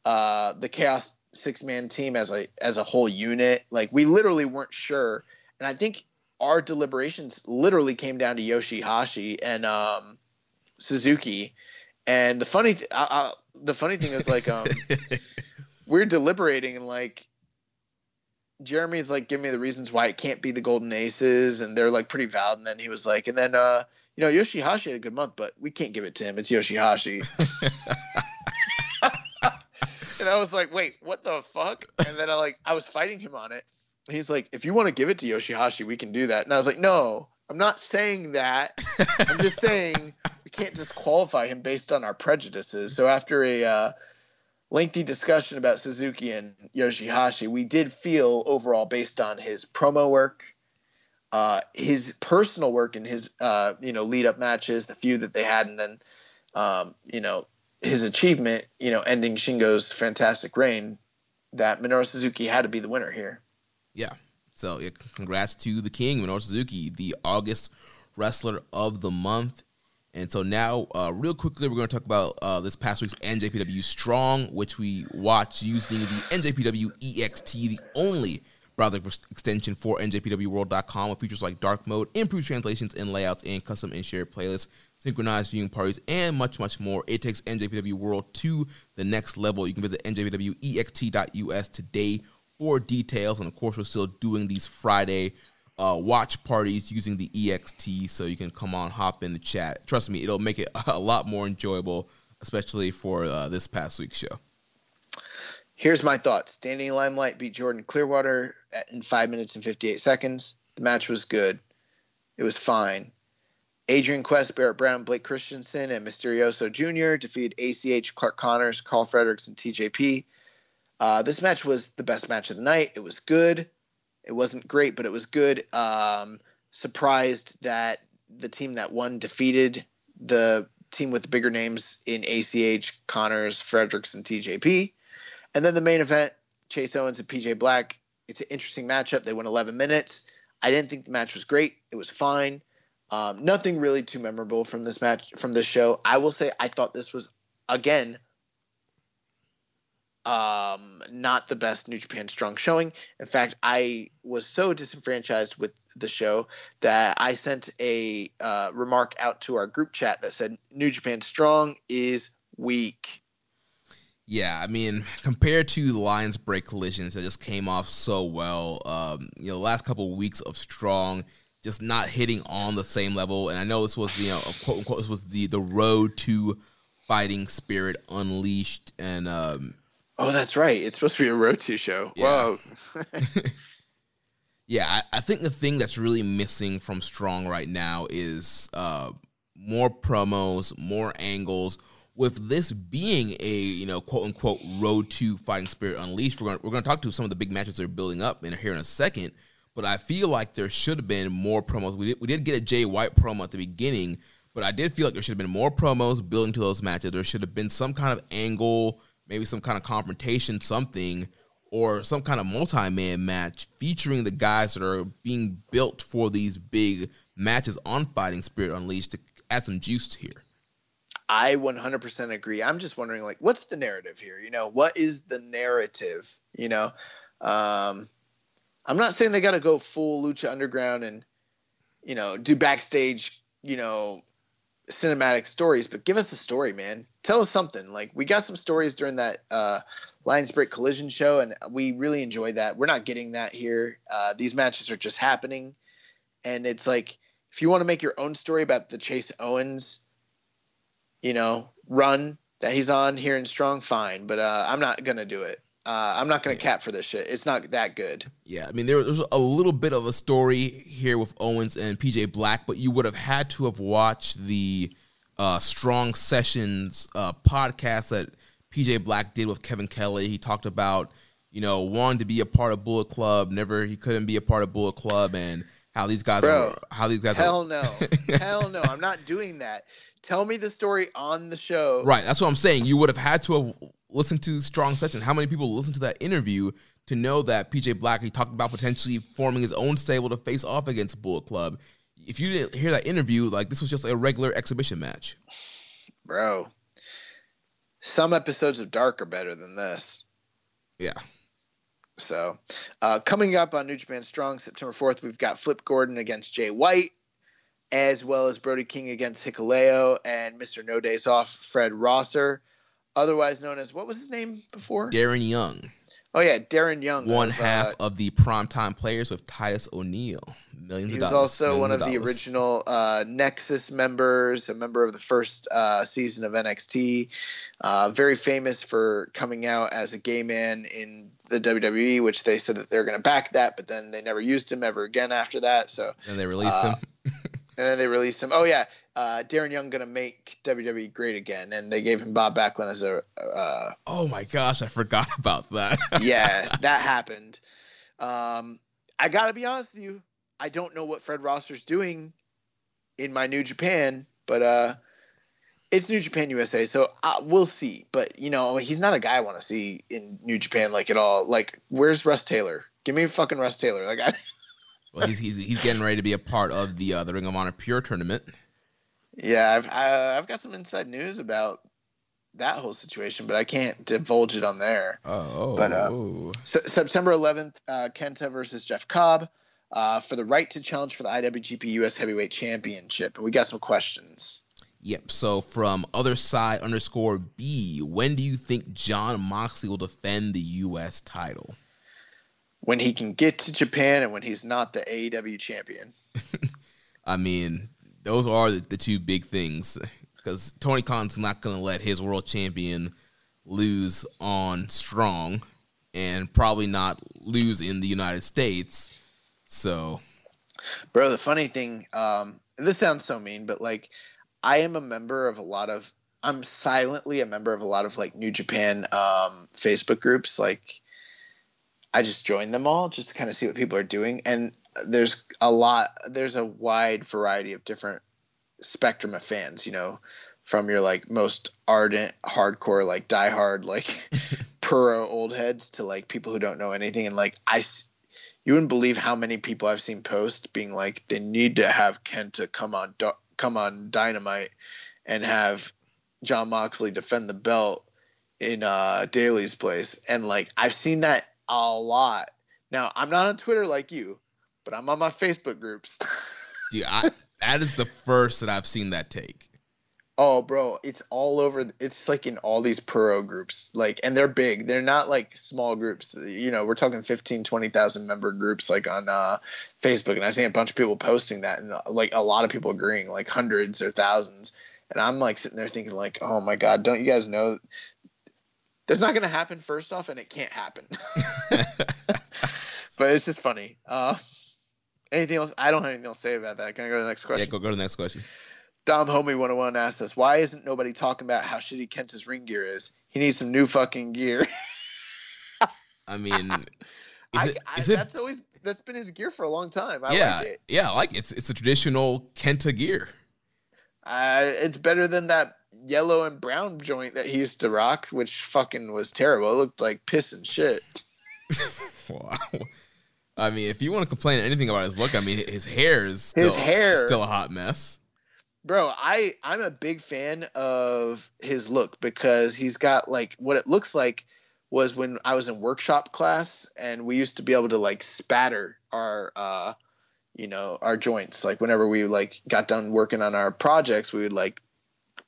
uh, the Chaos six man team as a as a whole unit. Like we literally weren't sure, and I think our deliberations literally came down to Yoshihashi and um, Suzuki. And the funny th- I, I, the funny thing is like um, we're deliberating and like Jeremy's like giving me the reasons why it can't be the Golden Aces, and they're like pretty valid. And then he was like, and then uh, you know, Yoshihashi had a good month, but we can't give it to him. It's Yoshihashi. and I was like, wait, what the fuck? And then I like, I was fighting him on it. He's like, if you want to give it to Yoshihashi, we can do that. And I was like, no, I'm not saying that. I'm just saying we can't disqualify him based on our prejudices. So after a uh, lengthy discussion about Suzuki and Yoshihashi, we did feel overall, based on his promo work, uh, his personal work and his uh, you know lead up matches, the few that they had, and then um, you know his achievement, you know, ending Shingo's fantastic reign, that Minoru Suzuki had to be the winner here. Yeah. So congrats to the King, Minoru Suzuki, the August Wrestler of the Month. And so now, uh, real quickly, we're going to talk about uh, this past week's NJPW Strong, which we watched using the NJPW EXT, the only browser extension for NJPWWorld.com with features like dark mode, improved translations and layouts, and custom and shared playlists. synchronized viewing parties, and much, much more. It takes NJPW World to the next level. You can visit njpwext.us today for details. And of course, we're still doing these Friday uh, watch parties using the EXT, so you can come on, hop in the chat. Trust me, it'll make it a lot more enjoyable, especially for uh, this past week's show. Here's my thoughts. Danny Limelight beat Jordan Clearwater in five minutes and 58 seconds. The match was good. It was fine. Adrian Quest, Barrett Brown, Blake Christensen, and Mysterioso Jr. defeated ACH, Clark Connors, Karl Fredericks, and TJP. Uh, this match was the best match of the night. It was good. It wasn't great, but it was good. Um, surprised that the team that won defeated the team with the bigger names in ACH, Connors, Fredericks, and TJP. And then the main event, Chase Owens and PJ Black. It's an interesting matchup. They went 11 minutes. I didn't think the match was great. It was fine. Um, nothing really too memorable from this match, from this show. I will say I thought this was, again, um, not the best New Japan Strong showing. In fact, I was so disenfranchised with the show that I sent a uh, remark out to our group chat that said New Japan Strong is weak. Yeah, I mean, compared to the Lions Break collisions that just came off so well, um, you know, the last couple of weeks of Strong just not hitting on the same level. And I know this was, you know, quote unquote, this was the the road to fighting spirit unleashed, and um, Oh, that's right. It's supposed to be a Road to show. Yeah. Whoa. yeah, I, I, think the thing that's really missing from Strong right now is uh, more promos, more angles. With this being a you know quote unquote road to fighting spirit unleashed, we're gonna we're gonna talk to some of the big matches that are building up in here in a second. But I feel like there should have been more promos. We did, we did get a Jay White promo at the beginning, but I did feel like there should have been more promos building to those matches. There should have been some kind of angle maybe some kind of confrontation, something, or some kind of multi-man match featuring the guys that are being built for these big matches on Fighting Spirit Unleashed to add some juice here. I 100% agree. I'm just wondering, like, what's the narrative here? You know, what is the narrative? You know, um, I'm not saying they got to go full Lucha Underground and, you know, do backstage, you know, cinematic stories, but give us a story, man. Tell us something. Like we got some stories during that uh, Lions Break Collision show, and we really enjoyed that. We're not getting that here. Uh, these matches are just happening, and it's like if you want to make your own story about the Chase Owens, you know, run that he's on here in Strong, fine. But uh, I'm not gonna do it. Uh, I'm not going to cap for this shit. It's not that good. Yeah, I mean, there, was a little bit of a story here with Owens and PJ Black, but you would have had to have watched the uh, Strong Sessions uh, podcast that PJ Black did with Kevin Kelly. He talked about, you know, wanting to be a part of Bullet Club, never he couldn't be a part of Bullet Club, and how these guys Bro, are. How these guys hell are. no, hell no. I'm not doing that. Tell me the story on the show. Right, that's what I'm saying. You would have had to have listen to Strong Sessions. How many people listen to that interview to know that PJ Black he talked about potentially forming his own stable to face off against Bullet Club? If you didn't hear that interview, like this was just a regular exhibition match. Bro, some episodes of Dark are better than this. Yeah. So, uh, coming up on New Japan Strong, September 4th, we've got Flip Gordon against Jay White, as well as Brody King against Hikuleo and Mr. No Days Off, Fred Rosser otherwise known as what was his name before? Darren Young. Oh yeah, Darren Young. One of, half uh, of the primetime players with Titus O'Neil. Millions. He was also one of, of the original uh, Nexus members, a member of the first uh, season of NXT. Uh, very famous for coming out as a gay man in the WWE, which they said that they're going to back that, but then they never used him ever again after that. So and they released him. and then they released him. Oh yeah, uh, Darren Young gonna make WWE great again, and they gave him Bob Backlund as a. Uh, oh my gosh, I forgot about that. yeah, that happened. Um, I gotta be honest with you, I don't know what Fred Rosser's doing in my New Japan, but uh, it's New Japan USA, so uh, we'll see. But you know, he's not a guy I want to see in New Japan like at all. Like, where's Russ Taylor? Give me fucking Russ Taylor. Like, I. well, he's, he's he's getting ready to be a part of the uh, the Ring of Honor Pure tournament. Yeah, I've I, have i have got some inside news about that whole situation, but I can't divulge it on there. Oh, but uh, September 11th, uh, Kenta versus Jeff Cobb uh, for the right to challenge for the IWGP US Heavyweight Championship, and we got some questions. Yep. So from other side underscore B, when do you think Jon Moxley will defend the U.S. title? When he can get to Japan and when he's not the AEW champion. I mean, those are the, the two big things because Tony Khan's not going to let his world champion lose on Strong and probably not lose in the United States. So, bro, the funny thing, um, this sounds so mean, but like, I am a member of a lot of. I'm silently a member of a lot of like New Japan um, Facebook groups. Like, I just join them all just to kind of see what people are doing, and there's a lot. There's a wide variety of different spectrum of fans. You know, from your like most ardent, hardcore, like diehard, like pro old heads to like people who don't know anything, and like I you wouldn't believe how many people I've seen post being like they need to have Kenta come on come on Dynamite and have Jon Moxley defend the belt in uh Daily's Place and like I've seen that a lot. Now, I'm not on Twitter like you, but I'm on my Facebook groups. Dude, I, that is the first that I've seen that take. Oh, bro, it's all over. It's like in all these pro groups, like, and they're big. They're not like small groups. You know, we're talking 15, 20,000 member groups, like on uh, Facebook. And I see a bunch of people posting that, and like a lot of people agreeing, like hundreds or thousands. And I'm like sitting there thinking, like, oh my god, don't you guys know that's not going to happen? First off, and it can't happen. but it's just funny. Uh, anything else? I don't have anything else to say about that. Can I go to the next question? Yeah, go go to the next question. Dom Homie 101 asks us, why isn't nobody talking about how shitty Kenta's ring gear is? He needs some new fucking gear. I mean, is I, it, I, is it, that's always that's been his gear for a long time. I yeah, like it. yeah, I like it. It's it's a traditional Kenta gear. Uh, it's better than that yellow and brown joint that he used to rock, which fucking was terrible. It looked like piss and shit. wow. I mean, if you want to complain anything about his look, I mean, his hair is still, His hair. still a hot mess. Bro, I I'm a big fan of his look because he's got like what it looks like was when I was in workshop class and we used to be able to like spatter our uh you know our joints like whenever we like got done working on our projects we would like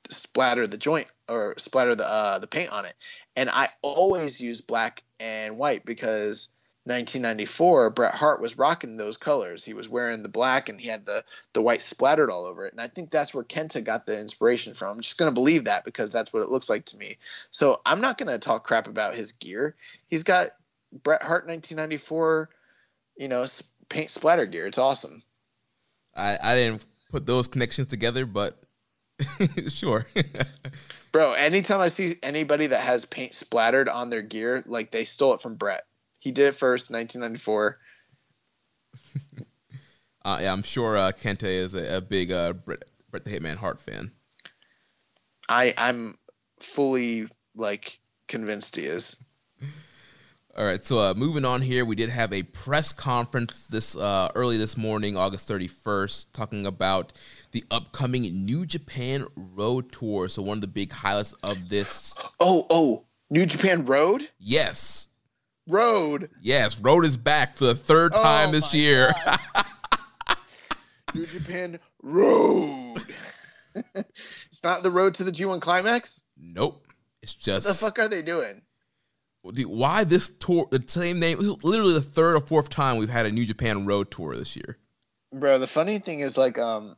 splatter the joint or splatter the uh the paint on it and I always use black and white because 1994, Bret Hart was rocking those colors. He was wearing the black and he had the the white splattered all over it. And I think that's where Kenta got the inspiration from. I'm just gonna believe that because that's what it looks like to me. So I'm not gonna talk crap about his gear. He's got Bret Hart 1994, you know, paint splatter gear. It's awesome. I I didn't put those connections together, but sure. Bro, anytime I see anybody that has paint splattered on their gear, like they stole it from Bret. He did it first, 1994. uh, yeah, I'm sure uh, Kenta is a, a big uh, Bret, Bret the Hitman Hart fan. I I'm fully like convinced he is. All right, so uh, moving on here, we did have a press conference this uh, early this morning, August 31st, talking about the upcoming New Japan Road Tour. So one of the big highlights of this. Oh, oh, New Japan Road. Yes, Road. Yes, Road is back for the third Oh time this year. New Japan Road. it's not the road to the G1 climax. nope, it's just What the fuck are they doing? Dude, why this tour? The same name. Literally the third or fourth time we've had a New Japan Road Tour this year. Bro, the funny thing is like um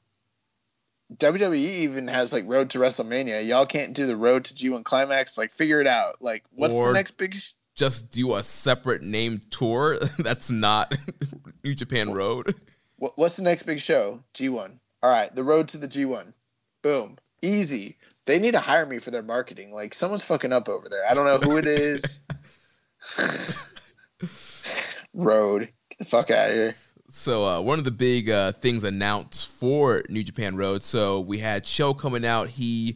WWE even has like Road to WrestleMania. Y'all can't do the Road to G1 Climax. Like, figure it out. Like, what's Or- the next big? Sh- Just do a separate name tour that's not New Japan Road. what's the next big show? G1. All right, the Road to the G1. Boom, easy. They need to hire me for their marketing. Like, someone's fucking up over there. I don't know who it is. Road, get the fuck out of here. So uh, one of the big uh, things announced for New Japan Road. So we had Sho coming out. He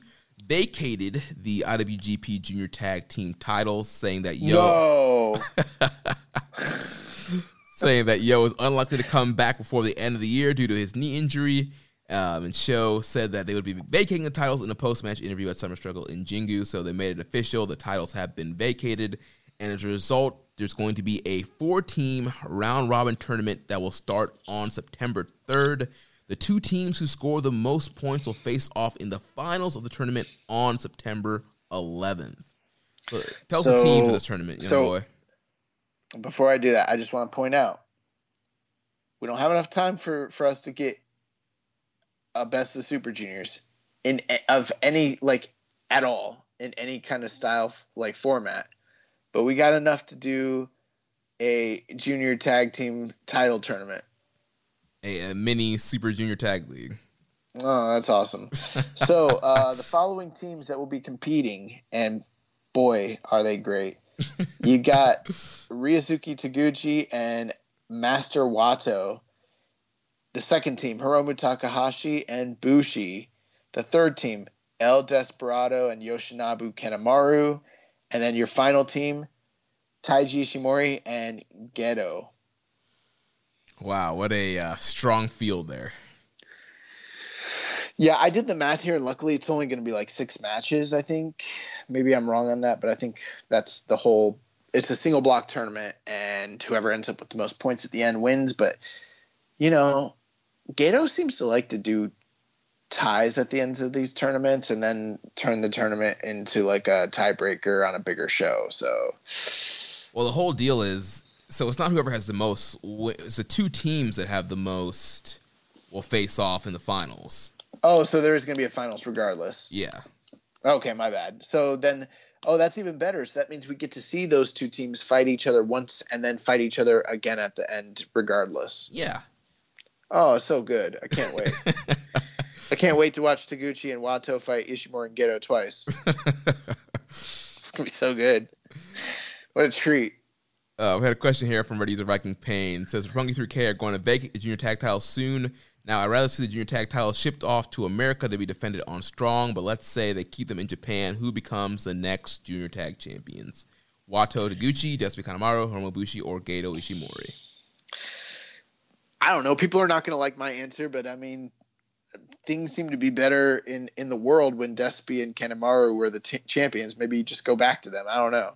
vacated the IWGP Junior Tag Team titles, saying that Yo, saying that Yo is unlikely to come back before the end of the year due to his knee injury. Um, and Sho said that they would be vacating the titles in a post-match interview at Summer Struggle in Jingu. So they made it official. The titles have been vacated, and as a result, there's going to be a four-team round-robin tournament that will start on September 3rd. The two teams who score the most points will face off in the finals of the tournament on September 11th. So, tell us the So- teams of this tournament, young so- boy. Before I do that, I just want to point out we don't have enough time for for us to get a best of super juniors in of any like at all in any kind of style like format. But we got enough to do a junior tag team title tournament. A, a mini Super Junior Tag League. Oh, that's awesome. so uh, the following teams that will be competing, and boy, are they great. You got Ryosuke Taguchi and Master Wato. The second team, Hiromu Takahashi and Bushi. The third team, El Desperado and Yoshinobu Kanemaru. And then your final team, Taiji Ishimori and Gedo. Wow, what a uh, strong field there. Yeah, I did the math here, and luckily it's only going to be like six matches. I think maybe I'm wrong on that, but I think that's the whole. It's a single block tournament, and whoever ends up with the most points at the end wins. But you know, Gedo seems to like to do ties at the ends of these tournaments, and then turn the tournament into like a tiebreaker on a bigger show. So Well, the whole deal is so it's not whoever has the most. It's the two teams that have the most will face off in the finals. oh, so there is going to be a finals regardless. Yeah. Okay, my bad. So then, oh, that's even better. So that means we get to see those two teams fight each other once and then fight each other again at the end, regardless. Yeah. Oh, so good. I can't wait. I can't wait to watch Taguchi and Wato fight Ishimori and Gedo twice. It's going to be so good. What a treat. Uh, we had a question here from Reddit User Viking Pain. It says Roppongi 3K are going to vacate the junior tag title soon. Now, I'd rather see the junior tag title shipped off to America to be defended on Strong, but let's say they keep them in Japan. Who becomes the next junior tag champions? Wato Taguchi, Despy Kanemaru, Hiromu Bushi, or Gedo Ishimori? I don't know. People are not going to like my answer, but I mean, things seem to be better in, in the world when Despy and Kanemaru were the t- champions. Maybe just go back to them. I don't know.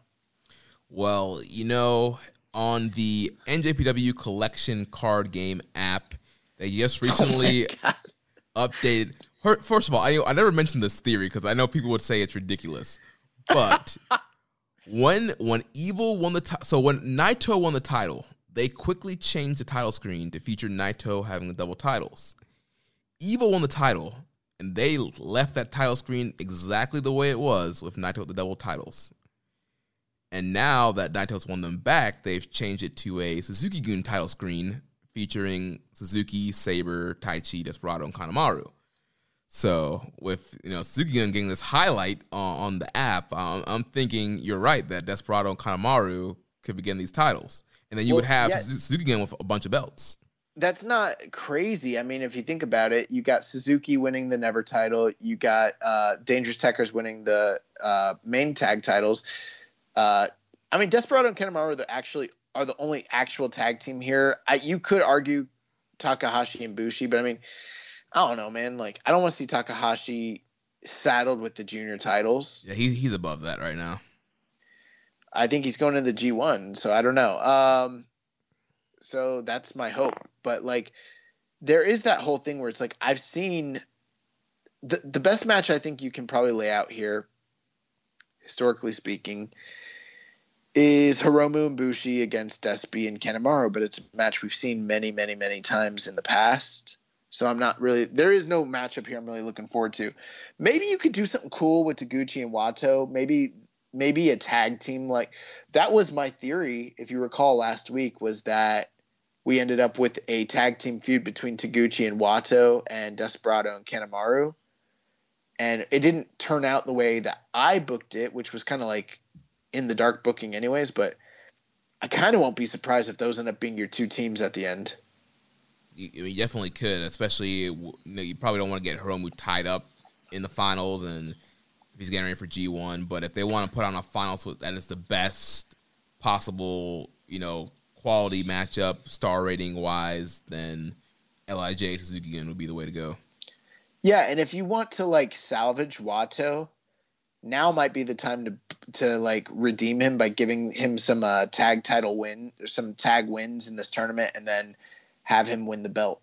Well, you know, on the NJPW collection card game app, they just oh recently updated. First of all, I, I never mentioned this theory because I know people would say it's ridiculous. But when when Evil won the ti- so when Naito won the title, they quickly changed the title screen to feature Naito having the double titles. Evil won the title, and they left that title screen exactly the way it was with Naito with the double titles. And now that Naito's won them back, they've changed it to a Suzuki Gun title screen featuring Suzuki, Sabre, Taichi, Desperado, and Kanemaru. So with you know Suzuki Gun getting this highlight on, on the app, um, I'm thinking you're right that Desperado and Kanemaru could begin these titles, and then you would have yeah. Suzuki Gun with a bunch of belts. That's not crazy. I mean, if you think about it, you got Suzuki winning the Never title. You got uh, Dangerous Tekkers winning the uh, main tag titles. Uh, I mean, Desperado and Kanemaru are the actually are the only actual tag team here. I, you could argue Takahashi and Bushi, but I mean, I don't know, man. Like, I don't want to see Takahashi saddled with the junior titles. Yeah, he, he's above that right now. I think he's going to the G1, so I don't know. Um, so that's my hope. But like, there is that whole thing where it's like I've seen the the best match I think you can probably lay out here, historically speaking, is Hiromu and Bushi against Despy and Kanemaru. But it's a match we've seen many, many, many times in the past. So I'm not really there is no matchup here I'm really looking forward to. Maybe you could do something cool with Taguchi and Wato. Maybe maybe a tag team like that was my theory if you recall last week was that we ended up with a tag team feud between Taguchi and Wato and Desperado and Kanemaru and it didn't turn out the way that I booked it which was kind of like in the dark booking anyways but I kind of won't be surprised if those end up being your two teams at the end You, you definitely could, especially you, know, you probably don't want to get Hiromu tied up in the finals and if he's getting ready for G1. But if they want to put on a finals that is the best possible, you know, quality matchup, star rating wise, then Lij Suzuki Gun would be the way to go. Yeah, and if you want to like salvage Wato, now might be the time to to like redeem him by giving him some uh, tag title win or some tag wins in this tournament, and then have him win the belt.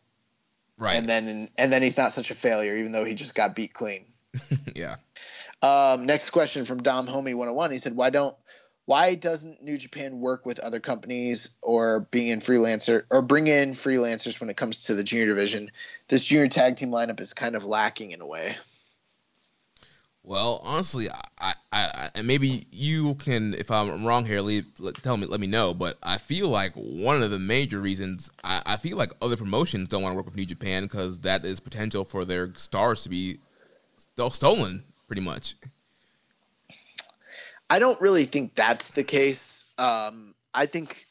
Right. And then and then he's not such a failure, even though he just got beat clean. yeah. Um, next question from Dom Homie 101. He said, "Why don't why doesn't New Japan work with other companies or being in freelancer or bring in freelancers when it comes to the junior division? This junior tag team lineup is kind of lacking in a way." Well, honestly, I, I, I, and maybe you can, if I'm wrong here, leave, tell me, let me know. But I feel like one of the major reasons I, I feel like other promotions don't want to work with New Japan because that is potential for their stars to be st- stolen, pretty much. I don't really think that's the case. Um, I think,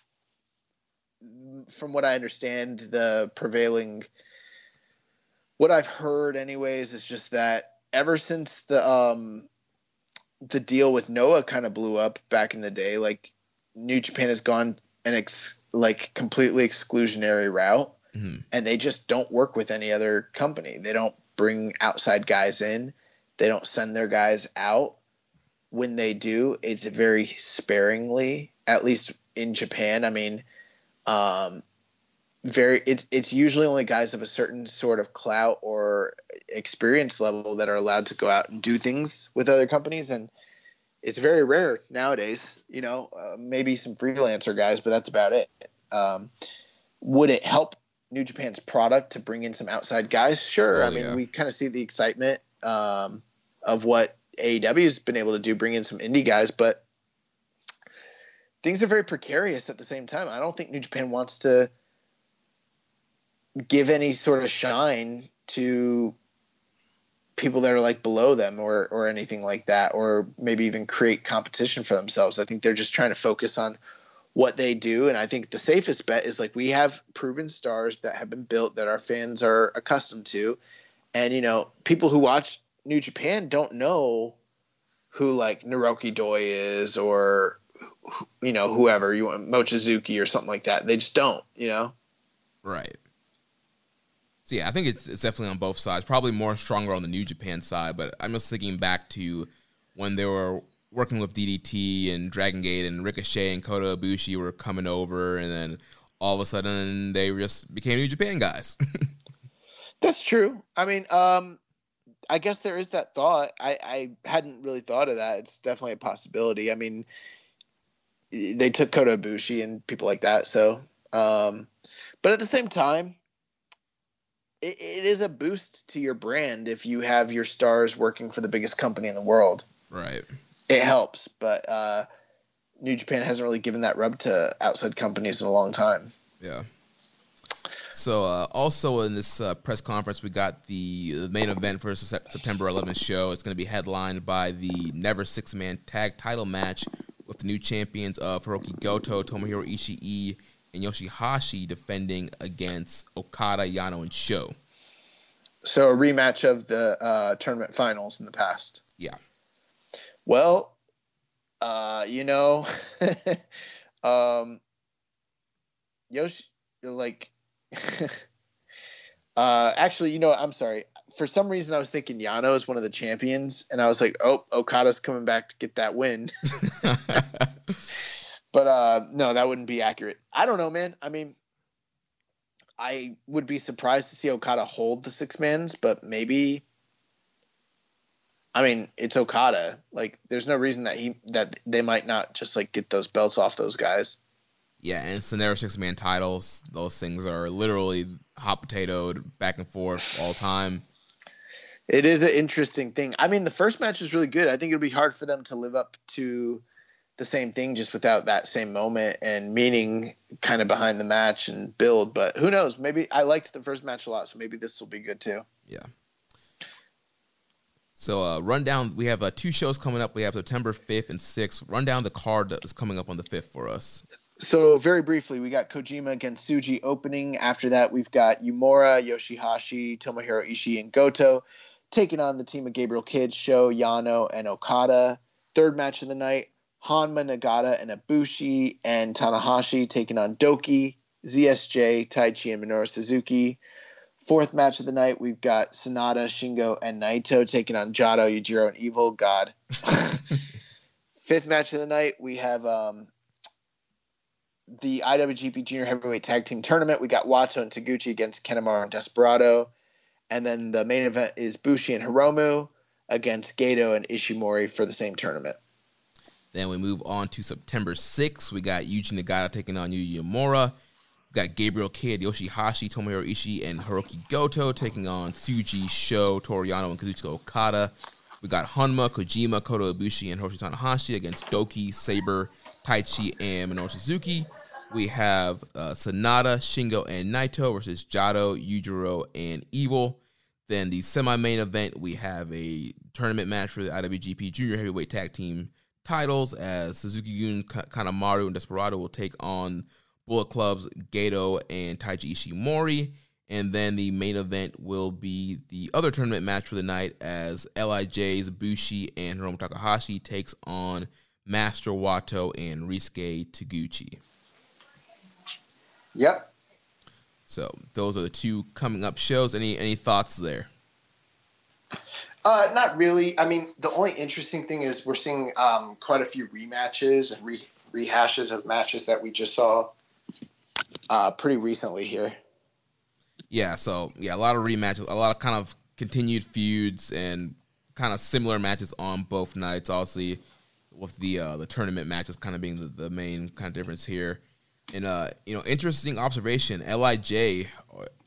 from what I understand, the prevailing, what I've heard, anyways, is just that ever since the um, the deal with Noah kind of blew up back in the day, like New Japan has gone an ex- like completely exclusionary route, mm-hmm. and they just don't work with any other company. They don't bring outside guys in. They don't send their guys out when they do, it's very sparingly, at least in Japan. I mean, um, very it's it's usually only guys of a certain sort of clout or experience level that are allowed to go out and do things with other companies and it's very rare nowadays you know uh, maybe some freelancer guys but that's about it um, would it help new japan's product to bring in some outside guys sure oh, i mean yeah. we kind of see the excitement um, of what AEW has been able to do, bring in some indie guys, but things are very precarious at the same time. I don't think New Japan wants to give any sort of shine to people that are like below them or or anything like that or maybe even create competition for themselves. I think they're just trying to focus on what they do and I think the safest bet is like we have proven stars that have been built that our fans are accustomed to and you know people who watch New Japan don't know who like Naruki Doi is or you know whoever you want Mochizuki or something like that. They just don't, you know. Right. So yeah, I think it's it's definitely on both sides. Probably more stronger on the New Japan side, but I'm just thinking back to when they were working with DDT and Dragon Gate and Ricochet and Kota Ibushi were coming over, and then all of a sudden they just became New Japan guys. That's true. I mean, um, I guess there is that thought. I, I hadn't really thought of that. It's definitely a possibility. I mean, they took Kota Ibushi and people like that. So, um, but at the same time, it, it is a boost to your brand if you have your stars working for the biggest company in the world. right. It helps, but uh, New Japan hasn't really given that rub to outside companies in a long time. Yeah. So uh, also in this uh, press conference, we got the, the main event for Sep- September 11th show. It's going to be headlined by the Never Six Man Tag Title match with the new champions of Hiroki Goto, Tomohiro Ishii, and Yoshihashi defending against Okada, Yano, and Sho. So a rematch of the uh, tournament finals in the past. Yeah. Well, uh, you know, um, Yoshi, like, uh, actually, you know, I'm sorry. For some reason, I was thinking Yano is one of the champions, and I was like, oh, Okada's coming back to get that win. but uh, no, that wouldn't be accurate. I don't know, man. I mean, I would be surprised to see Okada hold the six mans, but maybe. I mean, it's Okada. Like, there's no reason that he that they might not just like get those belts off those guys. Yeah, and it's Never Six Man titles. Those things are literally hot potatoed back and forth all time. It is an interesting thing. I mean, the first match was really good. I think it'll be hard for them to live up to the same thing just without that same moment and meaning kind of behind the match and build. But who knows? Maybe I liked the first match a lot, so maybe this will be good too. Yeah. So, uh, rundown. We have uh, two shows coming up. We have September 5th and 6th. Run down the card that is coming up on the 5th for us. So very briefly, we got Kojima against Tsuji opening. After that, we've got Uemura, Yoshihashi, Tomohiro Ishii, and Goto taking on the team of Gabriel Kidd, Sho, Yano, and Okada. Third match of the night, Honma, Nagata, and Ibushi, and Tanahashi taking on Douki, ZSJ, Taichi, and Minoru Suzuki. Fourth match of the night, we've got Sanada, Shingo, and Naito taking on Jado, Yujiro, and Evil God. Fifth match of the night, we have um, the IWGP Junior Heavyweight Tag Team Tournament. We got Wato and Taguchi against Kanemaru and Desperado. And then the main event is Bushi and Hiromu against Gedo and Ishimori for the same tournament. Then we move on to September 6th. We got Yuji Nagata taking on Yu Uemura. We got Gabriel Kidd, Yoshihashi, Tomohiro Ishii, and Hiroki Goto taking on Tsuji, Sho, Toru Yano, and Kazuchika Okada. We got Honma, Kojima, Kota Ibushi, and Hiroshi Tanahashi against Douki, Sabre, Taichi, and Minoru Suzuki. We have uh, Sanada, Shingo, and Naito versus Jado, Yujiro, and Evil. Then the semi-main event, we have a tournament match for the IWGP Junior Heavyweight Tag Team titles as Suzuki-gun, Kanemaru, and Desperado will take on Bullet Club's Gedo and Taiji Ishimori. And then the main event will be the other tournament match for the night as LIJ's Bushi and Hiromu Takahashi takes on Master Wato and Ryusuke Taguchi. Yep. So those are the two coming up shows. Any any thoughts there? Uh, not really. I mean, the only interesting thing is we're seeing um, quite a few rematches and re- rehashes of matches that we just saw uh, pretty recently here. Yeah, so yeah, a lot of rematches, a lot of kind of continued feuds and kind of similar matches on both nights. Obviously, with the uh, the tournament matches kind of being the, the main kind of difference here. And uh, you know, interesting observation. Lij,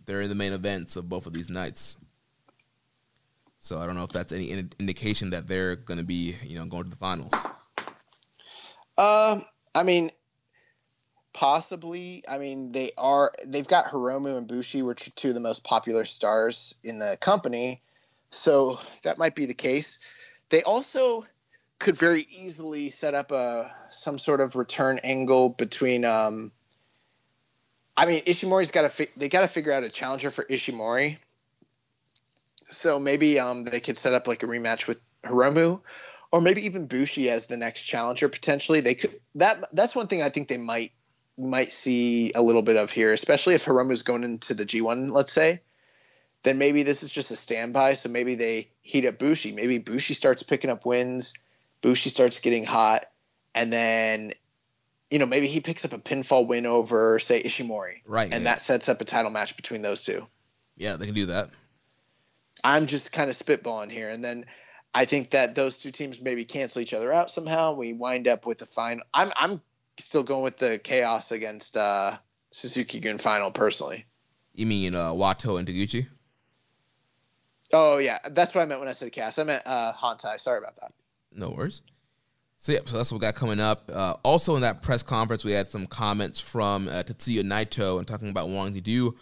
they're in the main events of both of these nights. So I don't know if that's any in- indication that they're going to be, you know, going to the finals. Um, I mean, possibly. I mean, they are. They've got Hiromu and Bushi, which are two of the most popular stars in the company. So that might be the case. They also could very easily set up a some sort of return angle between. Um, I mean, Ishimori's got to. Fi- they got to figure out a challenger for Ishimori. So maybe um, they could set up like a rematch with Hiromu, or maybe even Bushi as the next challenger potentially. They could that that's one thing I think they might might see a little bit of here, especially if Hiromu's going into the G1, let's say. Then maybe this is just a standby. So maybe they heat up Bushi. Maybe Bushi starts picking up wins. Bushi starts getting hot, and then you know maybe he picks up a pinfall win over say Ishimori, Right, And yeah. that sets up a title match between those two. Yeah, they can do that. I'm just kind of spitballing here, and then I think that those two teams maybe cancel each other out somehow. We wind up with the final. I'm I'm still going with the chaos against uh, Suzuki Gun final personally. You mean uh, Wato and Taguchi? Oh yeah, that's what I meant when I said chaos. I meant uh, Hontai. Sorry about that. No worries. So, yep, so that's what we got coming up. Uh, also, in that press conference, we had some comments from uh, Tetsuya Naito and talking about wanting to do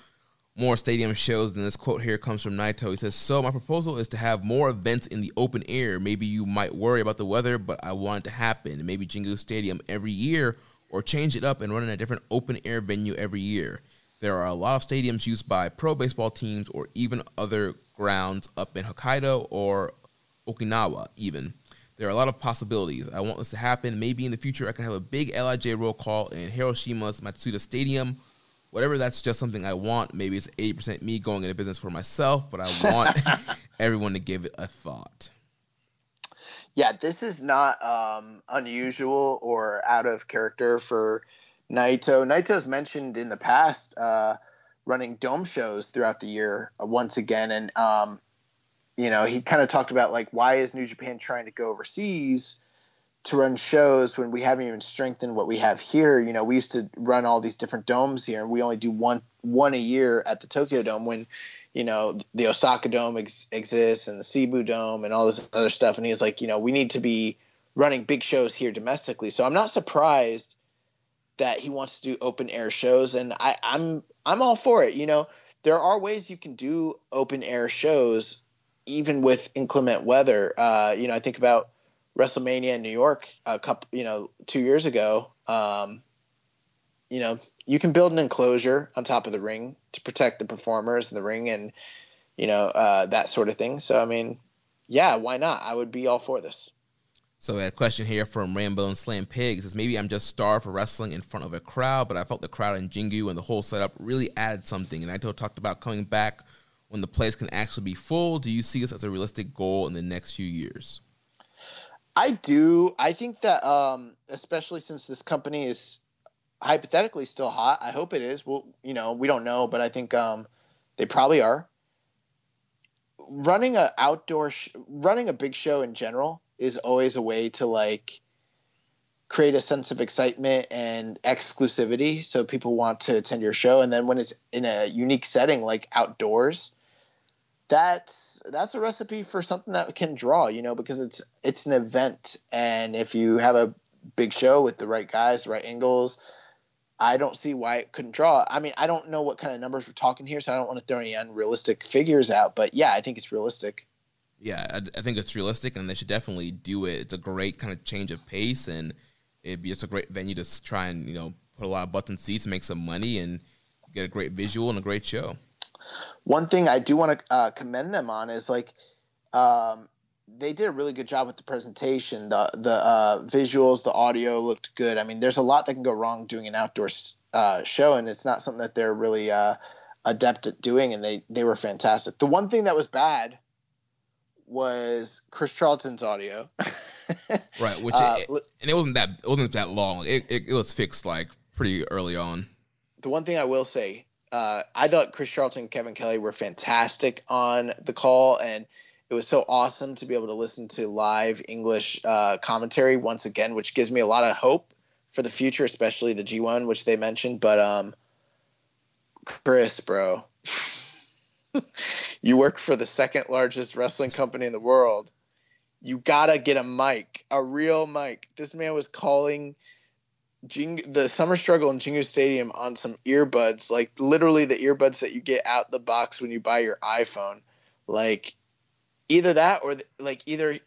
more stadium shows. And this quote here comes from Naito. He says, So, my proposal is to have more events in the open air. Maybe you might worry about the weather, but I want it to happen. Maybe Jingu Stadium every year, or change it up and run in a different open air venue every year. There are a lot of stadiums used by pro baseball teams or even other grounds up in Hokkaido or Okinawa, even. There are a lot of possibilities. I want this to happen. Maybe in the future I can have a big LIJ roll call in Hiroshima's Matsuda Stadium. Whatever, that's just something I want. Maybe it's 80% me going into business for myself, but I want everyone to give it a thought. Yeah, this is not um, unusual or out of character for Naito. Naito's mentioned in the past uh, running dome shows throughout the year uh, once again, and um, you know he kind of talked about like why is New Japan trying to go overseas to run shows when we haven't even strengthened what we have here. You know, we used to run all these different domes here, and we only do one one a year at the Tokyo Dome when you know the Osaka Dome ex- exists and the Seibu Dome and all this other stuff. And he's like, you know, we need to be running big shows here domestically. So I'm not surprised that he wants to do open air shows, and I, I'm I'm all for it. You know, there are ways you can do open air shows even with inclement weather. Uh, you know, I think about WrestleMania in New York a couple, you know, two years ago. Um, you know, you can build an enclosure on top of the ring to protect the performers in the ring and you know uh, that sort of thing. So I mean, yeah, why not? I would be all for this. So a question here from Rambo and Slam Pigs. is maybe I'm just starved for wrestling in front of a crowd, but I felt the crowd in Jingu and the whole setup really added something. And Naito talked about coming back when the place can actually be full. Do you see this as a realistic goal in the next few years? I do. I think that, um, especially since this company is hypothetically still hot. I hope it is. Well, you know, we don't know, but I think um, they probably are. Running a outdoor, sh- running a big show in general is always a way to like create a sense of excitement and exclusivity, so people want to attend your show. And then when it's in a unique setting like outdoors, that's that's a recipe for something that can draw. You know, because it's it's an event, and if you have a big show with the right guys, the right angles I don't see why it couldn't draw. I mean, I don't know what kind of numbers we're talking here, so I don't want to throw any unrealistic figures out. But yeah, I think it's realistic. Yeah, I, I think it's realistic, and they should definitely do it. It's a great kind of change of pace, and it'd be just a great venue to try and you know put a lot of button seats, make some money, and get a great visual and a great show. One thing I do want to uh, commend them on is like um, they did a really good job with the presentation. The the uh, visuals, the audio looked good. I mean, there's a lot that can go wrong doing an outdoor uh, show, and it's not something that they're really uh, adept at doing. And they they were fantastic. The one thing that was bad was Chris Charlton's audio. right, which uh, it, and it wasn't that it wasn't that long. It, it, it was fixed like pretty early on. The one thing I will say, uh, I thought Chris Charlton and Kevin Kelly were fantastic on the call, and it was so awesome to be able to listen to live English uh, commentary once again, which gives me a lot of hope for the future, especially the G1, which they mentioned. But um, Chris, bro, you work for the second largest wrestling company in the world. You gotta get a mic, a real mic. This man was calling Jing- the summer struggle in Jingu Stadium on some earbuds, like literally the earbuds that you get out the box when you buy your iPhone. Like either that or like either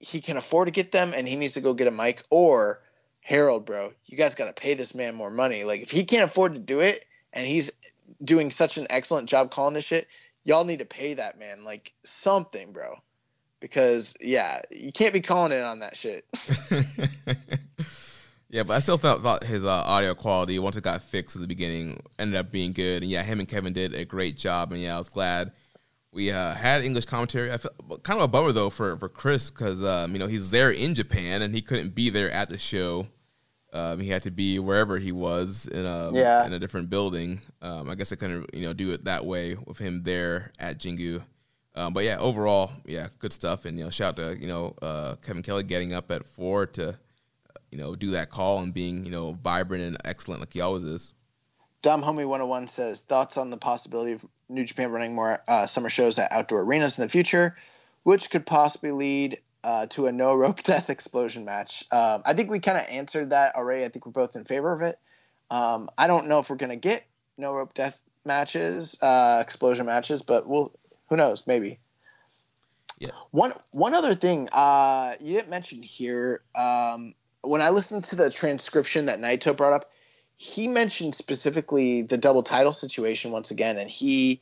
he can afford to get them and he needs to go get a mic or Harold, bro, you guys got to pay this man more money. Like if he can't afford to do it and he's doing such an excellent job calling this shit, y'all need to pay that man like something, bro. Because yeah, you can't be calling it on that shit. yeah, but I still felt thought his uh, audio quality once it got fixed at the beginning ended up being good, and yeah, him and Kevin did a great job, and yeah, I was glad we uh, had English commentary. I felt kind of a bummer though for for Chris because um, you know he's there in Japan and he couldn't be there at the show. Um, he had to be wherever he was in a yeah. in a different building. Um, I guess I couldn't you know do it that way with him there at Jingu. Um, but yeah, overall, yeah, good stuff. And you know, shout out to you know uh, Kevin Kelly getting up at four to you know do that call and being you know vibrant and excellent like he always is. Dom Homie 101 says thoughts on the possibility of New Japan running more uh, summer shows at outdoor arenas in the future, which could possibly lead uh, to a no rope death explosion match. Um, I think we kind of answered that already. I think we're both in favor of it. Um, I don't know if we're going to get no rope death matches, uh, explosion matches, but we'll who knows, maybe. Yeah. One one other thing uh, you didn't mention here. Um, when I listened to the transcription that Naito brought up, he mentioned specifically the double title situation once again, and he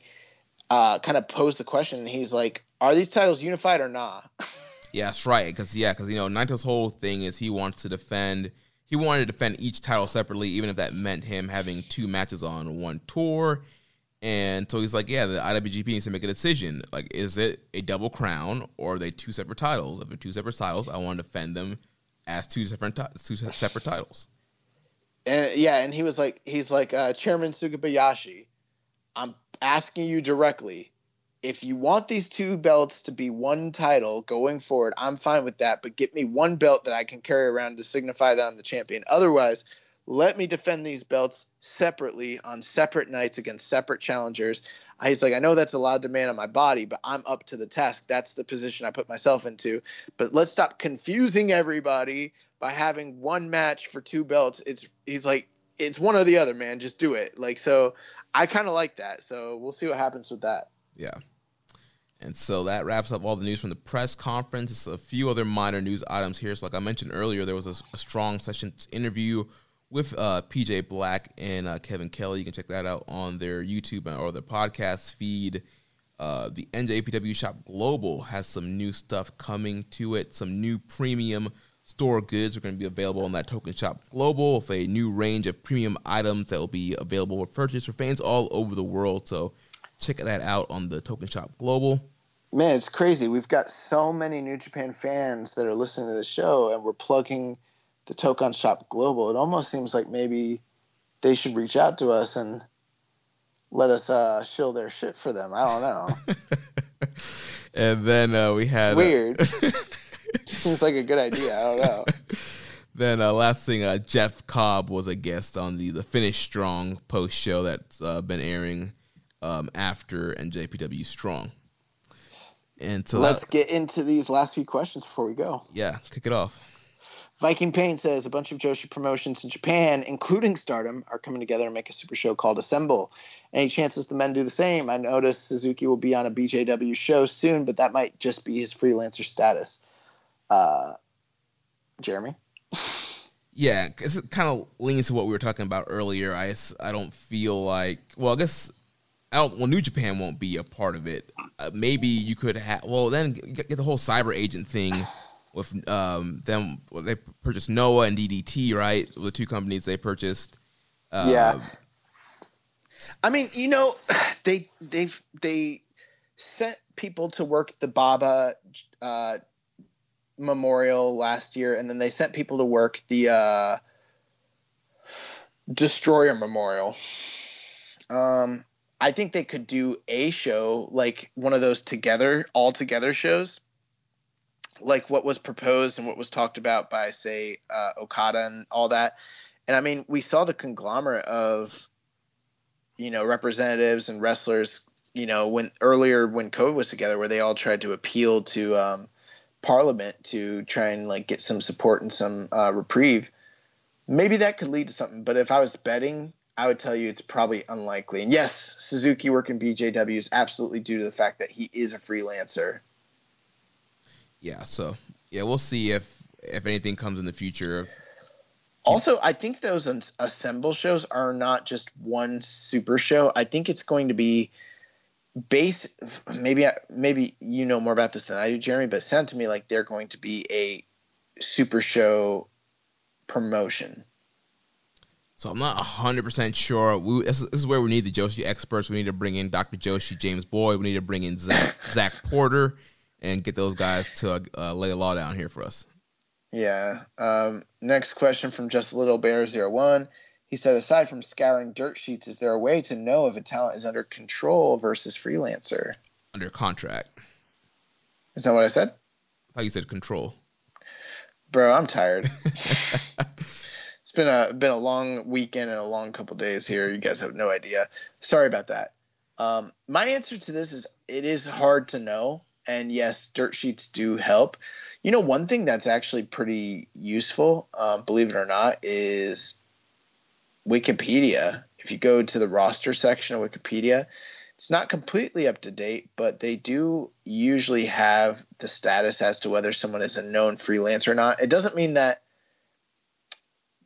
uh, kind of posed the question. He's like, "Are these titles unified or not?" yeah, that's right. Because yeah, because you know Naito's whole thing is he wants to defend. He wanted to defend each title separately, even if that meant him having two matches on one tour. And so he's like, yeah, the IWGP needs to make a decision. Like, is it a double crown or are they two separate titles? If they're two separate titles, I want to defend them as two different two separate titles and yeah, and he was like, he's like, uh, Chairman Sugabayashi, I'm asking you directly, if you want these two belts to be one title going forward, I'm fine with that. But get me one belt that I can carry around to signify that I'm the champion. Otherwise, let me defend these belts separately on separate nights against separate challengers. He's like, I know that's a lot of demand on my body, but I'm up to the task. That's the position I put myself into. But let's stop confusing everybody by having one match for two belts. It's he's like it's one or the other, man. Just do it. Like so, I kind of like that. So we'll see what happens with that. Yeah. And so that wraps up all the news from the press conference. It's a few other minor news items here. So, like I mentioned earlier, there was a, a strong session interview with uh, PJ Black and uh, Kevin Kelly. You can check that out on their YouTube or their podcast feed. Uh, the NJPW Shop Global has some new stuff coming to it, some new premium store goods are going to be available on that Tokon Shop Global with a new range of premium items that will be available for purchase for fans all over the world. So check that out on the Tokon Shop Global. Man, it's crazy. We've got so many New Japan fans that are listening to the show, and we're plugging the Tokon Shop Global, it almost seems like maybe they should reach out to us and let us uh, shill their shit for them. I don't know. and then uh, we had it's weird. Just seems like a good idea. I don't know. then uh, last thing, uh, Jeff Cobb was a guest on the the Finish Strong post show that's uh, been airing um, after NJPW Strong. And so let's that, get into these last few questions before we go. Yeah, kick it off. Viking Pain says a bunch of Joshi promotions in Japan, including Stardom, are coming together and make a super show called Assemble. Any chances the men do the same? I noticed Suzuki will be on a BJW show soon, but that might just be his freelancer status. Uh, Jeremy? yeah, it kind of leans to what we were talking about earlier. I, I don't feel like, well, I guess I don't. Well, New Japan won't be a part of it. Uh, maybe you could have. Well, then get, the whole cyber agent thing with um, them. Well, they purchased Noah and DDT, right? The two companies they purchased. Uh, yeah. I mean, you know, they they they sent people to work the Baba uh, Memorial last year, and then they sent people to work the uh, Destroyer Memorial. Um, I think they could do a show like one of those together, all together shows, like what was proposed and what was talked about by, say, uh, Okada and all that. And I mean, we saw the conglomerate of, you know, representatives and wrestlers, you know, when earlier when COVID was together, where they all tried to appeal to um, Parliament to try and like get some support and some uh, reprieve. Maybe that could lead to something. But if I was betting, I would tell you it's probably unlikely. And yes, Suzuki working BJW is absolutely due to the fact that he is a freelancer. Yeah, so yeah, we'll see if if anything comes in the future. Also, I think those assemble shows are not just one super show. I think it's going to be base. Maybe maybe you know more about this than I do, Jeremy. But it sounded to me like they're going to be a super show promotion. So I'm not 100% sure. We, this, is where we need the Joshi experts. We need to bring in Dr. Joshi, James Boyd. We need to bring in Zach, Zach Porter and get those guys to uh, lay a law down here for us. Yeah. Um, next question from Just Little Bear Zero One. He said, aside from scouring dirt sheets, is there a way to know if a talent is under control versus freelancer? Under contract. Is that what I said? I thought you said control. Bro, I'm tired. it's been a been a long weekend and a long couple days here. You guys have no idea. Sorry about that. Um, my answer to this is it is hard to know, and yes, dirt sheets do help. You know, one thing that's actually pretty useful, um, believe it or not, is Wikipedia. If you go to the roster section of Wikipedia, it's not completely up to date, but they do usually have the status as to whether someone is a known freelancer or not. It doesn't mean that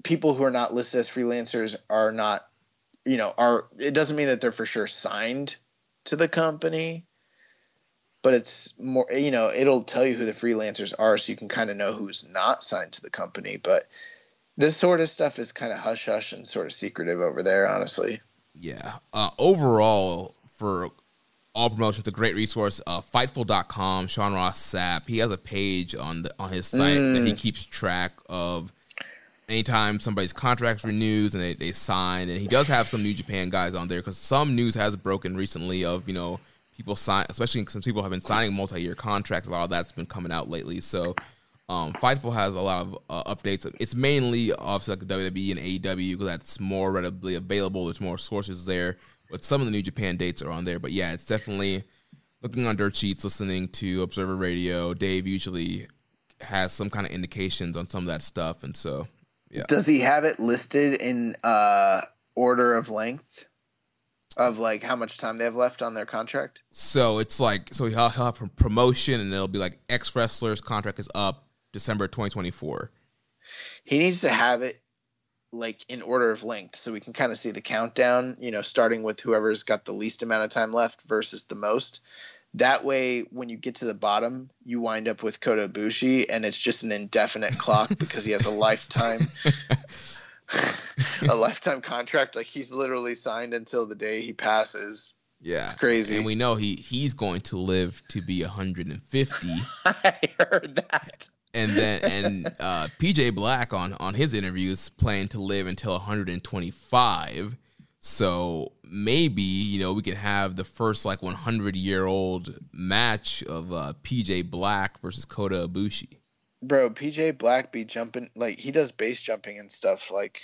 people who are not listed as freelancers are not, you know, are it doesn't mean that they're for sure signed to the company, but it's more, you know, it'll tell you who the freelancers are so you can kind of know who's not signed to the company. But this sort of stuff is kind of hush hush and sort of secretive over there, honestly. Yeah. Uh, overall, for all promotions, a great resource. Uh, Fightful.com, Sean Ross Sapp, he has a page on the, on his site mm. that he mm. keeps track of anytime somebody's contract renews and they, they sign, and he does have some New Japan guys on there because some news has broken recently of you know people sign, especially since people have been signing multi-year contracts. A lot of that's been coming out lately. So um, Fightful has a lot of uh, updates. It's mainly obviously like the WWE and AEW because that's more readily available. There's more sources there, but some of the New Japan dates are on there. But yeah, it's definitely looking on dirt sheets, listening to Observer Radio. Dave usually has some kind of indications on some of that stuff, and so yeah. Does he have it listed in uh, order of length? Of like how much time they have left on their contract? So it's like so he'll, he'll have a promotion and it'll be like X wrestler's contract is up December 2024. He needs to have it like in order of length so we can kind of see the countdown, you know, starting with whoever's got the least amount of time left versus the most. That way, when you get to the bottom, you wind up with Kota Ibushi, and it's just an indefinite clock because he has a lifetime, a lifetime contract. Like he's literally signed until the day he passes. Yeah, it's crazy. And we know he he's going to live to be 150. I heard that. and then and uh, PJ Black on on his interviews planning to live until 125. So maybe you know we could have the first like 100 year old match of uh, PJ Black versus Kota Ibushi. Bro, PJ Black be jumping like he does base jumping and stuff. Like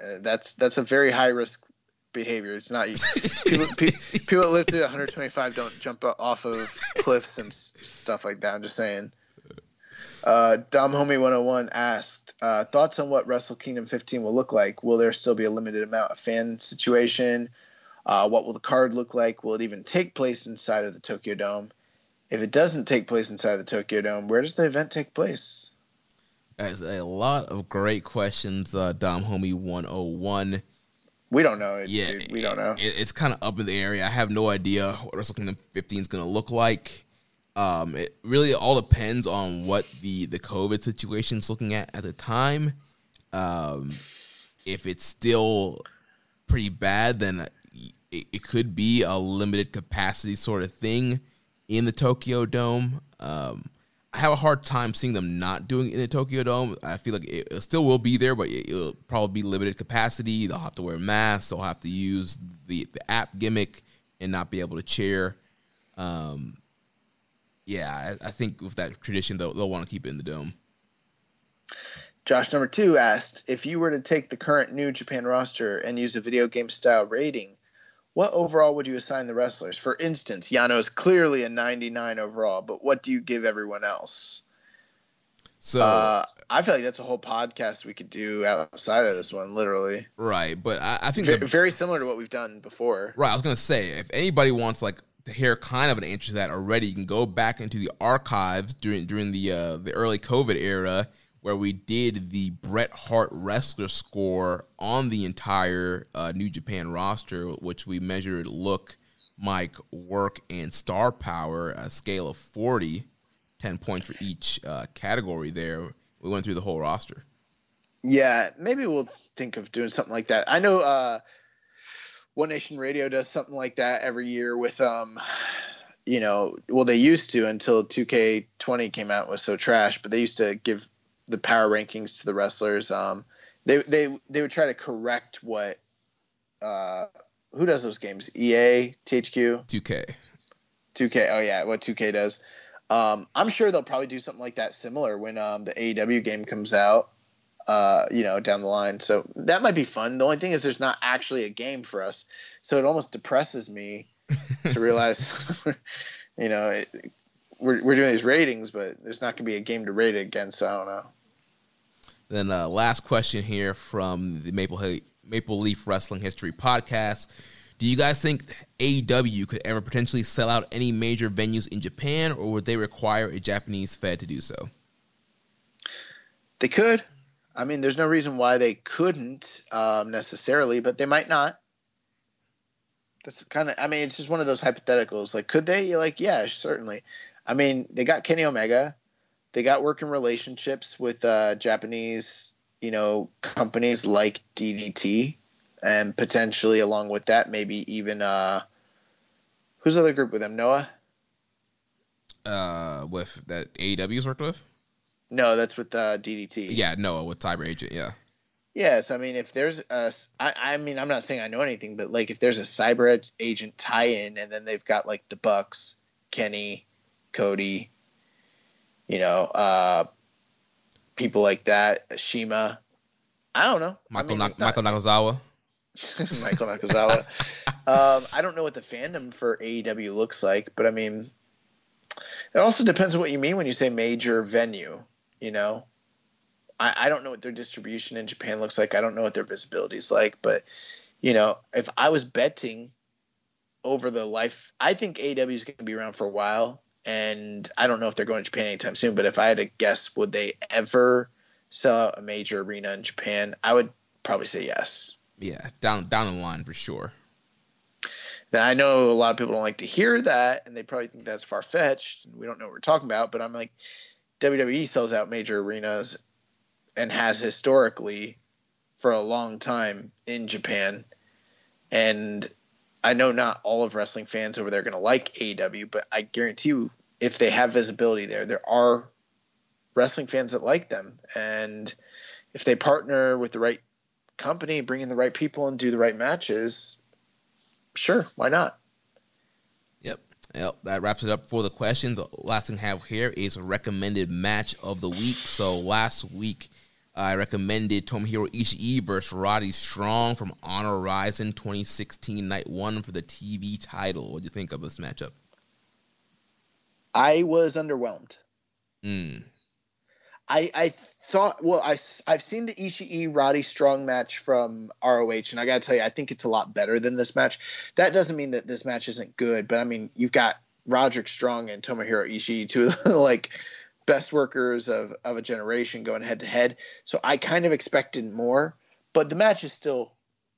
uh, that's that's a very high risk behavior. It's not people. pe- people that live to 125 don't jump off of cliffs and s- stuff like that. I'm just saying. Uh, Dom Homie 101 asked uh, thoughts on what Wrestle Kingdom 15 will look like. Will there still be a limited amount of fan situation? Uh, what will the card look like? Will it even take place inside of the Tokyo Dome? If it doesn't take place inside the Tokyo Dome, where does the event take place? That's a lot of great questions, uh, Dom Homie 101. We don't know. It, Yeah, dude. we don't know. It, it's kind of up in the area. I have no idea what Wrestle Kingdom 15 is going to look like. Um, it really all depends on what the the COVID situation is looking at at the time. Um, if it's still pretty bad, then it, it could be a limited capacity sort of thing in the Tokyo Dome. Um, I have a hard time seeing them not doing it in the Tokyo Dome. I feel like it, it still will be there, but it, will probably be limited capacity. They'll have to wear masks. They'll have to use the, the app gimmick and not be able to cheer. Um, yeah, I, I think with that tradition, they'll, they'll want to keep it in the dome. Josh number two asked if you were to take the current New Japan roster and use a video game style rating, what overall would you assign the wrestlers? For instance, Yano is clearly a 99 overall, but what do you give everyone else? So Uh, I feel like that's a whole podcast we could do outside of this one, literally. right, but I, I think Ve- the, very similar to what we've done before. Right, I was gonna say if anybody wants like to hear kind of an answer to that already, you can go back into the archives during during the uh, the early COVID era where we did the Bret Hart wrestler score on the entire uh, New Japan roster, which we measured look, mic, work, and star power, a scale of 40, 10 points for each uh, category. There, we went through the whole roster. Yeah, maybe we'll think of doing something like that. I know uh, One Nation Radio does something like that every year with um, you know, well they used to until 2K20 came out was so trash, but they used to give the power rankings to the wrestlers. Um, they they they would try to correct what uh, who does those games? EA, THQ, 2K. 2K. Oh yeah, what 2K does. Um, I'm sure they'll probably do something like that similar when um, the AEW game comes out. Uh, you know, down the line. So that might be fun. The only thing is, there's not actually a game for us, so it almost depresses me to realize, you know, it, we're we're doing these ratings, but there's not going to be a game to rate it against. So I don't know. Then uh, last question here from the Maple Maple Leaf Wrestling History podcast. Do you guys think AEW could ever potentially sell out any major venues in Japan, or would they require a Japanese Fed to do so? They could. I mean, there's no reason why they couldn't um, necessarily, but they might not. That's kind of. I mean, it's just one of those hypotheticals. Like, could they? You're like, yeah, certainly. I mean, they got Kenny Omega. They got working relationships with uh, Japanese, you know, companies like DDT, and potentially along with that, maybe even uh, who's the other group with them? Noah. Uh, with that AEW's worked with? No, that's with uh, DDT. Yeah, Noah with Cyber Agent. Yeah. Yes, I mean if there's a, I, I mean I'm not saying I know anything, but like if there's a cyber agent tie-in, and then they've got like the Bucks, Kenny, Cody, you know, uh, people like that, Shima. I don't know. Michael I mean, Na- not- Michael Nakazawa. Michael Nakazawa. um, I don't know what the fandom for AEW looks like, but I mean, it also depends on what you mean when you say major venue. You know, I, I don't know what their distribution in Japan looks like. I don't know what their visibility is like, but you know, if I was betting over the life, I think AEW is going to be around for a while, and I don't know if they're going to Japan anytime soon. But if I had to guess, would they ever sell out a major arena in Japan? I would probably say yes. Yeah, down down the line for sure. Now, I know a lot of people don't like to hear that, and they probably think that's far fetched, and we don't know what we're talking about. But I'm like, WWE sells out major arenas and has historically for a long time in Japan. And I know not all of wrestling fans over there are going to like AEW, but I guarantee you, if they have visibility there, there are wrestling fans that like them. And if they partner with the right company, bring in the right people, and do the right matches, sure, why not? Yep. Yep. That wraps it up for the question. The last thing I have here is recommended match of the week. So last week, I recommended Tomohiro Ishii versus Roddy Strong from Honor Rising 2016 Night One for the TV title. What do you think of this matchup? I was underwhelmed. Mm. I I thought well I I've seen the Ishii Roddy Strong match from ROH and I got to tell you I think it's a lot better than this match. That doesn't mean that this match isn't good, but I mean you've got Roderick Strong and Tomohiro Ishii two like best workers of of a generation going head to head. So I kind of expected more, but the match is still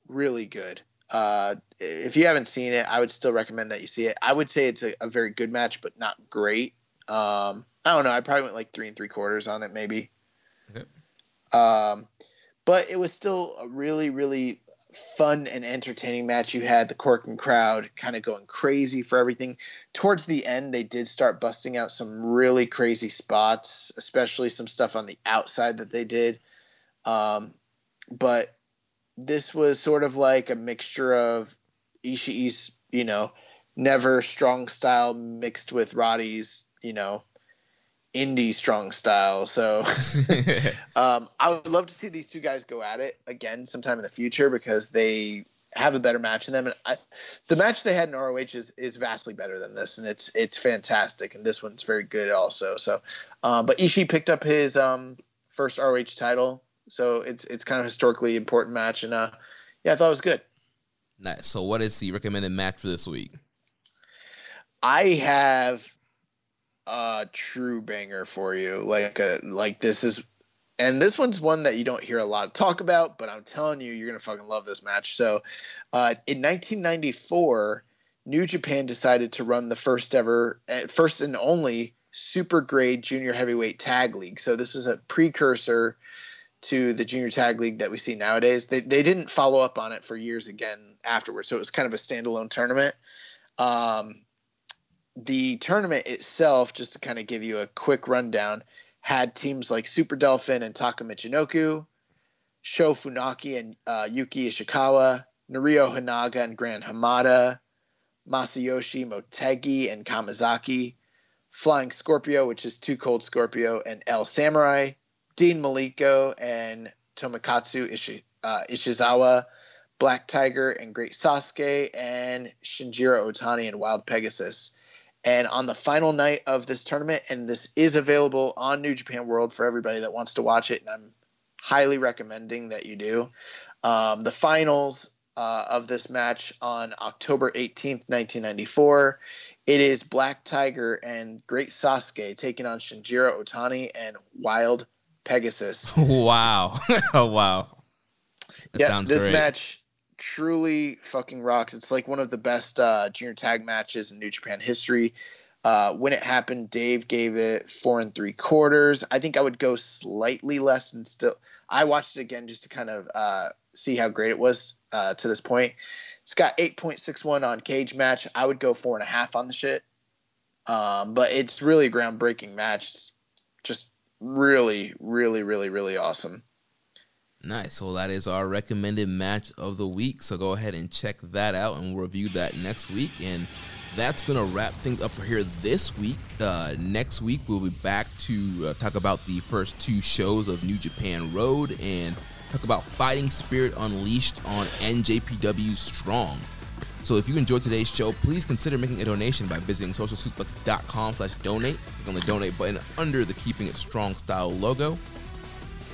really good. Uh, if you haven't seen it, I would still recommend that you see it. I would say it's a, a very good match, but not great. Um, I don't know. I probably went like three and three quarters on it, maybe. Okay. Um, but it was still a really, really fun and entertaining match. You had the Korakuen crowd kind of going crazy for everything. Towards the end, they did start busting out some really crazy spots, especially some stuff on the outside that they did. Um, but this was sort of like a mixture of Ishii's, you know, never strong style mixed with Roddy's, you know, indie strong style. So um, I would love to see these two guys go at it again sometime in the future because they have a better match in them. And I, the match they had in ROH is, is vastly better than this, and it's it's fantastic. And this one's very good also. So, um, but Ishii picked up his um, first ROH title, so it's it's kind of historically important match, and uh, yeah, I thought it was good. Nice. So, what is the recommended match for this week? I have a true banger for you. Like a like this is and this one's one that you don't hear a lot of talk about, but I'm telling you, you're gonna fucking love this match. So, uh, in 1994, New Japan decided to run the first ever, uh, first and only super grade junior heavyweight tag league. So this was a precursor to the junior tag league that we see nowadays. They they didn't follow up on it for years again afterwards. So it was kind of a standalone tournament. Um, the tournament itself, just to kind of give you a quick rundown, had teams like Super Dolphin and Taka Michinoku, Sho Funaki and uh, Yuki Ishikawa, Norio Honaga and Gran Hamada, Masayoshi Motegi and Kamizaki, Flying Scorpio, which is 2 Cold Scorpio, and El Samurai, Dean Malenko and Tomokazu Ishi, uh, Ishizawa, Black Tiger and Great Sasuke, and Shinjiro Otani and Wild Pegasus. And on the final night of this tournament, and this is available on New Japan World for everybody that wants to watch it, and I'm highly recommending that you do. Um, the finals uh, of this match on October 18th, 1994. It is Black Tiger and Great Sasuke taking on Shinjiro Otani and Wild Pegasus. wow. oh, wow. That yeah, this great. match truly fucking rocks. It's like one of the best uh, junior tag matches in New Japan history. Uh, when it happened, Dave gave it four and three quarters. I think I would go slightly less and still. I watched it again just to kind of uh, see how great it was uh, to this point. It's got 8.61 on Cagematch. I would go four and a half on the shit. Um, but it's really a groundbreaking match. It's just really, really, really, really awesome. Nice. Well, that is our recommended match of the week. So go ahead and check that out, and we'll review that next week. And that's going to wrap things up for here this week. Uh, next week, we'll be back to uh, talk about the first two shows of New Japan Road and talk about Fighting Spirit Unleashed on NJPW Strong. So if you enjoyed today's show, please consider making a donation by visiting socialsuplex.com slash donate. Click on the donate button under the Keeping It Strong style logo.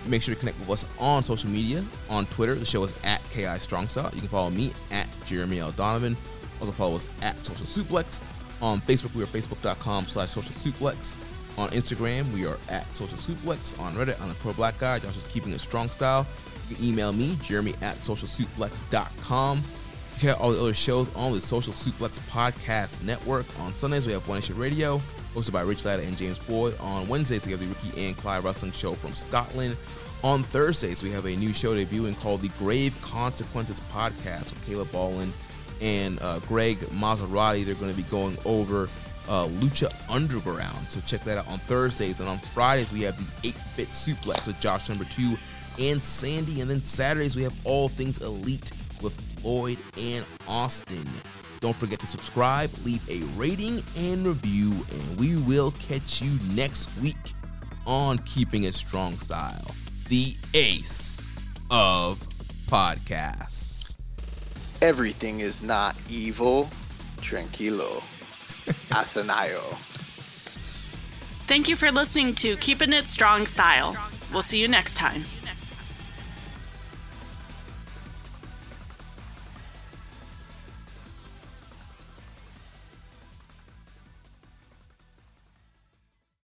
Make sure to connect with us on social media. On Twitter, the show is at KI Strongstyle. You can follow me at Jeremy L. Donovan. Also follow us at Social Suplex. On Facebook, we are facebook.com slash social suplex. On Instagram, we are at social suplex. On Reddit, I'm the pro black guy. Josh is keeping it strong style. You can email me, Jeremy at socialsuplex.com. Check out all the other shows on the Social Suplex Podcast Network. On Sundays, we have One Nation Radio, hosted by Rich Latta and James Boyd. On Wednesdays, we have the Ricky and Clyde Wrestling Show from Scotland. On Thursdays, we have a new show debuting called the Grave Consequences Podcast with Caleb Ballin and uh, Greg Maserati. They're going to be going over uh, Lucha Underground. So check that out on Thursdays. And on Fridays, we have the 8 Bit Suplex with Josh number 2 and Sandy. And then Saturdays, we have All Things Elite with Floyd and Austin. Don't forget to subscribe, leave a rating and review, and we will catch you next week on Keeping It Strong Style, the ace of podcasts. Everything is not evil. Tranquilo. Asanayo. Thank you for listening to Keeping It Strong Style. We'll see you next time.